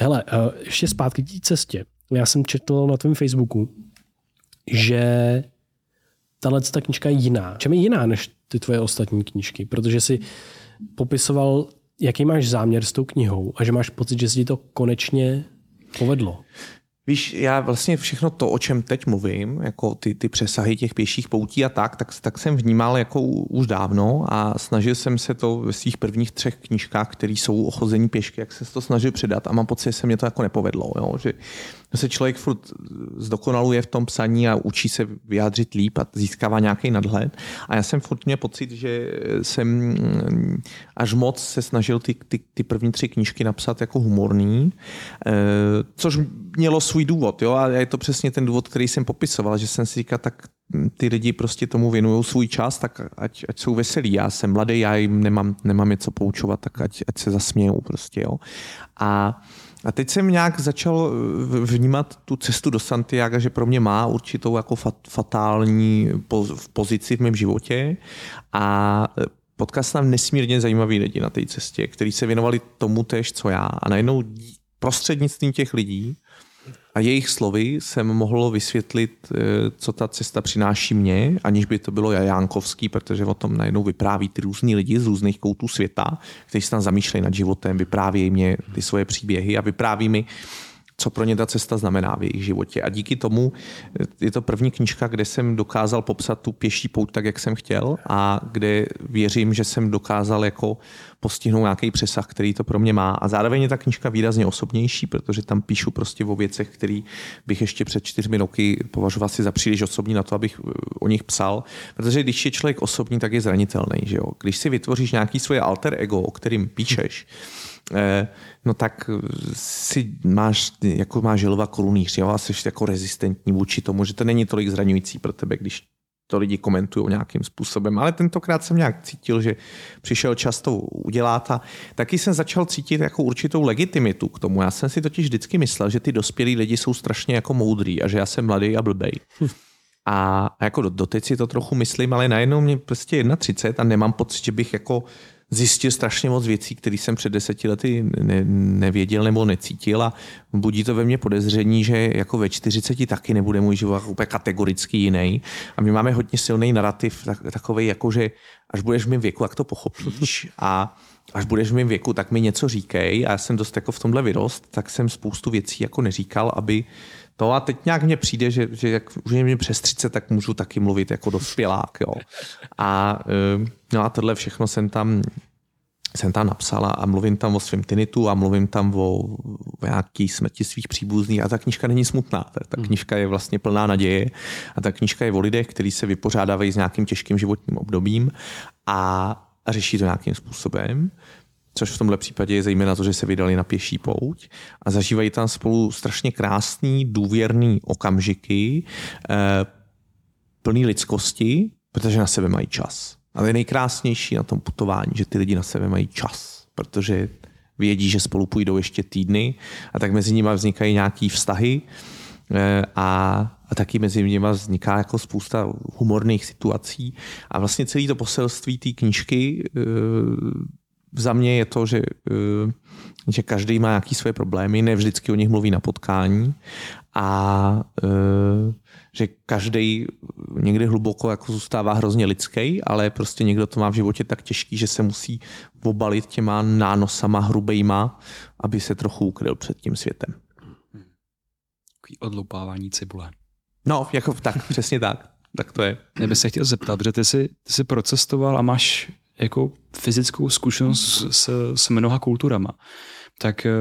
Hele, eh, ještě zpátky k té cestě. Já jsem četl na tvém Facebooku, že tahle ta knižka je jiná. Čem je jiná než ty tvoje ostatní knížky? Protože si popisoval, jaký máš záměr s tou knihou a že máš pocit, že se ti to konečně povedlo. Víš, já vlastně všechno to, o čem teď mluvím, jako ty, ty přesahy těch pěších poutí a tak, tak, tak jsem vnímal jako už dávno a snažil jsem se to ve svých prvních třech knížkách, které jsou o chození pěšky, jak se to snažil předat a mám pocit, že se mě to jako nepovedlo. Jo? Že se člověk furt zdokonaluje v tom psaní a učí se vyjádřit líp a získává nějaký nadhled. A já jsem furt měl pocit, že jsem až moc se snažil ty, ty, ty první tři knížky napsat jako humorný, eh, což mělo svůj důvod. Jo? A je to přesně ten důvod, který jsem popisoval, že jsem si říkal, tak ty lidi prostě tomu věnují svůj čas, tak ať, ať jsou veselí. Já jsem mladý, já jim nemám, nemám něco poučovat, tak ať, ať se zasmějou prostě. Jo? A a teď jsem nějak začal eh, vnímat tu cestu do Santiago, že pro mě má určitou jako fatální pozici v mém životě a eh, jsem tam nesmírně zajímavý lidi na té cestě, kteří se věnovali tomu tež, co já. A najednou prostřednictvím těch lidí a jejich slovy jsem mohl vysvětlit, eh, co ta cesta přináší mně, aniž by to bylo Jajánkovský, protože o tom najednou vypráví ty různí lidi z různých koutů světa, kteří se tam zamýšlejí nad životem, vyprávějí mě ty svoje příběhy a vypráví mi, co pro ně ta cesta znamená v jejich životě. A díky tomu eh, je to první knižka, kde jsem dokázal popsat tu pěší pouť tak, jak jsem chtěl a kde věřím, že jsem dokázal jako postihnout nějaký přesah, který to pro mě má. A zároveň je ta knižka výrazně osobnější, protože tam píšu prostě o věcech, které bych ještě před čtyřmi roky považoval si za příliš osobní na to, abych eh, o nich psal. Protože když je člověk osobní, tak je zranitelný. Že jo? Když si vytvoříš nějaký svoje alter ego, o kterým píšeš, no tak si máš, jako máš želva korunýř, jo, a jsi jako rezistentní vůči tomu, že to není tolik zraňující pro tebe, když to lidi komentují nějakým způsobem. Ale tentokrát jsem nějak cítil, že přišel čas to udělat a taky jsem začal cítit jako určitou legitimitu k tomu. Já jsem si totiž vždycky myslel, že ty dospělí lidi jsou strašně jako moudrý a že já jsem mladý a blbej. A jako doteď si to trochu myslím, ale najednou mě prostě 31 a nemám pocit, že bych jako zjistil strašně moc věcí, které jsem před deseti lety ne, nevěděl nebo necítil a budí to ve mně podezření, že jako ve 40 taky nebude můj život úplně kategoricky jiný. A my máme hodně silný narrativ tak, takový, jako že až budeš v mém věku, jak to pochopíš a až budeš v mém věku, tak mi něco říkej a já jsem dost jako v tomhle vyrost, tak jsem spoustu věcí jako neříkal, aby to a teď nějak mně přijde, že, že jak už je mě přes 30, tak můžu taky mluvit jako dospělák. Jo. A, eh, no a tohle všechno jsem tam jsem tam napsala a mluvím tam o svém tinitu a mluvím tam o, o nějaký smrti svých příbuzných a ta knižka není smutná. Ta, ta hmm. knižka je vlastně plná naděje a ta knižka je o lidech, kteří se vypořádávají s nějakým těžkým životním obdobím a, a řeší to nějakým způsobem což v tomhle případě je zejména to, že se vydali na pěší pouť a zažívají tam spolu strašně krásný, důvěrný okamžiky, eh, plný lidskosti, protože na sebe mají čas. Ale je nejkrásnější na tom putování, že ty lidi na sebe mají čas, protože vědí, že spolu půjdou ještě týdny a tak mezi nimi vznikají nějaký vztahy eh, a, a taky mezi nimi vzniká jako spousta humorných situací a vlastně celé to poselství té knížky eh, za mě je to, že, eh, že každý má nějaké své problémy, ne vždycky o nich mluví na potkání a eh, že každý někdy hluboko jako zůstává hrozně lidský, ale prostě někdo to má v životě tak těžký, že se musí obalit těma nánosama hrubejma, aby se trochu ukryl před tím světem. Takový odloupávání cibule. No, jako tak, přesně tak. Tak to je. Já bych se chtěl zeptat, protože ty jsi, ty jsi procestoval a máš jako fyzickou zkušenost s, s mnoha kulturama. Tak eh,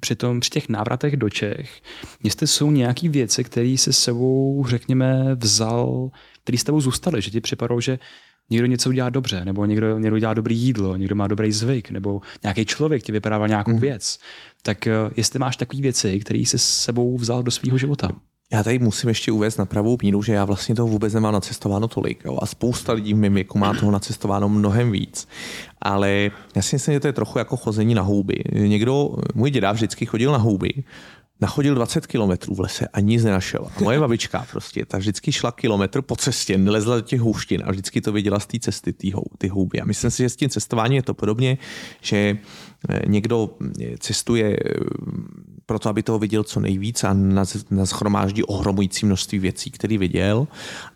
při, tom, při těch návratech do Čech, jestli jsou nějaké věci, které se sebou, řekněme, vzal, které s tebou zůstaly, že ti připadalo, že někdo něco udělá dobře, nebo někdo, někdo udělá dobrý jídlo, někdo má dobrý zvyk, nebo nějaký člověk ti vyprával nějakou mm. věc. Tak eh, jestli máš takové věci, které se s sebou vzal do svého života? Já tady musím ještě uvést na pravou míru, že já vlastně toho vůbec nemám nacestováno tolik. Jo? A spousta lidí v mém věku má toho nacestováno mnohem víc. Ale já si myslím, že to je trochu jako chození na houby. Někdo, můj děda vždycky chodil na houby, nachodil 20 kilometrů v lese a nic nenašel. A moje babička prostě, ta vždycky šla kilometr po cestě, nelezla do těch houštin a vždycky to viděla z té cesty, ty, hou, ty houby. A myslím si, že s tím cestováním je to podobně, že eh, někdo cestuje eh, proto, aby toho viděl co nejvíc a schromáždí ohromující množství věcí, které viděl.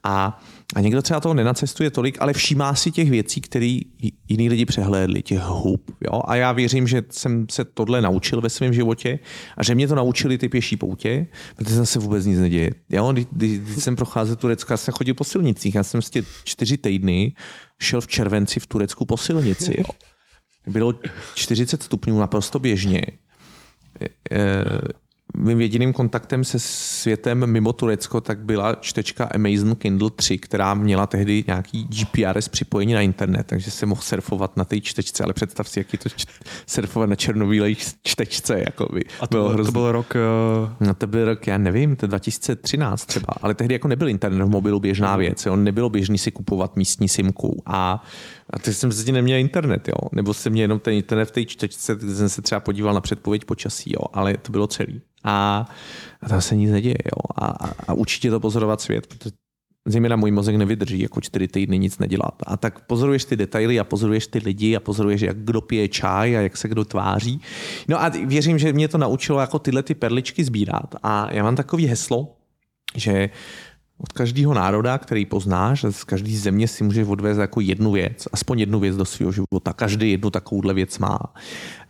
A, a někdo třeba toho nenacestuje tolik, ale všímá si těch věcí, které jiní lidi přehlédli, těch hub. Jo? A já věřím, že jsem se tohle naučil ve svém životě a že mě to naučili ty pěší poutě, protože se vůbec nic neděje. Jo? Když, když jsem procházel Turecko, já jsem chodil po silnicích, já jsem vlastně čtyři týdny šel v červenci v Turecku po silnici. Jo? Bylo 40 stupňů naprosto běžně mým jediným kontaktem se světem mimo Turecko tak byla čtečka Amazon Kindle 3, která měla tehdy nějaký GPRS připojení na internet, takže se mohl surfovat na té čtečce, ale představ si, jaký to surfovat na černobílé čtečce. Jakoby. A to, bylo, to byl rok? Uh... No to byl rok, já nevím, to 2013 třeba, ale tehdy jako nebyl internet v mobilu běžná věc, jo? nebylo běžný si kupovat místní simku a a ty jsem zatím neměl internet, jo? Nebo jsem měl jenom ten internet v té čtečce, kde jsem se třeba podíval na předpověď počasí, jo? ale to bylo celý. A, a tam se nic neděje. Jo? A, a, a určitě to pozorovat svět, protože zejména můj mozek nevydrží jako čtyři týdny nic nedělat. A tak pozoruješ ty detaily a pozoruješ ty lidi a pozoruješ, jak kdo pije čaj a jak se kdo tváří. No a věřím, že mě to naučilo jako tyhle ty perličky sbírat. A já mám takový heslo, že od každého národa, který poznáš, z každé země si můžeš odvést jako jednu věc, aspoň jednu věc do svého života. Každý jednu takovouhle věc má.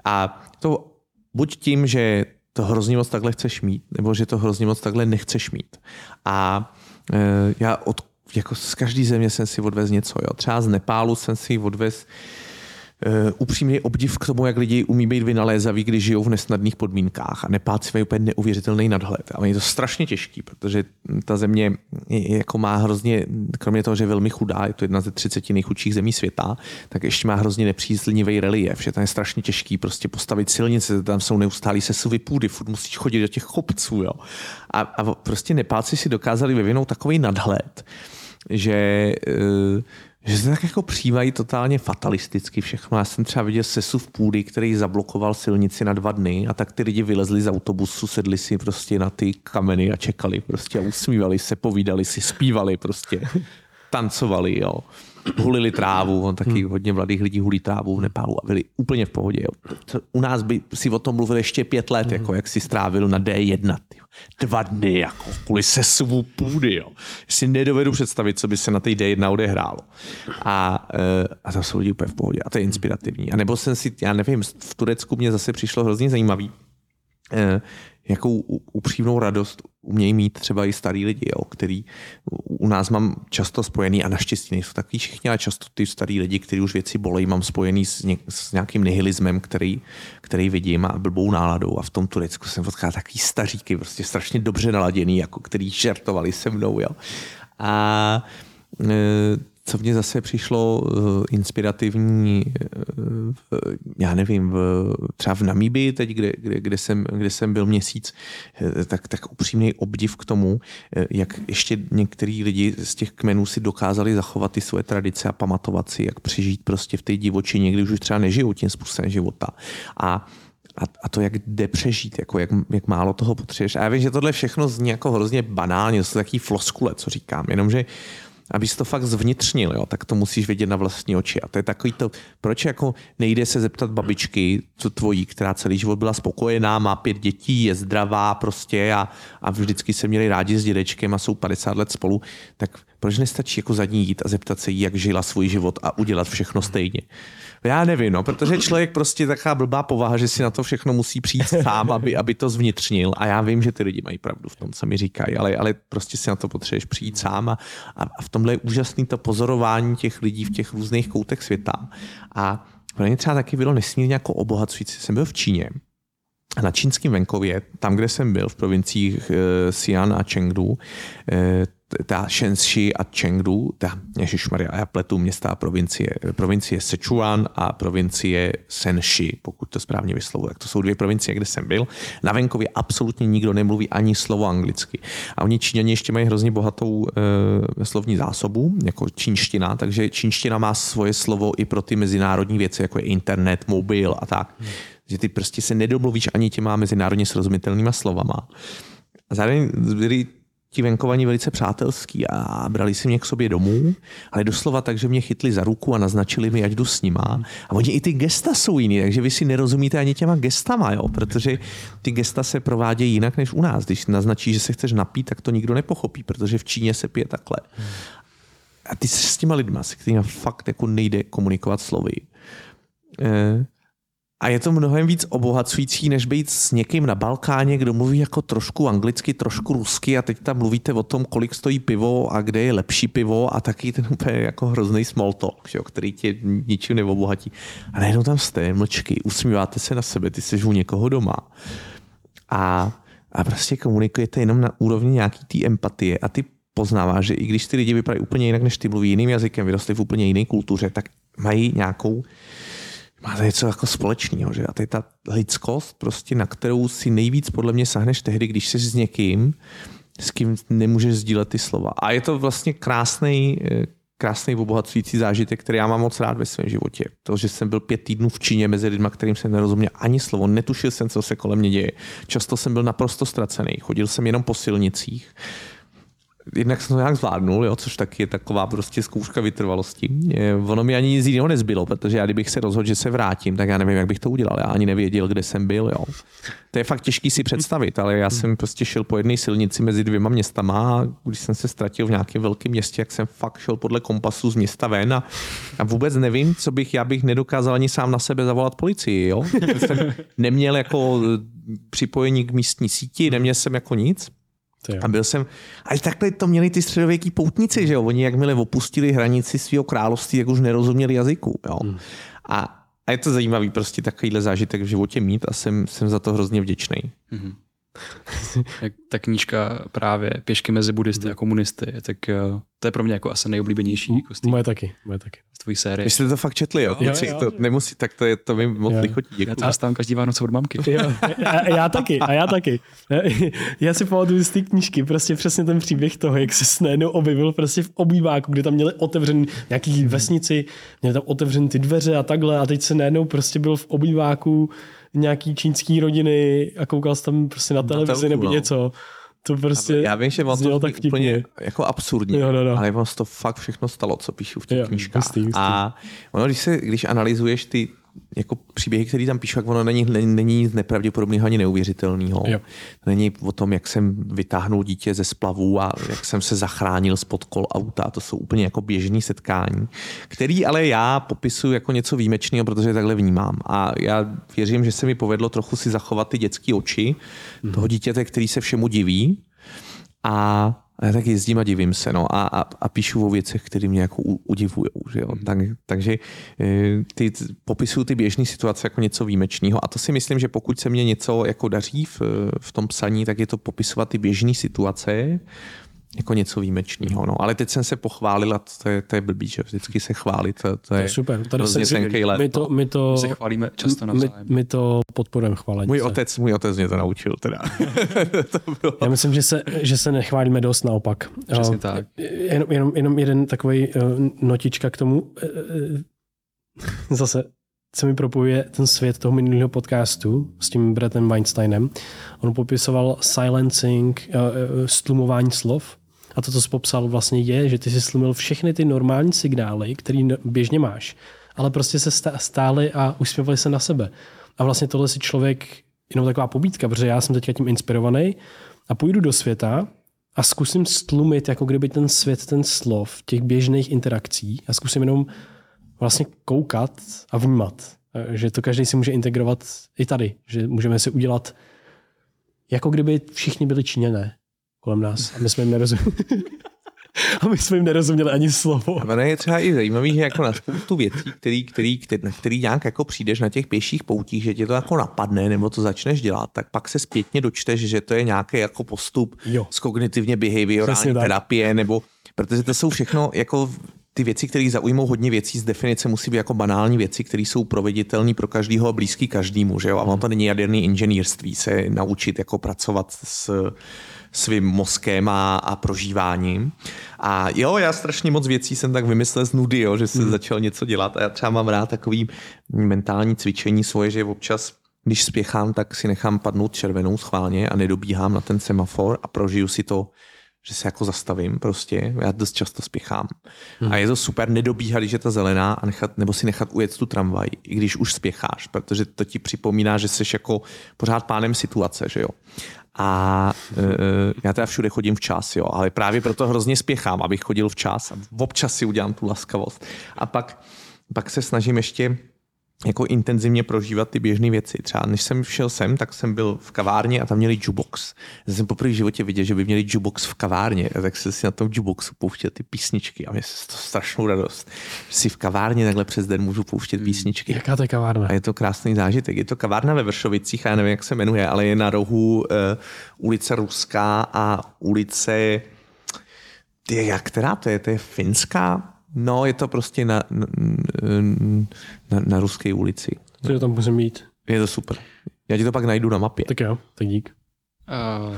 A to buď tím, že to hrozně moc takhle chceš mít, nebo že to hrozně moc takhle nechceš mít. A e, já od, jako z každé země jsem si odvez něco. Jo. Třeba z Nepálu jsem si odvez upřímný obdiv k tomu, jak lidi umí být vynalézaví, když žijou v nesnadných podmínkách. A Nepáci mají úplně neuvěřitelný nadhled. A je to strašně těžký, protože ta země jako má hrozně, kromě toho, že je velmi chudá, je to jedna ze 30 nejchudších zemí světa, tak ještě má hrozně nepříznivý relief, že tam je strašně těžký prostě postavit silnice, tam jsou neustálí sesuvy půdy, furt musíš chodit do těch kopců. Jo. A, a prostě Nepáci si dokázali vyvinout takový nadhled, že uh, že se tak jako přijímají totálně fatalisticky všechno. Já jsem třeba viděl sesuv půdy, který zablokoval silnici na dva dny a tak ty lidi vylezli z autobusu, sedli si prostě na ty kameny a čekali prostě a usmívali se, povídali si, zpívali prostě, tancovali, jo. Hulili trávu, on taky hodně mladých lidí hulí trávu v Nepálu a byli úplně v pohodě. Jo. To- U nás by si o tom mluvil ještě pět let, jako jak si strávil na D1. Tyjo. Dva dny, jako kvůli sesuvu půdy. Jo. Si nedovedu představit, co by se na té D1 odehrálo. A, eh, a tam jsou lidi úplně v pohodě a to je inspirativní. A nebo jsem si, já nevím, v Turecku mě zase přišlo hrozně zajímavý, eh, jakou upřímnou radost umějí mít třeba i starý lidi, jo, který u- u nás mám často spojený a naštěstí nejsou takový všichni, ale často ty starý lidi, kteří už věci bolejí, mám spojený s, něk, s nějakým nihilismem, který, který vidím a blbou náladou a v tom Turecku jsem potkal takový staříky, prostě strašně dobře naladěný, jako který žertovali se mnou, jo. A e, co mně zase přišlo eh, inspirativní, v- já nevím, v, třeba v Namíbii, teď, kde, kde, kde, jsem, kde jsem byl měsíc, eh, tak, tak upřímný obdiv k tomu, jak ještě některý lidi z těch kmenů si dokázali zachovat ty svoje tradice a pamatovat si, jak přežít prostě v té divočině, kdy už třeba nežijou tím způsobem života. A a, a to, jak jde přežít, jako jak, jak málo toho potřebuješ. A já vím, že tohle všechno zní jako hrozně banálně, to jsou takový floskule, co říkám, jenomže abys to fakt zvnitřnil, jo, tak to musíš vidět na vlastní oči. A to je takový to, proč jako nejde se zeptat babičky, co tvojí, která celý život byla spokojená, má pět dětí, je zdravá prostě a, a vždycky se měli rádi s dědečkem a jsou 50 let spolu, tak proč nestačí jako za ní jít a zeptat se jí, jak žila svůj život a udělat všechno stejně? Já nevím, no, protože člověk prostě je taková blbá povaha, že si na to všechno musí přijít sám, aby, aby to zvnitřnil. A já vím, že ty lidi mají pravdu v tom, co mi říkají, ale, ale prostě si na to potřebuješ přijít sám a, a, v tomhle je úžasný to pozorování těch lidí v těch různých koutech světa. A pro mě třeba taky bylo nesmírně jako obohacující. Jsem byl v Číně na čínském venkově, tam, kde jsem byl, v provinciích e, Xi'an a Chengdu, e, ta Shenxi a Chengdu, ta, ježišmarja, já pletu města a provincie, provincie Sichuan a provincie Senshi, pokud to správně vyslovuji. Tak to jsou dvě provincie, kde jsem byl. Na venkově absolutně nikdo nemluví ani slovo anglicky. A oni Číňani ještě mají hrozně bohatou e, slovní zásobu, jako čínština, takže čínština má svoje slovo i pro ty mezinárodní věci, jako je internet, mobil a tak. Hmm. Že ty prostě se nedomluvíš ani těma mezinárodně srozumitelnýma slovama. A zároveň byli ti venkovaní velice přátelský a brali si mě k sobě domů, ale doslova tak, že mě chytli za ruku a naznačili mi, ať jdu s nima. A oni i ty gesta jsou jiný, takže vy si nerozumíte ani těma gestama, jo? protože ty gesta se provádějí jinak než u nás. Když naznačí, že se chceš napít, tak to nikdo nepochopí, protože v Číně se pije takhle. A ty jsi s těma lidma, se kterými fakt jako nejde komunikovat slovy. Eh, a je to mnohem víc obohacující, než být s někým na Balkáně, kdo mluví jako trošku anglicky, trošku rusky a teď tam mluvíte o tom, kolik stojí pivo a kde je lepší pivo a taky ten úplně jako hrozný small talk, jo, který tě ničím neobohatí. A najednou tam jste, mlčky, usmíváte se na sebe, ty jsi u někoho doma. A, a prostě komunikujete jenom na úrovni nějaký té empatie a ty poznáváš, že i když ty lidi vypadají úplně jinak, než ty mluví jiným jazykem, vyrostli v úplně jiné kultuře, tak mají nějakou máte něco jako společného, že? A to je ta lidskost, prostě, na kterou si nejvíc podle mě sahneš tehdy, když jsi s někým, s kým nemůžeš sdílet ty slova. A je to vlastně krásný, krásný obohacující zážitek, který já mám moc rád ve svém životě. To, že jsem byl pět týdnů v Číně mezi lidmi, kterým jsem nerozuměl ani slovo, netušil jsem, co se kolem mě děje. Často jsem byl naprosto ztracený, chodil jsem jenom po silnicích, jednak jsem to nějak zvládnul, jo, což taky je taková prostě zkouška vytrvalosti. Ono mi ani nic jiného nezbylo, protože já kdybych se rozhodl, že se vrátím, tak já nevím, jak bych to udělal. Já ani nevěděl, kde jsem byl. Jo. To je fakt těžký si představit, ale já jsem prostě šel po jedné silnici mezi dvěma městama a když jsem se ztratil v nějakém velkém městě, jak jsem fakt šel podle kompasu z města ven a, a vůbec nevím, co bych, já bych nedokázal ani sám na sebe zavolat policii. Jo. Jsem neměl jako připojení k místní síti, neměl jsem jako nic. A byl jsem, ale takhle to měli ty středověký poutníci, že jo? Oni jakmile opustili hranici svého království, jak už nerozuměli jazyku, jo? Hmm. A, a je to zajímavý prostě takovýhle zážitek v životě mít a jsem, jsem za to hrozně vděčný. Mm-hmm. Jak ta knížka právě Pěšky mezi buddhisty a komunisty, tak To je pro mě jako asi nejoblíbenější jako z Moje taky, moje taky. z tvojí série. Vy jste to fakt četli, jo? Jo, Kluci, jo. to nemusí, tak to, je, to mi moc Jo. lichotí. Já to dostávám každý Vánoce od mamky. Jo, a já taky, a já taky. Já si pamatuju z té knížky prostě přesně ten příběh toho, jak se najednou objevil prostě v obýváku, kde tam měli otevřený nějaký vesnici, měli tam otevřený ty dveře a takhle a teď se najednou prostě byl v obýváku nějaký čínský rodiny a koukal jsi tam prostě na televizi nebo no. něco. To prostě Já vím, že znělo to tak vtipně. úplně jako absurdní, Jo, no, no. ale on to fakt všechno stalo, co píšu v těch Jo, knížkách. hustý, hustý. A ono, když, se, když analyzuješ ty jako příběhy, které tam píšu, tak ono není, není, není nic nepravděpodobného ani neuvěřitelného. Není o tom, jak jsem vytáhnul dítě ze splavu a jak jsem se zachránil spod kol auta. To jsou úplně jako běžný setkání, který ale já popisuju jako něco výjimečného, protože je takhle vnímám. A já věřím, že se mi povedlo trochu si zachovat ty dětské oči Mhm. toho dítěte, který se všemu diví. A a já tak jezdím a divím se, no, a, a, a píšu o věcech, které mě jako udivují, že jo. Tak, takže eh, ty popisuju ty běžné situace jako něco výjimečného. A to si myslím, že pokud se mně něco jako daří v, v tom psaní, tak je to popisovat ty běžné situace jako něco výjimečného, no. Ale teď jsem se pochválil a to je, to je blbý, že vždycky se chválit, to, to to je, je super. Tady hrozně se, tenkej let, my to, my to, My se chválíme často my, navzájem. my to podporujeme chválení. Můj otec, můj otec mě to naučil teda. to bylo. Já myslím, že se, že se nechválíme dost naopak. Přesně Eh, tak. Jenom, jenom, jenom jeden takový uh, notička k tomu. Uh, zase se mi propojuje ten svět toho minulého podcastu s tím Brettem Weinsteinem. On popisoval silencing, uh, stlumování slov. A to, co jsi popsal, vlastně je, že ty jsi slumil všechny ty normální signály, které běžně máš, ale prostě se stá- stály a usměvali se na sebe. A vlastně tohle si člověk, jenom taková pobídka, protože já jsem teďka tím inspirovaný a půjdu do světa a zkusím stlumit, jako kdyby ten svět, ten slov, těch běžných interakcí a zkusím jenom vlastně koukat a vnímat. Že to každý si může integrovat i tady. Že můžeme si udělat, jako kdyby všichni byli Číňané kolem nás a my jsme jim nerozuměli. a my jsme jim nerozuměli ani slovo. A ono je třeba i zajímavý, že jako na spoustu věcí, který, který, který, na který nějak jako přijdeš na těch pěších poutích, že tě to jako napadne, nebo to začneš dělat, tak pak se zpětně dočteš, že to je nějaký jako postup Jo. z kognitivně behaviorální terapie, nebo protože to jsou všechno jako ty věci, které zaujmou hodně věcí z definice, musí být jako banální věci, které jsou proveditelné pro každého a blízký každému. Že jo? A ono to není jaderný inženýrství se naučit jako pracovat s svým mozkem a, a prožíváním. A jo, já strašně moc věcí jsem tak vymyslel z nudy, jo, že jsem začal něco dělat a já třeba mám rád takový mentální cvičení svoje, že občas když spěchám, tak si nechám padnout červenou schválně a nedobíhám na ten semafor a prožiju si to že se jako zastavím prostě, já dost často spěchám. Hmm. A je to super nedobíhat, když je ta zelená, a nechat, nebo si nechat ujet tu tramvaj, i když už spěcháš, protože to ti připomíná, že jsi jako pořád pánem situace, že jo. A e, já teda všude chodím včas, jo, ale právě proto hrozně spěchám, abych chodil včas a občas si udělám tu laskavost. A pak, pak se snažím ještě jako intenzivně prožívat ty běžné věci. Třeba než jsem šel sem, tak jsem byl v kavárně a tam měli jukebox. Já jsem poprvé v životě viděl, že by měli jukebox v kavárně, a tak jsem si na tom jukeboxu pouštěl ty písničky a mě se to strašnou radost. Že si v kavárně takhle přes den můžu pouštět písničky. Jaká to je kavárna? A je to krásný zážitek. Je to kavárna ve Vršovicích, a já nevím, jak se jmenuje, ale je na rohu uh, ulice Ruská a ulice... Ty, jak která to je? To je Finská? No, je to prostě na, na, na, na ruské ulici. To tam musím být. Je to super. Já ti to pak najdu na mapě. Tak jo, tak dík. Uh,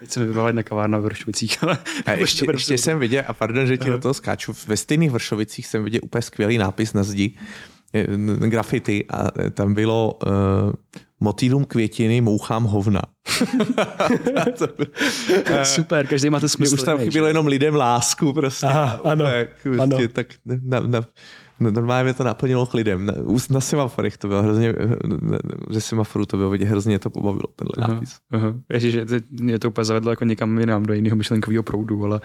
teď se mi vybavila na kavárna v Vršovicích, ale... A ještě, ještě jsem viděl, a pardon, že ti do toho skáču, ve stejných Vršovicích jsem viděl úplně skvělý nápis na zdi, eh, graffiti a tam bylo uh, motýlům květiny mouchám hovna. Super, každý máte smysl. už tam chybělo jenom lidem lásku prostě. Aha, ano, tak, prostě, ano. tak na, na, na, normálně mě to naplnilo klidem. Na, už na semaforech to bylo hrozně, na- ze semaforu to bylo vidět, hrozně to pobavilo, tenhle Aha, nápis. aha. Ježiš, že teď mě to úplně zavedlo jako někam jinam, do jiného myšlenkového proudu, ale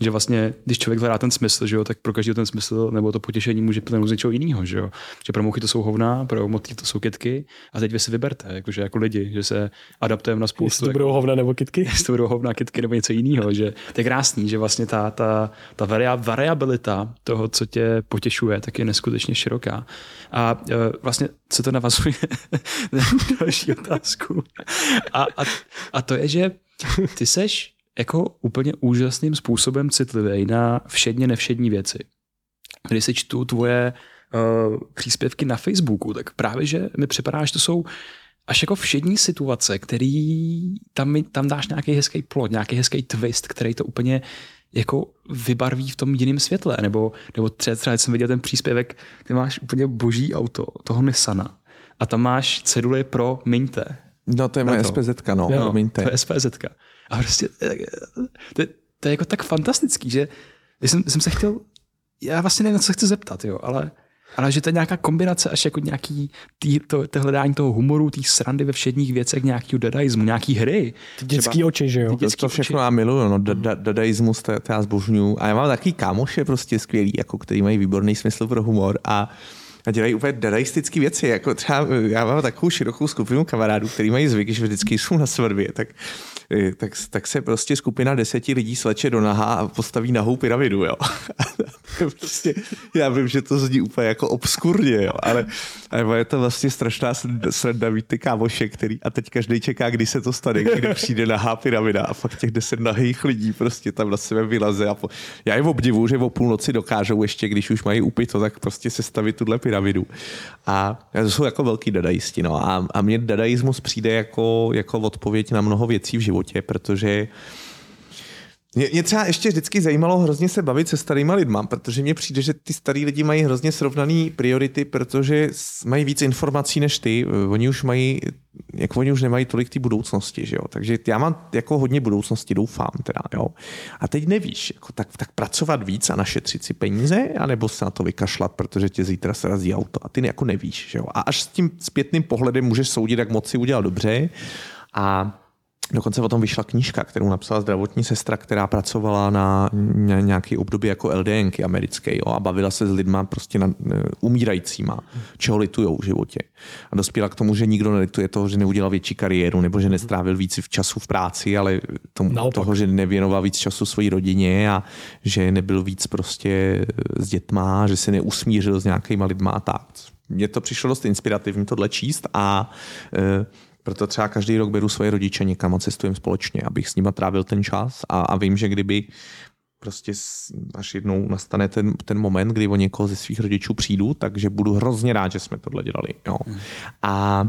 že vlastně, když člověk hledá ten smysl, že jo, tak pro každý ten smysl nebo to potěšení může plnout z něčeho jiného, že jo. Že pro mouchy to jsou hovna, pro motýl to jsou kytky a teď vy si vyberte, jakože jako lidi, že se adaptujeme na Jestli spoustu. to budou hovna nebo kitky. jestli to budou hovna, kytky nebo něco jiného, že to je krásný, že vlastně ta, ta, ta varia, variabilita toho, co tě potěšuje, tak je neskutečně široká. A e, vlastně se to navazuje na další otázku. A, a, a to je, že ty seš jako úplně úžasným způsobem citlivý na všedně nevšední věci. Když si čtu tvoje uh, příspěvky na Facebooku, tak právě, že mi připadá, že to jsou až jako všední situace, který tam, tam dáš nějaký hezký plot, nějaký hezký twist, který to úplně jako vybarví v tom jiném světle. Nebo, nebo třeba, třeba jsem viděl ten příspěvek, ty máš úplně boží auto, toho Nissana. A tam máš ceduly pro Minte. No to je moje SPZ, no, no promiňte. To je SPZ. A prostě to, to, je jako tak fantastický, že jsem, jsem se chtěl, já vlastně nevím, co se chci zeptat, jo, ale ale že to je nějaká kombinace až jako nějaký tý, to, to hledání toho humoru, té srandy ve všedních věcech, nějakého dadaismu, nějaký hry. Ty dětský Třeba, oči, že jo? To, to všechno oči. já miluju, no, da, da, dadaismus, to, to já zbožňuju. A já mám takový kámoše prostě skvělý, jako který mají výborný smysl pro humor a a dělají úplně dadaistické věci. Jako třeba já mám takovou širokou skupinu kamarádů, který mají zvyk, že vždycky jsou na svatbě, tak Eh, tak, tak se prostě skupina deseti lidí sleče do naha a postaví nahou pyramidu, jo. prostě, já vím, že to zní úplně jako obskurně, jo, ale, ale je to vlastně strašná sranda mít ty kámoše, který a teď každý čeká, kdy se to stane, kdy přijde nahá pyramida a fakt těch deset nahých lidí prostě tam na sebe vylaze a po... já je obdivu, že o půlnoci dokážou ještě, když už mají upito, tak prostě se stavit tuhle pyramidu. A to jsou jako velký dadaisti, no. A, a mně dadaismus přijde jako, jako odpověď na mnoho věcí v životě životě, protože mě, mě třeba ještě vždycky zajímalo hrozně se bavit se starýma lidma, protože mně přijde, že ty starý lidi mají hrozně srovnaný priority, protože mají víc informací než ty. Oni už mají, jako oni už nemají tolik ty budoucnosti, že jo. Takže já mám jako hodně budoucnosti, doufám teda, jo. A teď nevíš, jako tak, tak pracovat víc a našetřit si peníze, anebo se na to vykašlat, protože tě zítra se razí auto a ty jako nevíš, že jo. A až s tím zpětným pohledem můžeš soudit, jak moc si udělal dobře a Dokonce o tom vyšla knížka, kterou napsala zdravotní sestra, která pracovala na nějaký období jako LDNky americké jo, a bavila se s lidma prostě na, e, umírajícíma, čeho litujou v životě. A dospěla k tomu, že nikdo nelituje toho, že neudělal větší kariéru nebo že nestrávil víc v času v práci, ale tomu, toho, že nevěnoval víc času své rodině a že nebyl víc prostě s dětma, že se neusmířil s nějakýma lidma a tak. Mně to přišlo dost inspirativní tohle číst a e, proto třeba každý rok beru svoje rodiče někam a cestujeme společně, abych s nima trávil ten čas a, a vím, že kdyby prostě až jednou nastane ten, ten moment, kdy o někoho ze svých rodičů přijdu, takže budu hrozně rád, že jsme tohle dělali. Jo. Hmm. A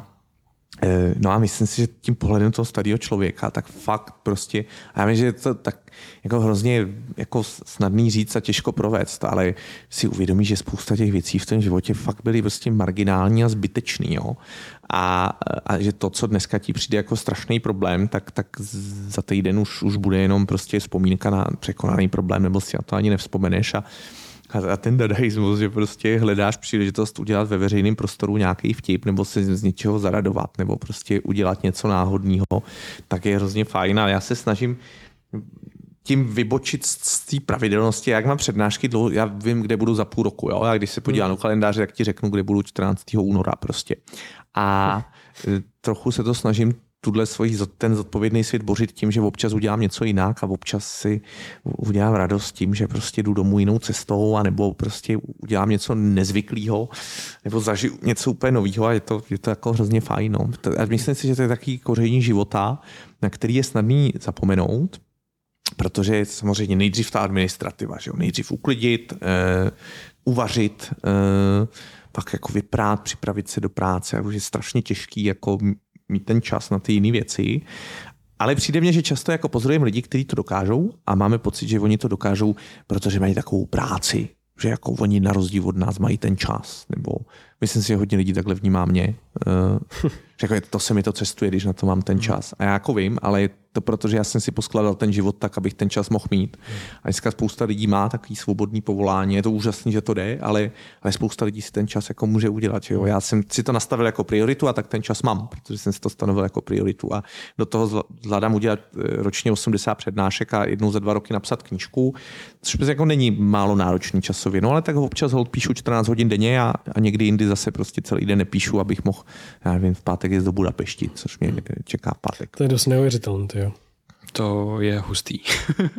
Eh, no a myslím si, že tím pohledem toho starého člověka, tak fakt prostě, a já myslím, že je to tak jako hrozně jako snadný říct a těžko provést, ale si uvědomí, že spousta těch věcí v tom životě fakt byly prostě marginální a zbytečný. Jo? A, a, že to, co dneska ti přijde jako strašný problém, tak, tak za týden už, už bude jenom prostě vzpomínka na překonaný problém, nebo si na to ani nevzpomeneš a, a ten dadaismus, že prostě hledáš příležitost udělat ve veřejném prostoru nějaký vtip nebo se z něčeho zaradovat nebo prostě udělat něco náhodného, tak je hrozně fajn a já se snažím tím vybočit z té pravidelnosti. Jak mám přednášky dlouho, já vím, kde budu za půl roku. Jo? A když se podívám hmm. do kalendáře, tak ti řeknu, kde budu 14. února prostě. A e, trochu se to snažím tuhle svůj, ten zodpovědný svět bořit tím, že občas udělám něco jinak a občas si udělám radost tím, že prostě jdu domů jinou cestou a nebo prostě udělám něco nezvyklého nebo zažiju něco úplně nového a je to, je to jako hrozně fajn. No. A myslím si, že to je takový koření života, na který je snadný zapomenout, protože samozřejmě nejdřív ta administrativa, že jo? nejdřív uklidit, eh, uvařit, eh, pak jako vyprát, připravit se do práce, jako je strašně těžký jako mít ten čas na ty jiné věci. Ale přijde mně, že často jako pozorujeme lidi, kteří to dokážou a máme pocit, že oni to dokážou, protože mají takovou práci, že jako oni na rozdíl od nás mají ten čas. Nebo myslím si, že hodně lidí takhle vnímá mě. Uh, že jako to se mi to cestuje, když na to mám ten čas. A já jako vím, ale je to proto, že já jsem si poskladal ten život tak, abych ten čas mohl mít. A dneska spousta lidí má takový svobodný povolání. Je to úžasné, že to jde, ale, ale spousta lidí si ten čas jako může udělat. Že jo? Já jsem si to nastavil jako prioritu a tak ten čas mám, protože jsem si to stanovil jako prioritu. A do toho zvládám udělat eh, ročně 80 přednášek a jednou za dva roky napsat knížku, což jako není málo náročný časově. No ale tak občas hold píšu 14 hodin denně a, a někdy jindy zase prostě celý den nepíšu, abych mohl, já nevím, v pátek jít do Budapešti, což mě čeká v pátek. To je dost neuvěřitelné, jo. To je hustý.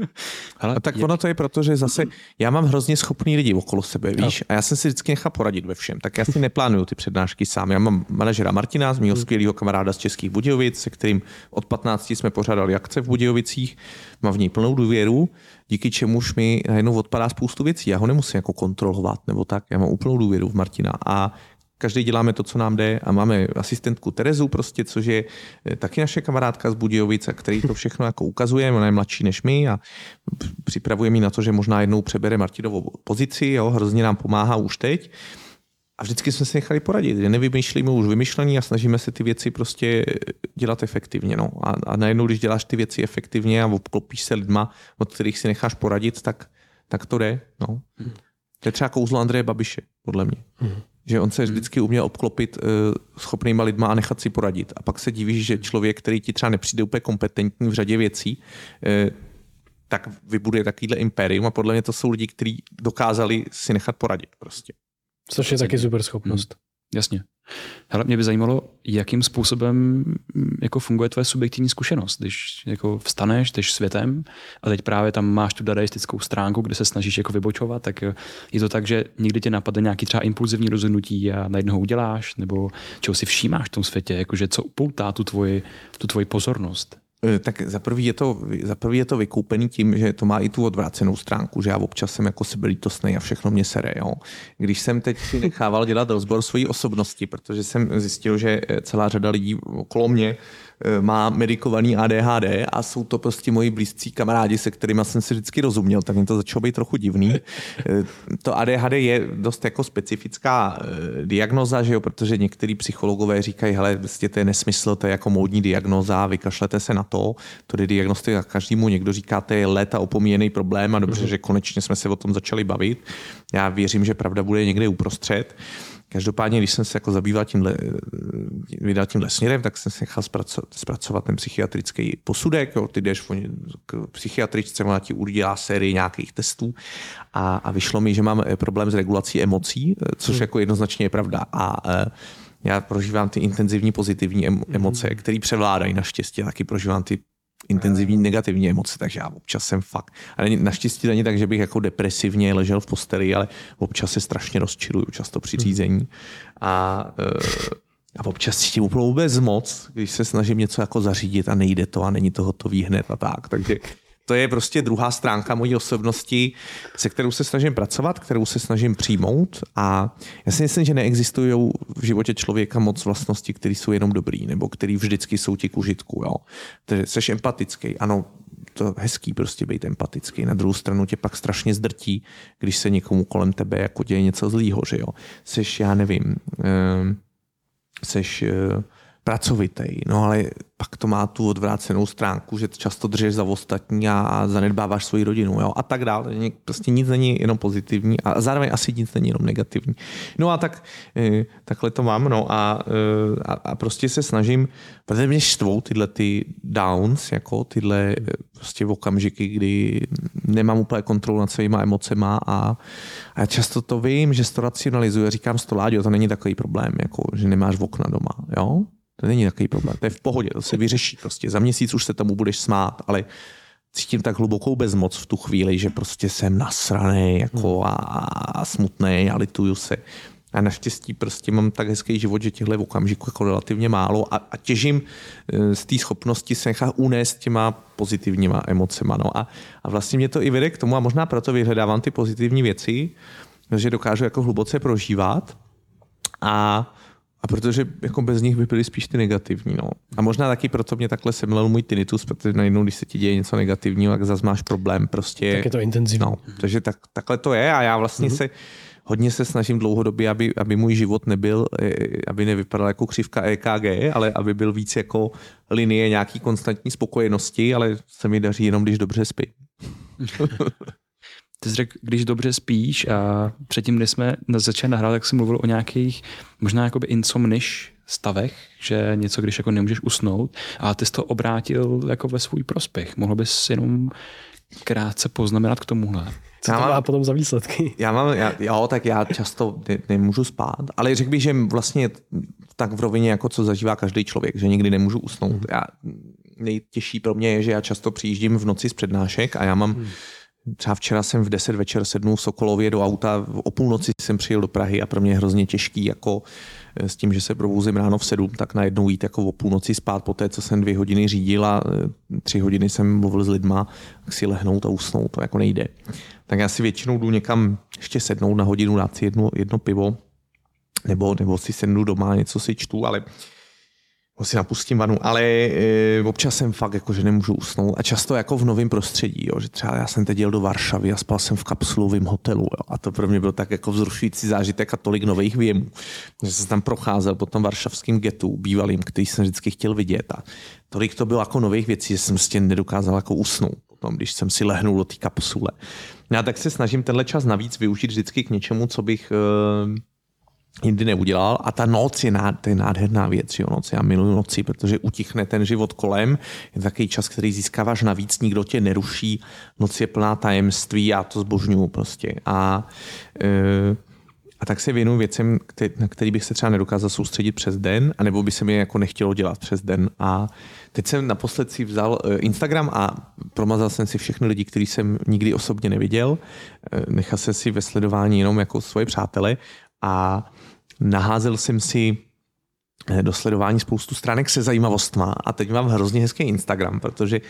Ale tak je... ono to je proto, že zase já mám hrozně schopný lidi okolo sebe, víš, a já jsem si vždycky nechal poradit ve všem, tak já si neplánuju ty přednášky sám. Já mám manažera Martina, z mého hmm. skvělého kamaráda z Českých Budějovic, se kterým od 15 jsme pořádali akce v Budějovicích, mám v něj plnou důvěru, díky čemuž mi najednou odpadá spoustu věcí. Já ho nemusím jako kontrolovat nebo tak, já mám úplnou důvěru v Martina. A každý děláme to, co nám jde a máme asistentku Terezu prostě, což je eh, taky naše kamarádka z Budějovic, který to všechno jako ukazuje, ona je mladší než my a připravuje mi na to, že možná jednou přebere Martinovou pozici, jo, hrozně nám pomáhá už teď. A vždycky jsme se nechali poradit, že nevymýšlíme už vymyšlení a snažíme se ty věci prostě dělat efektivně. No. A, a najednou, když děláš ty věci efektivně a obklopíš se lidma, od kterých si necháš poradit, tak, tak to jde. No. To je třeba kouzlo Andreje Babiše, podle mě. Hmm. Že on se vždycky uměl obklopit uh, schopnýma lidma a nechat si poradit. A pak se divíš, že člověk, který ti třeba nepřijde úplně kompetentní v řadě věcí, uh, tak vybuduje takovýhle impérium a podle mě to jsou lidi, kteří dokázali si nechat poradit prostě. Což je taky super schopnost. Hmm. Jasně. Hele, mě by zajímalo, jakým způsobem mm, jako funguje tvoje subjektivní zkušenost, když jako vstaneš, jsi světem a teď právě tam máš tu dadaistickou stránku, kde se snažíš jako vybočovat, tak je to tak, že někdy tě napadne nějaký třeba impulzivní rozhodnutí a najednou uděláš, nebo čeho si všímáš v tom světě, jakože co upoutá tu tvoji, tu tvoji pozornost. Eh, tak za prvý, je to, za prvý je to vykoupený tím, že to má i tu odvrácenou stránku, že já občas jsem jako sebelítostný a všechno mě sere. Jo. Když jsem teď si nechával dělat rozbor své osobnosti, protože jsem zjistil, že eh, celá řada lidí okolo mě má medikovaný ADHD a jsou to prostě moji blízcí kamarádi, se kterými jsem si vždycky rozuměl, tak mi to začalo být trochu divný. Eh, to ADHD je dost jako specifická eh, diagnoza, že jo, protože některý psychologové říkají, hele, vlastně to je nesmysl, to je jako módní diagnoza, vykašlete se na to, to je diagnostika každému, někdo říká, to je léta opomíjený problém a dobře, mm-hmm. že konečně jsme se o tom začali bavit. Já věřím, že pravda bude někde uprostřed. Každopádně, když jsem se jako zabýval tímhle, vydal tímhle směrem, tak jsem se nechal zpracovat, zpracovat ten psychiatrický posudek. Jo. Ty jdeš k psychiatričce, ona ti udělá sérii nějakých testů a, a vyšlo mi, že mám eh, problém s regulací emocí, eh, což hmm. jako jednoznačně je pravda. A eh, já prožívám ty intenzivní pozitivní emoce, hmm. které převládají naštěstí. Taky prožívám ty intenzivní negativní emoce, takže já občas jsem fakt. A naštěstí není tak, že bych jako depresivně ležel v posteli, ale občas se strašně rozčiluju, často při hmm. řízení. A, eh, a občas cítím úplnou bezmoc, když se snažím něco jako zařídit a nejde to a není to hotový hned a tak. Takže to je prostě druhá stránka mojí osobnosti, se kterou se snažím pracovat, kterou se snažím přijmout a já si myslím, že neexistují v životě člověka moc vlastností, které jsou jenom dobrý nebo které vždycky jsou ti k užitku. Jo. Takže jsi empatický, ano, to hezký prostě být empatický. Na druhou stranu tě pak strašně zdrtí, když se někomu kolem tebe jako děje něco zlýho, že jo. Já nevím, seš uh, pracovitý, no ale pak to má tu odvrácenou stránku, že často držíš za ostatní a, zanedbáváš svoji rodinu jo? a tak dále. Prostě nic není jenom pozitivní a zároveň asi nic není jenom negativní. No a tak e, takhle to mám no a, e, a, a prostě se snažím, protože mě štvou tyhle ty downs, jako tyhle e, prostě okamžiky, kdy nemám úplně kontrolu nad svýma emocema a, a já často to vím, že to racionalizuju, říkám stoláďo, to není takový problém, jako, že nemáš okna doma, jo? To není takový problém, to je v pohodě, to se vyřeší prostě. Za měsíc už se tomu budeš smát, ale cítím tak hlubokou bezmoc v tu chvíli, že prostě jsem nasraný jako hmm. a, a smutný a lituju se. A naštěstí prostě mám tak hezký život, že těchto okamžiků jako relativně málo a, a těžím e, z té schopnosti se nechat unést těma pozitivníma emocema. No a, a vlastně mě to i vede k tomu a možná proto vyhledávám ty pozitivní věci, že dokážu jako hluboce prožívat a a protože jako bez nich by byly spíš ty negativní. No. A možná taky proto mě takhle semlel můj tinnitus, protože najednou, když se ti děje něco negativního, tak zase máš problém. Prostě, tak je to intenzivní. No, takže tak, takhle to je a já vlastně mm-hmm. se hodně se snažím dlouhodobě, aby, aby můj život nebyl, eh, aby nevypadal jako křivka EKG, ale aby byl víc jako linie nějaký konstantní spokojenosti, ale se mi daří jenom, když dobře spím. Ty jsi řekl, když dobře spíš a předtím, když jsme začali nahrát, tak jsi mluvil o nějakých možná jakoby insomniš stavech, že něco, když jako nemůžeš usnout a ty jsi to obrátil jako ve svůj prospěch. Mohl bys jenom krátce poznamenat k tomuhle. Co to má potom za výsledky? Já mám, já, jo, tak já často ne, nemůžu spát, ale řekl bych, že vlastně tak v rovině, jako co zažívá každý člověk, že nikdy nemůžu usnout. Já nejtěžší pro mě je, že já často přijíždím v noci z přednášek a já mám hmm. Třeba včera jsem v 10 večer sednul v Sokolově do auta, o půlnoci jsem přijel do Prahy a pro mě je hrozně těžký jako eh, s tím, že se probouzím ráno v 7, tak najednou jít jako o půlnoci spát po té, co jsem dvě hodiny řídil a eh, tři hodiny jsem mluvil s lidma, tak si lehnout a usnout, to jako nejde. Tak já si většinou jdu někam ještě sednout na hodinu, dát si jedno, jedno pivo, nebo, nebo si sednu doma, něco si čtu, ale si napustím vanu, ale e, občas jsem fakt jako, že nemůžu usnout. A často jako v novém prostředí, jo, že třeba já jsem teď jel do Varšavy a spal jsem v kapsulovém hotelu jo, a to pro mě byl tak jako vzrušující zážitek a tolik nových věmů, že jsem tam procházel po tom varšavském getu bývalým, který jsem vždycky chtěl vidět. A tolik to bylo jako nových věcí, že jsem prostě nedokázal jako usnout potom, když jsem si lehnul do té kapsule. Já tak se snažím tenhle čas navíc využít vždycky k něčemu, co bych e, jindy neudělal. A ta noc je, nád, to je nádherná věc, jo, noc. Já miluju noci, protože utichne ten život kolem. Je to takový čas, který získáváš navíc, nikdo tě neruší. Noc je plná tajemství, já to zbožňuju prostě. A, e, a tak se věnuju věcem, na který bych se třeba nedokázal soustředit přes den, anebo by se mi jako nechtělo dělat přes den. A teď jsem naposled si vzal e, Instagram a promazal jsem si všechny lidi, který jsem nikdy osobně neviděl. E, nechal jsem si ve sledování jenom jako svoje přátele a naházel jsem si do sledování spoustu stránek se zajímavostma a teď mám hrozně hezký Instagram, protože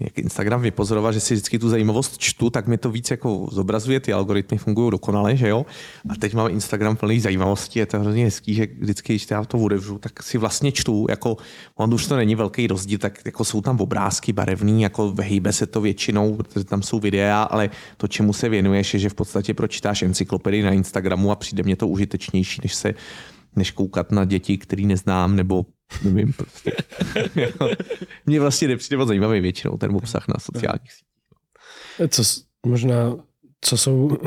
jak Instagram vypozoroval, že si vždycky tu zajímavost čtu, tak mi to víc jako zobrazuje, ty algoritmy fungují dokonale, že jo? A teď mám Instagram plný zajímavostí, je to hrozně hezký, že vždycky, když já to otevřu, tak si vlastně čtu, jako on už to není velký rozdíl, tak jako jsou tam obrázky barevný, jako hejbe se to většinou, protože tam jsou videa, ale to, čemu se věnuješ, je, že v podstatě pročítáš encyklopedii na Instagramu a přijde mě to užitečnější, než se než koukat na děti, který neznám, nebo nevím, prostě. Mně vlastně nepřijde moc zajímavý většinou ten obsah na sociálních sítích. Co, možná, co jsou,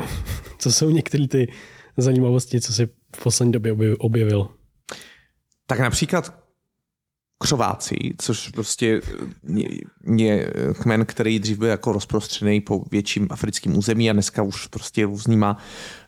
co jsou některé ty zajímavosti, co si v poslední době objevil? Tak například křováci, což prostě je kmen, který dřív byl jako rozprostřený po větším africkým území a dneska už prostě různýma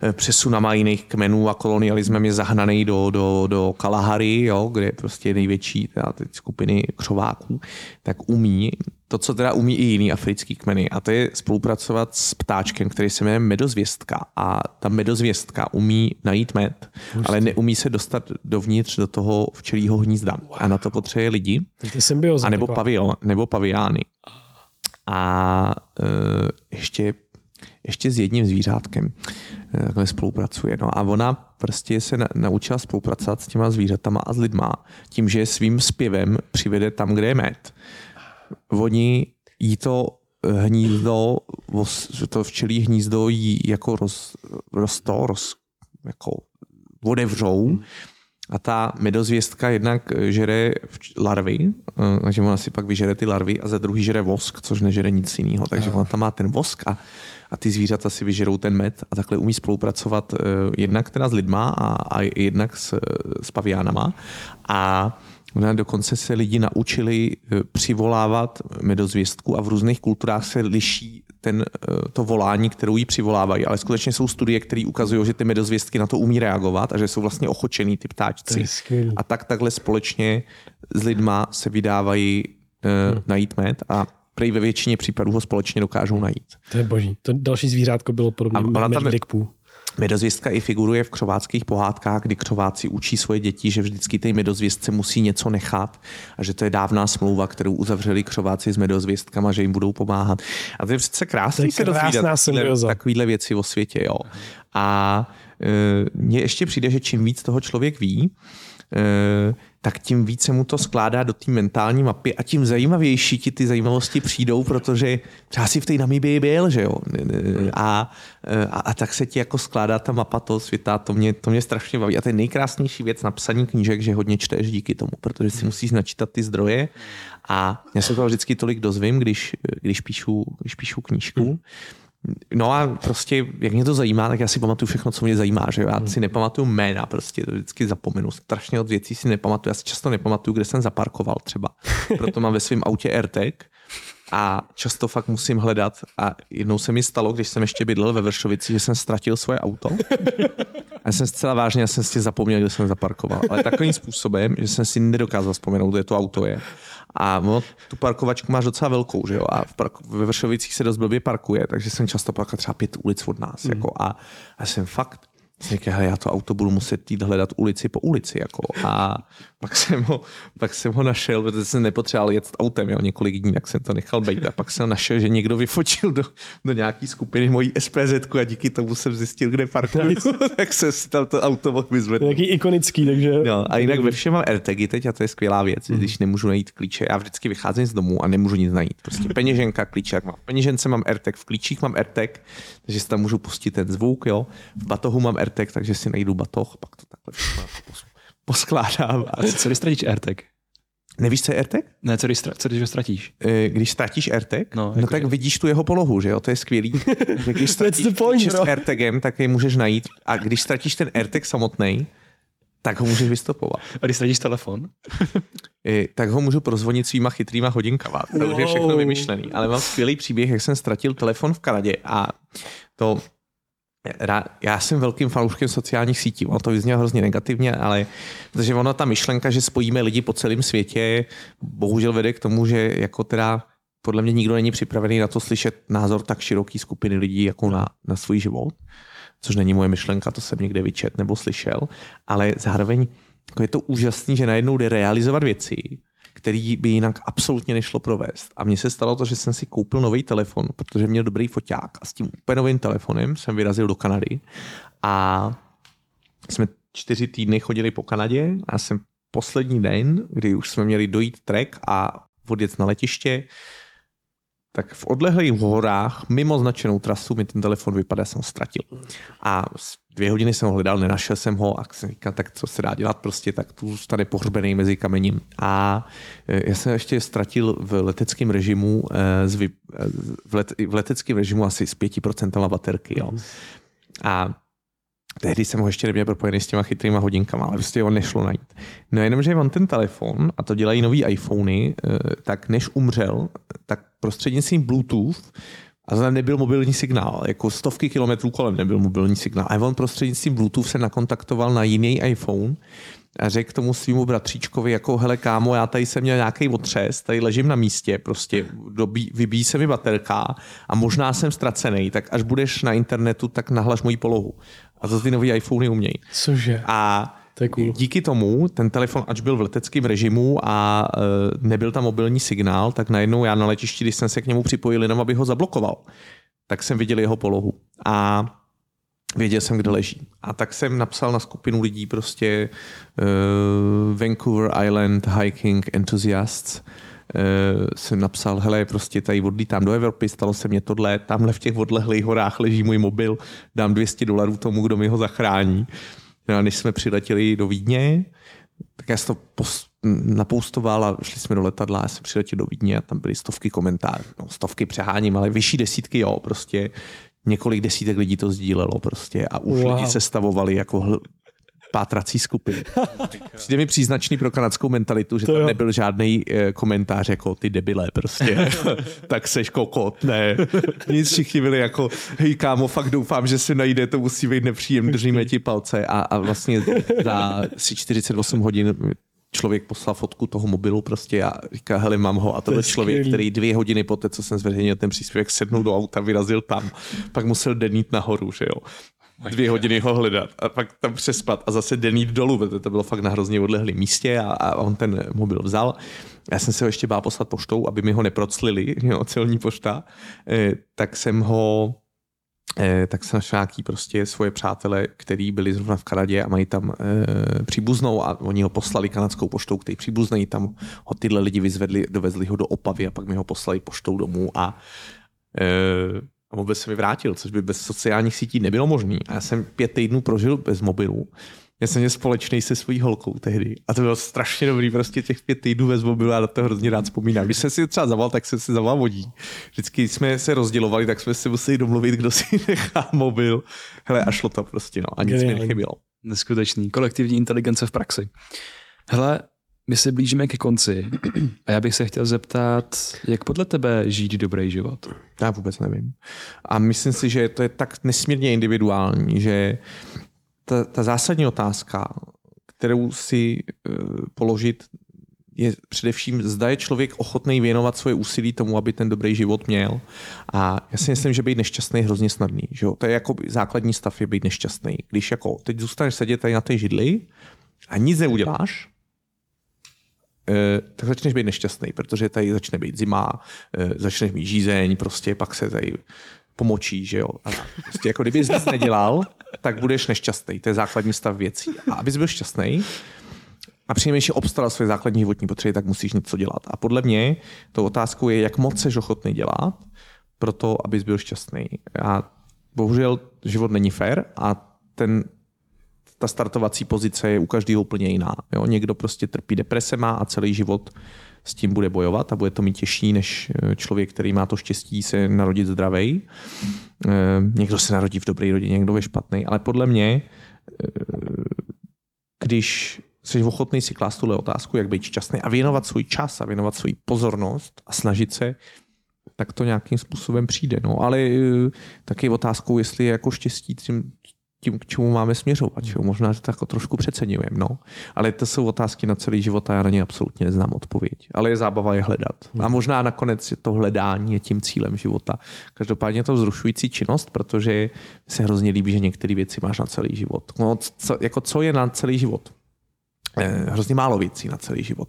eh, přesunama jiných kmenů a kolonialismem je zahnaný do, do, do Kalahary, jo, kde je prostě největší teda ty skupiny křováků, tak umí to, co teda umí i jiný africký kmeny, a to je spolupracovat s ptáčkem, který se jmenuje medozvěstka. A ta medozvěstka umí najít med, Pustý. ale neumí se dostat dovnitř do toho včelího hnízda. Wow. A na to potřebuje lidi. A nebo, pavion, nebo paviány. A uh, ještě, ještě s jedním zvířátkem e, takhle spolupracuje. No a ona prostě se na, naučila spolupracovat s těma zvířatama a s lidma tím, že svým zpěvem přivede tam, kde je med oni jí to hnízdo, to včelí hnízdo jí jako roz, roz, to, roz, jako odevřou a ta medozvěstka jednak žere larvy, eh, takže ona si pak vyžere ty larvy a za druhý žere vosk, což nežere nic jiného. Takže ona tam má ten vosk a, a ty zvířata si vyžerou ten med a takhle umí spolupracovat jednak teda s lidma a, a jednak s, s paviánama. A dokonce se lidi naučili eh, přivolávat medozvěstku a v různých kulturách se liší ten, eh, to volání, kterou jí přivolávají, ale skutečně jsou studie, které ukazují, že ty medozvěstky na to umí reagovat a že jsou vlastně ochočený ty ptáčci. A tak takhle společně s lidma se vydávají uh, hmm. najít med a prej ve většině případů ho společně dokážou najít. To je boží. To další zvířátko bylo podobné medvědků. Medozvěstka i figuruje v křováckých pohádkách, kdy křováci učí svoje děti, že vždycky té medozvěstce musí něco nechat a že to je dávná smlouva, kterou uzavřeli křováci s medozvěstkama, že jim budou pomáhat. A to je přece krásný se dozvídat takovýhle věci o světě. Jo. A e, mně ještě přijde, že čím víc toho člověk ví, e, tak tím více mu to skládá do té mentální mapy a tím zajímavější ti ty zajímavosti přijdou, protože třeba si v té Namibii byl, že jo? A, a, a, tak se ti jako skládá ta mapa toho světa, to mě, to mě strašně baví. A to je nejkrásnější věc na psaní knížek, že hodně čteš díky tomu, protože si musíš načítat ty zdroje a já se toho vždycky tolik dozvím, když, když, píšu, když píšu knížku. Hmm No a prostě, jak mě to zajímá, tak já si pamatuju všechno, co mě zajímá, že já si nepamatuju jména, prostě to vždycky zapomenu. Strašně od věcí si nepamatuju. Já si často nepamatuju, kde jsem zaparkoval třeba. Proto mám ve svém autě AirTag a často fakt musím hledat. A jednou se mi stalo, když jsem ještě bydlel ve Vršovici, že jsem ztratil svoje auto. A já jsem zcela vážně, já jsem si zapomněl, kde jsem zaparkoval. Ale takovým způsobem, že jsem si nedokázal vzpomenout, kde to auto je. A no, tu parkovačku máš docela velkou, že jo? A v parku, ve Vršovicích se dost blbě parkuje, takže jsem často parkoval třeba pět ulic od nás. Mm. Jako, a, a jsem fakt jsem říkal, já to auto budu muset jít hledat ulici po ulici. Jako. A pak jsem, ho, pak jsem ho našel, protože jsem nepotřeboval jet autem jo, několik dní, tak jsem to nechal být. A pak jsem našel, že někdo vyfočil do, do nějaký skupiny mojí SPZ a díky tomu jsem zjistil, kde parkuju. tak jsem si tam to auto mohl vyzvednout. Jaký ikonický, takže... No, a jinak ve všem mám AirTagy teď a to je skvělá věc, mm. když nemůžu najít klíče. Já vždycky vycházím z domu a nemůžu nic najít. Prostě peněženka, klíče, jak mám. Peněžence mám AirTag, v klíčích mám AirTag, takže si tam můžu pustit ten zvuk, jo. V batohu mám AirTag, takže si najdu batoh, pak to takhle všechno poskládám. A co když ztratíš AirTag? Nevíš, co je AirTag? Ne, co když, co když ho ztratíš? E, když ztratíš AirTag, no, jako no tak že... vidíš tu jeho polohu, že jo, to je skvělý. když ztratíš point, s AirTagem, tak je můžeš najít. A když ztratíš ten AirTag samotný, tak ho můžeš vystopovat. A když ztratíš telefon? I, tak ho můžu prozvonit svýma chytrýma hodinkama. To wow. už je všechno vymyšlený. Ale mám skvělý příběh, jak jsem ztratil telefon v Kanadě a to já jsem velkým fanouškem sociálních sítí. Ono to vyznělo hrozně negativně, ale protože ona ta myšlenka, že spojíme lidi po celém světě, bohužel vede k tomu, že jako teda podle mě nikdo není připravený na to slyšet názor tak široký skupiny lidí jako na, na svůj život, což není moje myšlenka, to jsem někde vyčet nebo slyšel, ale zároveň jako je to úžasné, že najednou jde realizovat věci, který by jinak absolutně nešlo provést. A mně se stalo to, že jsem si koupil nový telefon, protože měl dobrý foťák a s tím úplně novým telefonem jsem vyrazil do Kanady a jsme čtyři týdny chodili po Kanadě a jsem poslední den, kdy už jsme měli dojít trek a odjet na letiště, tak v odlehlých horách, mimo značenou trasu, mi ten telefon vypadá, jsem ho ztratil. A dvě hodiny jsem ho hledal, nenašel jsem ho a jsem říkal, tak co se dá dělat, prostě tak tu zůstane pohřbený mezi kamením. A e, já jsem ještě ztratil v leteckém režimu, e, e, v, let, v leteckém režimu asi s 5% baterky. Jo. A tehdy jsem ho ještě neměl propojený s těma chytrýma hodinkama, ale prostě ho nešlo najít. No jenom, že on ten telefon, a to dělají nový iPhony, tak než umřel, tak prostřednictvím Bluetooth a tam nebyl mobilní signál, jako stovky kilometrů kolem nebyl mobilní signál. A on prostřednictvím Bluetooth se nakontaktoval na jiný iPhone a řekl tomu svýmu bratříčkovi, jako hele kámo, já tady jsem měl nějaký otřes, tady ležím na místě, prostě dobí, vybíjí se mi baterka a možná jsem ztracený, tak až budeš na internetu, tak nahlaš moji polohu. A to ty nový iPhony umějí. Cože? A to je cool. Díky tomu ten telefon, ač byl v leteckém režimu a e, nebyl tam mobilní signál, tak najednou já na letišti, když jsem se k němu připojil jenom, aby ho zablokoval, tak jsem viděl jeho polohu. A věděl jsem, kde leží. A tak jsem napsal na skupinu lidí prostě uh, Vancouver Island Hiking Enthusiasts, uh, jsem napsal, hele, prostě tady odlítám do Evropy, stalo se mě tohle, tamhle v těch odlehlých horách leží můj mobil, dám 200 dolarů tomu, kdo mi ho zachrání. A než jsme přiletěli do Vídně, tak já jsem to pos- napoustoval a šli jsme do letadla, já jsem přiletěl do Vídně a tam byly stovky komentářů, no, stovky přeháním, ale vyšší desítky, jo, prostě několik desítek lidí to sdílelo prostě a už wow. lidi se stavovali jako hl- pátrací skupiny. Přijde mi příznačný pro kanadskou mentalitu, že to tam jo. nebyl žádný e, komentář jako ty debile prostě. tak seš kokot, ne. Nic všichni byli jako, hej kámo, fakt doufám, že se najde, to musí být nepříjemné, držíme ti palce a, a vlastně za asi 48 hodin člověk poslal fotku toho mobilu prostě a říká, hele, mám ho. A to byl člověk, skvělý. který dvě hodiny poté, co jsem zveřejnil ten příspěvek, sednul do auta, vyrazil tam, pak musel denít nahoru, že jo dvě hodiny ho hledat a pak tam přespat a zase den jít dolů, protože to bylo fakt na hrozně odlehlém místě a, a on ten mobil vzal. Já jsem se ho ještě bál poslat poštou, aby mi ho neproclili, jo, celní pošta, e, tak jsem ho e, tak jsem našel nějaký prostě svoje přátele, který byli zrovna v Kanadě a mají tam e, příbuznou a oni ho poslali kanadskou poštou k té příbuzné, tam ho tyhle lidi vyzvedli, dovezli ho do Opavy a pak mi ho poslali poštou domů a e, a mobil se mi vrátil, což by bez sociálních sítí nebylo možné. A já jsem pět týdnů prožil bez mobilu. Já jsem měl společný se svojí holkou tehdy. A to bylo strašně dobrý, prostě těch pět týdnů bez mobilu a na to hrozně rád vzpomínám. Když jsem si třeba zaval, tak jsem si zaval vodí. Vždycky jsme se rozdělovali, tak jsme si museli domluvit, kdo si nechá mobil. Hele, a šlo to prostě, no. A nic mi nechybělo. Neskutečný. Kolektivní inteligence v praxi. Hele, my se blížíme ke konci a já bych se chtěl zeptat, jak podle tebe žít dobrý život? Já vůbec nevím. A myslím si, že to je tak nesmírně individuální, že ta, ta zásadní otázka, kterou si uh, položit je především, zda je člověk ochotný věnovat svoje úsilí tomu, aby ten dobrý život měl. A já si myslím, že být nešťastný je hrozně snadný. Že jo? To je jako základní stav je být nešťastný. Když jako teď zůstaneš sedět tady na té židli a nic neuděláš, tak začneš být nešťastný, protože tady začne být zima, eh, začneš mít žízeň, prostě pak se tady pomočí, že jo. A prostě jako kdybys nic nedělal, tak budeš nešťastný. To je základní stav věcí. A abys byl šťastný, a přinejmenším obstaral své základní životní potřeby, tak musíš něco dělat. A podle mě to otázkou je, jak moc seš ochotný dělat pro to, abys byl šťastný. A bohužel život není fair a ten, ta startovací pozice je u každého úplně jiná. Jo? Někdo prostě trpí depresema a celý život s tím bude bojovat a bude to mít těžší než eh, člověk, který má to štěstí se narodit zdravý. Eh, někdo se narodí v dobré rodině, někdo ve špatný, ale podle mě, eh, když jsi ochotný si klást tuhle otázku, jak být šťastný a věnovat svůj čas a věnovat svůj pozornost a snažit se, tak to nějakým způsobem přijde. No, ale taky otázkou, jestli je jako štěstí tím, tím, k čemu máme směřovat. Že? Možná, že to jako trošku přeceňujeme. No. Ale to jsou otázky na celý život a já na ně absolutně neznám odpověď. Ale je zábava je hledat. A možná nakonec to hledání je tím cílem života. Každopádně je to vzrušující činnost, protože se hrozně líbí, že některé věci máš na celý život. No, co, jako co je na celý život? Eh, hrozně málo věcí na celý život.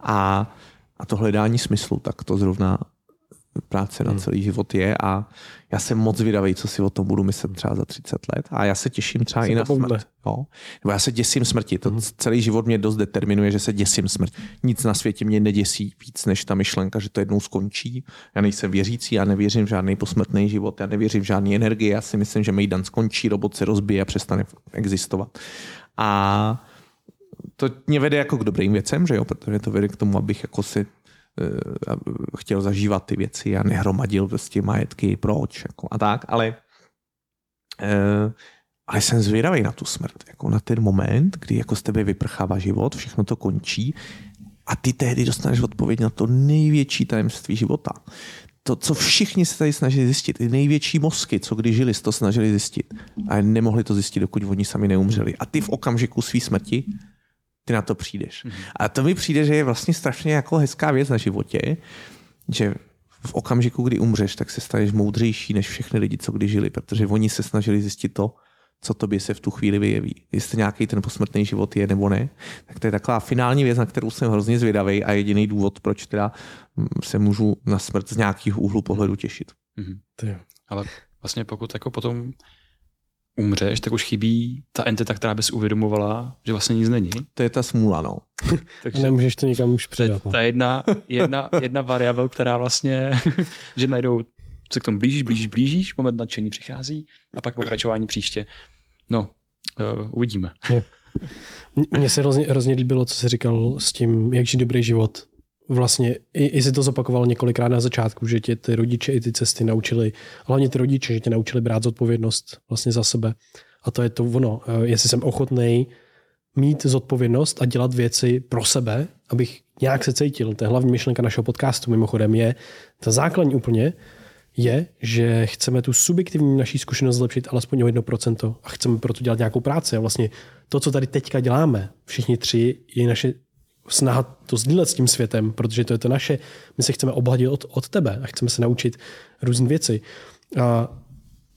A, a to hledání smyslu, tak to zrovna práce na hmm. celý život je a já jsem moc vydavý, co si o tom budu myslet třeba za 30 let a já se těším třeba se i na smrt. Jo? Nebo já se děsím smrti. To hmm. celý život mě dost determinuje, že se děsím smrti. Nic na světě mě neděsí víc než ta myšlenka, že to jednou skončí. Já nejsem věřící, já nevěřím v žádný posmrtný život, já nevěřím v žádný energie, já si myslím, že Mejdan skončí, robot se rozbije a přestane existovat. A to mě vede jako k dobrým věcem, že jo, protože to vede k tomu, abych jako si chtěl zažívat ty věci a nehromadil prostě majetky, proč jako a tak, ale uh, ale jsem zvědavý na tu smrt, jako na ten moment, kdy jako z tebe vyprchává život, všechno to končí a ty tehdy dostaneš odpověď na to největší tajemství života. To, co všichni se tady snažili zjistit, ty největší mozky, co kdy žili, to snažili zjistit. A nemohli to zjistit, dokud oni sami neumřeli. A ty v okamžiku své smrti ty na to přijdeš. Mm-hmm. A to mi přijde, že je vlastně strašně jako hezká věc na životě, že v okamžiku, kdy umřeš, tak se staneš moudřejší než všechny lidi, co kdy žili, protože oni se snažili zjistit to, co tobě se v tu chvíli vyjeví. Jestli nějaký ten posmrtný život je nebo ne, tak to je taková finální věc, na kterou jsem hrozně zvědavý a jediný důvod, proč teda se můžu na smrt z nějakých úhlu pohledu těšit. Mm-hmm. Ale vlastně pokud jako potom umřeš, tak už chybí ta entita, která by si uvědomovala, že vlastně nic není. To je ta smůla, no. Takže Nemůžeš to nikam už předat. To je no. ta jedna, jedna, jedna variabel, která vlastně, že najdou, se k tomu blížíš, blížíš, blížíš, moment nadšení přichází a pak pokračování příště. No, uh, uvidíme. Mně se hrozně, hrozně líbilo, co jsi říkal s tím, jak žít dobrý život vlastně, i, i si to zopakoval několikrát na začátku, že tě ty rodiče i ty cesty naučili, hlavně ty rodiče, že tě naučili brát zodpovědnost vlastně za sebe. A to je to ono, eh, jestli jsem ochotný mít zodpovědnost a dělat věci pro sebe, abych nějak se cítil. To je hlavní myšlenka našeho podcastu mimochodem je, ta základní úplně je, že chceme tu subjektivní naší zkušenost zlepšit alespoň o 1% a chceme proto dělat nějakou práci. A vlastně to, co tady teďka děláme, všichni tři, je naše snaha to sdílet s tím světem, protože to je to naše, my se chceme obhladit od, od tebe a chceme se naučit různé věci. A,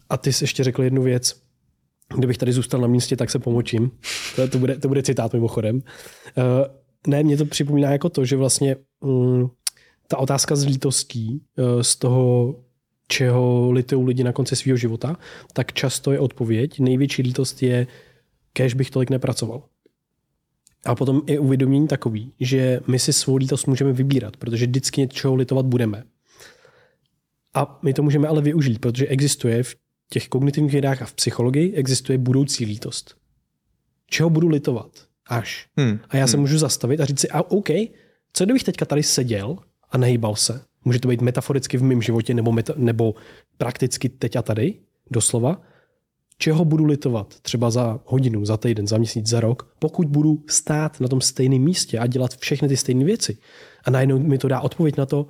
a ty jsi ještě řekl jednu věc, kdybych tady zůstal na místě, tak se pomočím. To, to, bude, to bude citát mimochodem. Uh, ne, mě to připomíná jako to, že vlastně um, ta otázka z lítostí, uh, z toho, čeho litují lidi na konci svého života, tak často je odpověď. Největší lítost je, kež bych tolik nepracoval. A potom je uvědomění takový, že my si svou lítost můžeme vybírat, protože vždycky něčeho litovat budeme. A my to můžeme ale využít, protože existuje v těch kognitivních vědách a v psychologii existuje budoucí lítost. Čeho budu litovat? Až. Hmm. A já se hmm. můžu zastavit a říct si, a OK, co kdybych teďka tady seděl a nehýbal se? Může to být metaforicky v mém životě nebo, meta, nebo prakticky teď a tady, doslova čeho budu litovat třeba za hodinu, za týden, za měsíc, za rok, pokud budu stát na tom stejném místě a dělat všechny ty stejné věci. A najednou mi to dá odpověď na to,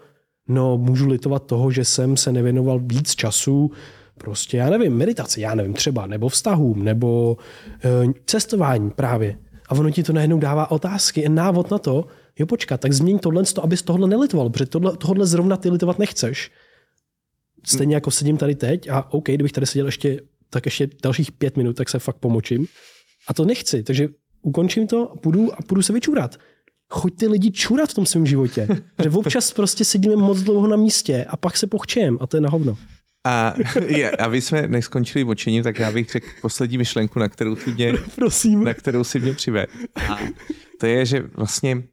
no můžu litovat toho, že jsem se nevěnoval víc času prostě, já nevím, meditaci, já nevím, třeba, nebo vztahům, nebo e, cestování právě. A ono ti to najednou dává otázky, návod na to, jo počkat, tak změň tohle, abys tohle nelitoval, protože tohle, tohle zrovna ty litovat nechceš. Stejně jako sedím tady teď a OK, kdybych tady seděl ještě, tak ještě dalších pět minut, tak se fakt pomočím. A to nechci, takže ukončím to a půjdu, a půjdu se vyčurat. Choďte lidi čurat v tom svém životě. Že občas prostě sedíme moc dlouho na místě a pak se pochčem a to je na hovno. A je, aby jsme neskončili močením, tak já bych řekl poslední myšlenku, na kterou si mě, Prosím. na kterou si mě přivedl. A to je, že vlastně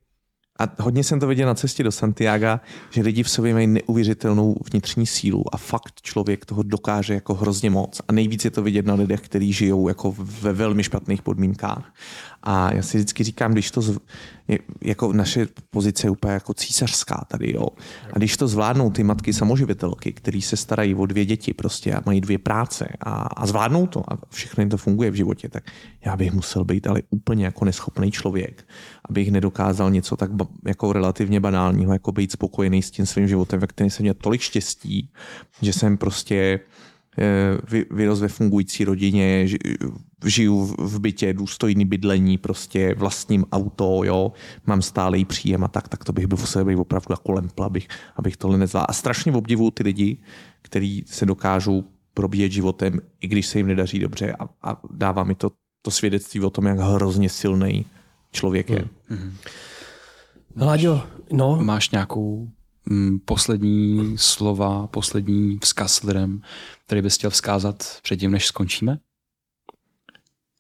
a hodně jsem to viděl na cestě do Santiago, že lidi v sobě mají neuvěřitelnou vnitřní sílu a fakt člověk toho dokáže jako hrozně moc. A nejvíc je to vidět na lidech, kteří žijou jako ve velmi špatných podmínkách. A já si vždycky říkám, když to, zv... jako naše pozice je úplně jako císařská tady, jo. A když to zvládnou ty matky samoživitelky, který se starají o dvě děti prostě a mají dvě práce a, a zvládnou to a všechno jim to funguje v životě, tak já bych musel být ale úplně jako neschopný člověk, abych nedokázal něco tak ba, jako relativně banálního, jako být spokojený s tím svým životem, ve kterém jsem měl tolik štěstí, že jsem prostě vyrost ve fungující rodině, žiju v bytě, důstojný bydlení, prostě vlastním auto, jo, mám stálý příjem a tak, tak to bych byl v sebe opravdu jako lempl, abych, abych tohle nezvládl. A strašně obdivuju ty lidi, kteří se dokážou probíjet životem, i když se jim nedaří dobře a, a dává mi to, to svědectví o tom, jak hrozně silný člověk je. Mm-hmm. Láďo, no. Máš nějakou mm, poslední slova, poslední vzkaz lidem, který bys chtěl vzkázat předtím, než skončíme?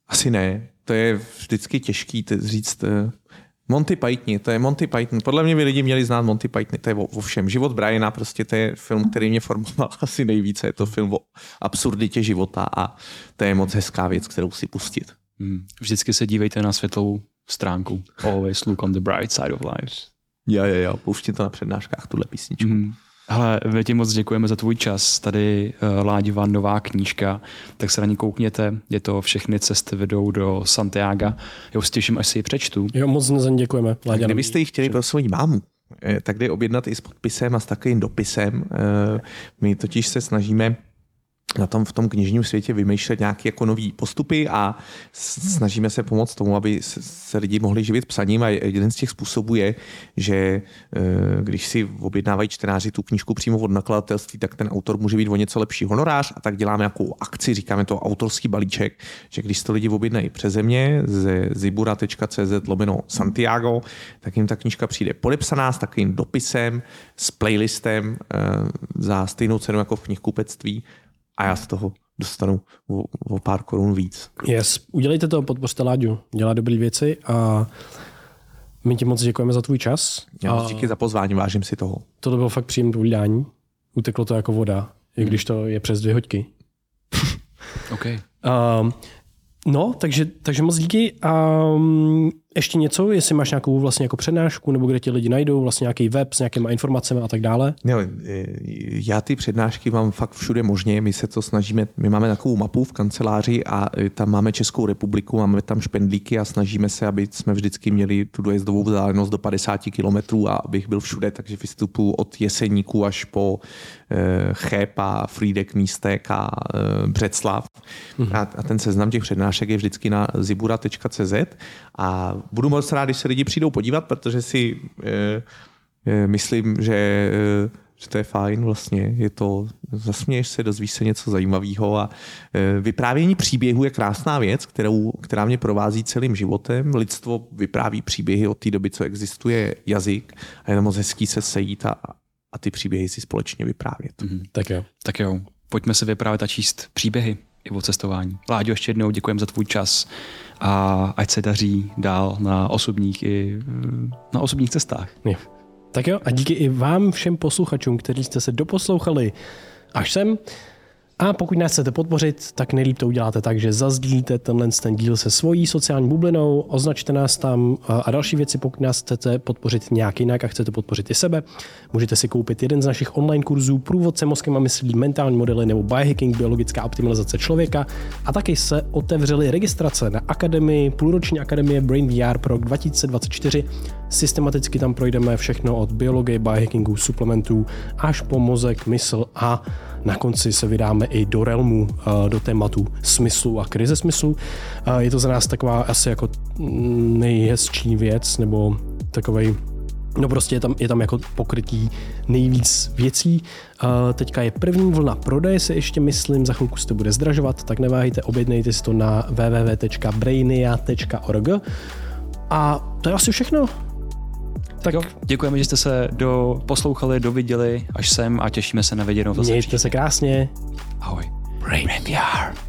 Asi ne. To je vždycky těžký říct. Eh, Monty Python, to je Monty Python. Podle mě by lidi měli znát Monty Python, to je o, o všem. Život Briana, prostě to je film, který mě formoval asi nejvíce. Je to film o absurditě života a to je moc hezká věc, kterou si pustit. Hmm. Vždycky se dívejte na světlou stránku. Always look on the bright side of life. Jo, jo, jo, pouštím to na přednáškách, tuhle písničku. Mm. Hele, my ti moc děkujeme za tvůj čas. Tady uh, Ládiva nová knížka, tak se na ní koukněte. Je to Všechny cesty vedou do Santiago. Já už těším, až si ji přečtu. Jo, moc za ní děkujeme. Láďa, kdybyste ji chtěli pro svoji mámu, eh, tak jde objednat i s podpisem a s takovým dopisem. Eh, my totiž se snažíme na tom v tom knižním světě vymýšlet nějaké jako nové postupy a snažíme se pomoct tomu, aby se lidi mohli živit psaním. A jeden z těch způsobů je, že eh, když si objednávají čtenáři tu knížku přímo od nakladatelství, tak ten autor může být o něco lepší honorář a tak děláme nějakou akci, říkáme to autorský balíček, že když to lidi objednají přeze mě ze zibura.cz lomeno Santiago, tak jim ta knížka přijde podepsaná s takovým dopisem, s playlistem eh, za stejnou cenu jako v knihkupectví a já z toho dostanu o, o pár korun víc. Yes, udělejte to, podpořte Láďu, dělá dobré věci a my ti moc děkujeme za tvůj čas. Já a díky za pozvání, vážím si toho. To bylo fakt příjemné povídání. Uteklo to jako voda, i když to je přes dvě hoďky. OK. Um, no, takže, takže moc díky. Um, ještě něco, jestli máš nějakou vlastně jako přednášku, nebo kde ti lidi najdou, vlastně nějaký web s nějakýma informacemi a tak dále? Ne, já ty přednášky mám fakt všude možně, my se to snažíme, my máme takovou mapu v kanceláři a tam máme Českou republiku, máme tam špendlíky a snažíme se, aby jsme vždycky měli tu dojezdovou vzdálenost do 50 kilometrů a abych byl všude, takže vystupuji od Jeseníku až po eh, Chép a Frídek, Místek a eh, Břeclav. Mm-hmm. A, a ten seznam těch přednášek je vždycky na zibura.cz a budu moc rád, když se lidi přijdou podívat, protože si e, e, myslím, že, že to je fajn vlastně. Je to, zasměješ se, dozvíš se něco zajímavého a vyprávění příběhu je krásná věc, kterou, která mě provází celým životem. Lidstvo vypráví příběhy od té doby, co existuje jazyk a je moc hezký se sejít a, a ty příběhy si společně vyprávět. Mm-hmm. Tak jo. Tak jo, pojďme se vyprávět a číst příběhy i o cestování. Láďo, ještě jednou děkujeme za tvůj čas a ať se daří dál na osobních i na osobních cestách. Jo. Tak jo, a díky i vám všem posluchačům, kteří jste se doposlouchali až sem. A pokud nás chcete podpořit, tak nejlíp to uděláte tak, že zazdílíte tenhle ten díl se svojí sociální bublinou, označte nás tam a další věci, pokud nás chcete podpořit nějak jinak a chcete podpořit i sebe. Můžete si koupit jeden z našich online kurzů Průvodce mozkem a myslí, mentální modely nebo biohacking, biologická optimalizace člověka a taky se otevřely registrace na akademii, půlroční akademie Brain VR pro rok 2024. Systematicky tam projdeme všechno od biologie, biohackingu, suplementů až po mozek, mysl a na konci se vydáme i do realmu, eh, do tématu smyslu a krize smyslu. Je to za nás taková asi jako nejhezčí věc, nebo takový No prostě je tam, je tam jako pokrytí nejvíc věcí. Uh, teďka je první vlna prodeje, se ještě myslím, za chvilku se to bude zdražovat, tak neváhejte, objednejte si to na www.brainia.org. A to je asi všechno. Tak jo, děkujeme, že jste se do, poslouchali, doviděli až sem a těšíme se na viděnou. Mějte se krásně. Ahoj. Brain VR.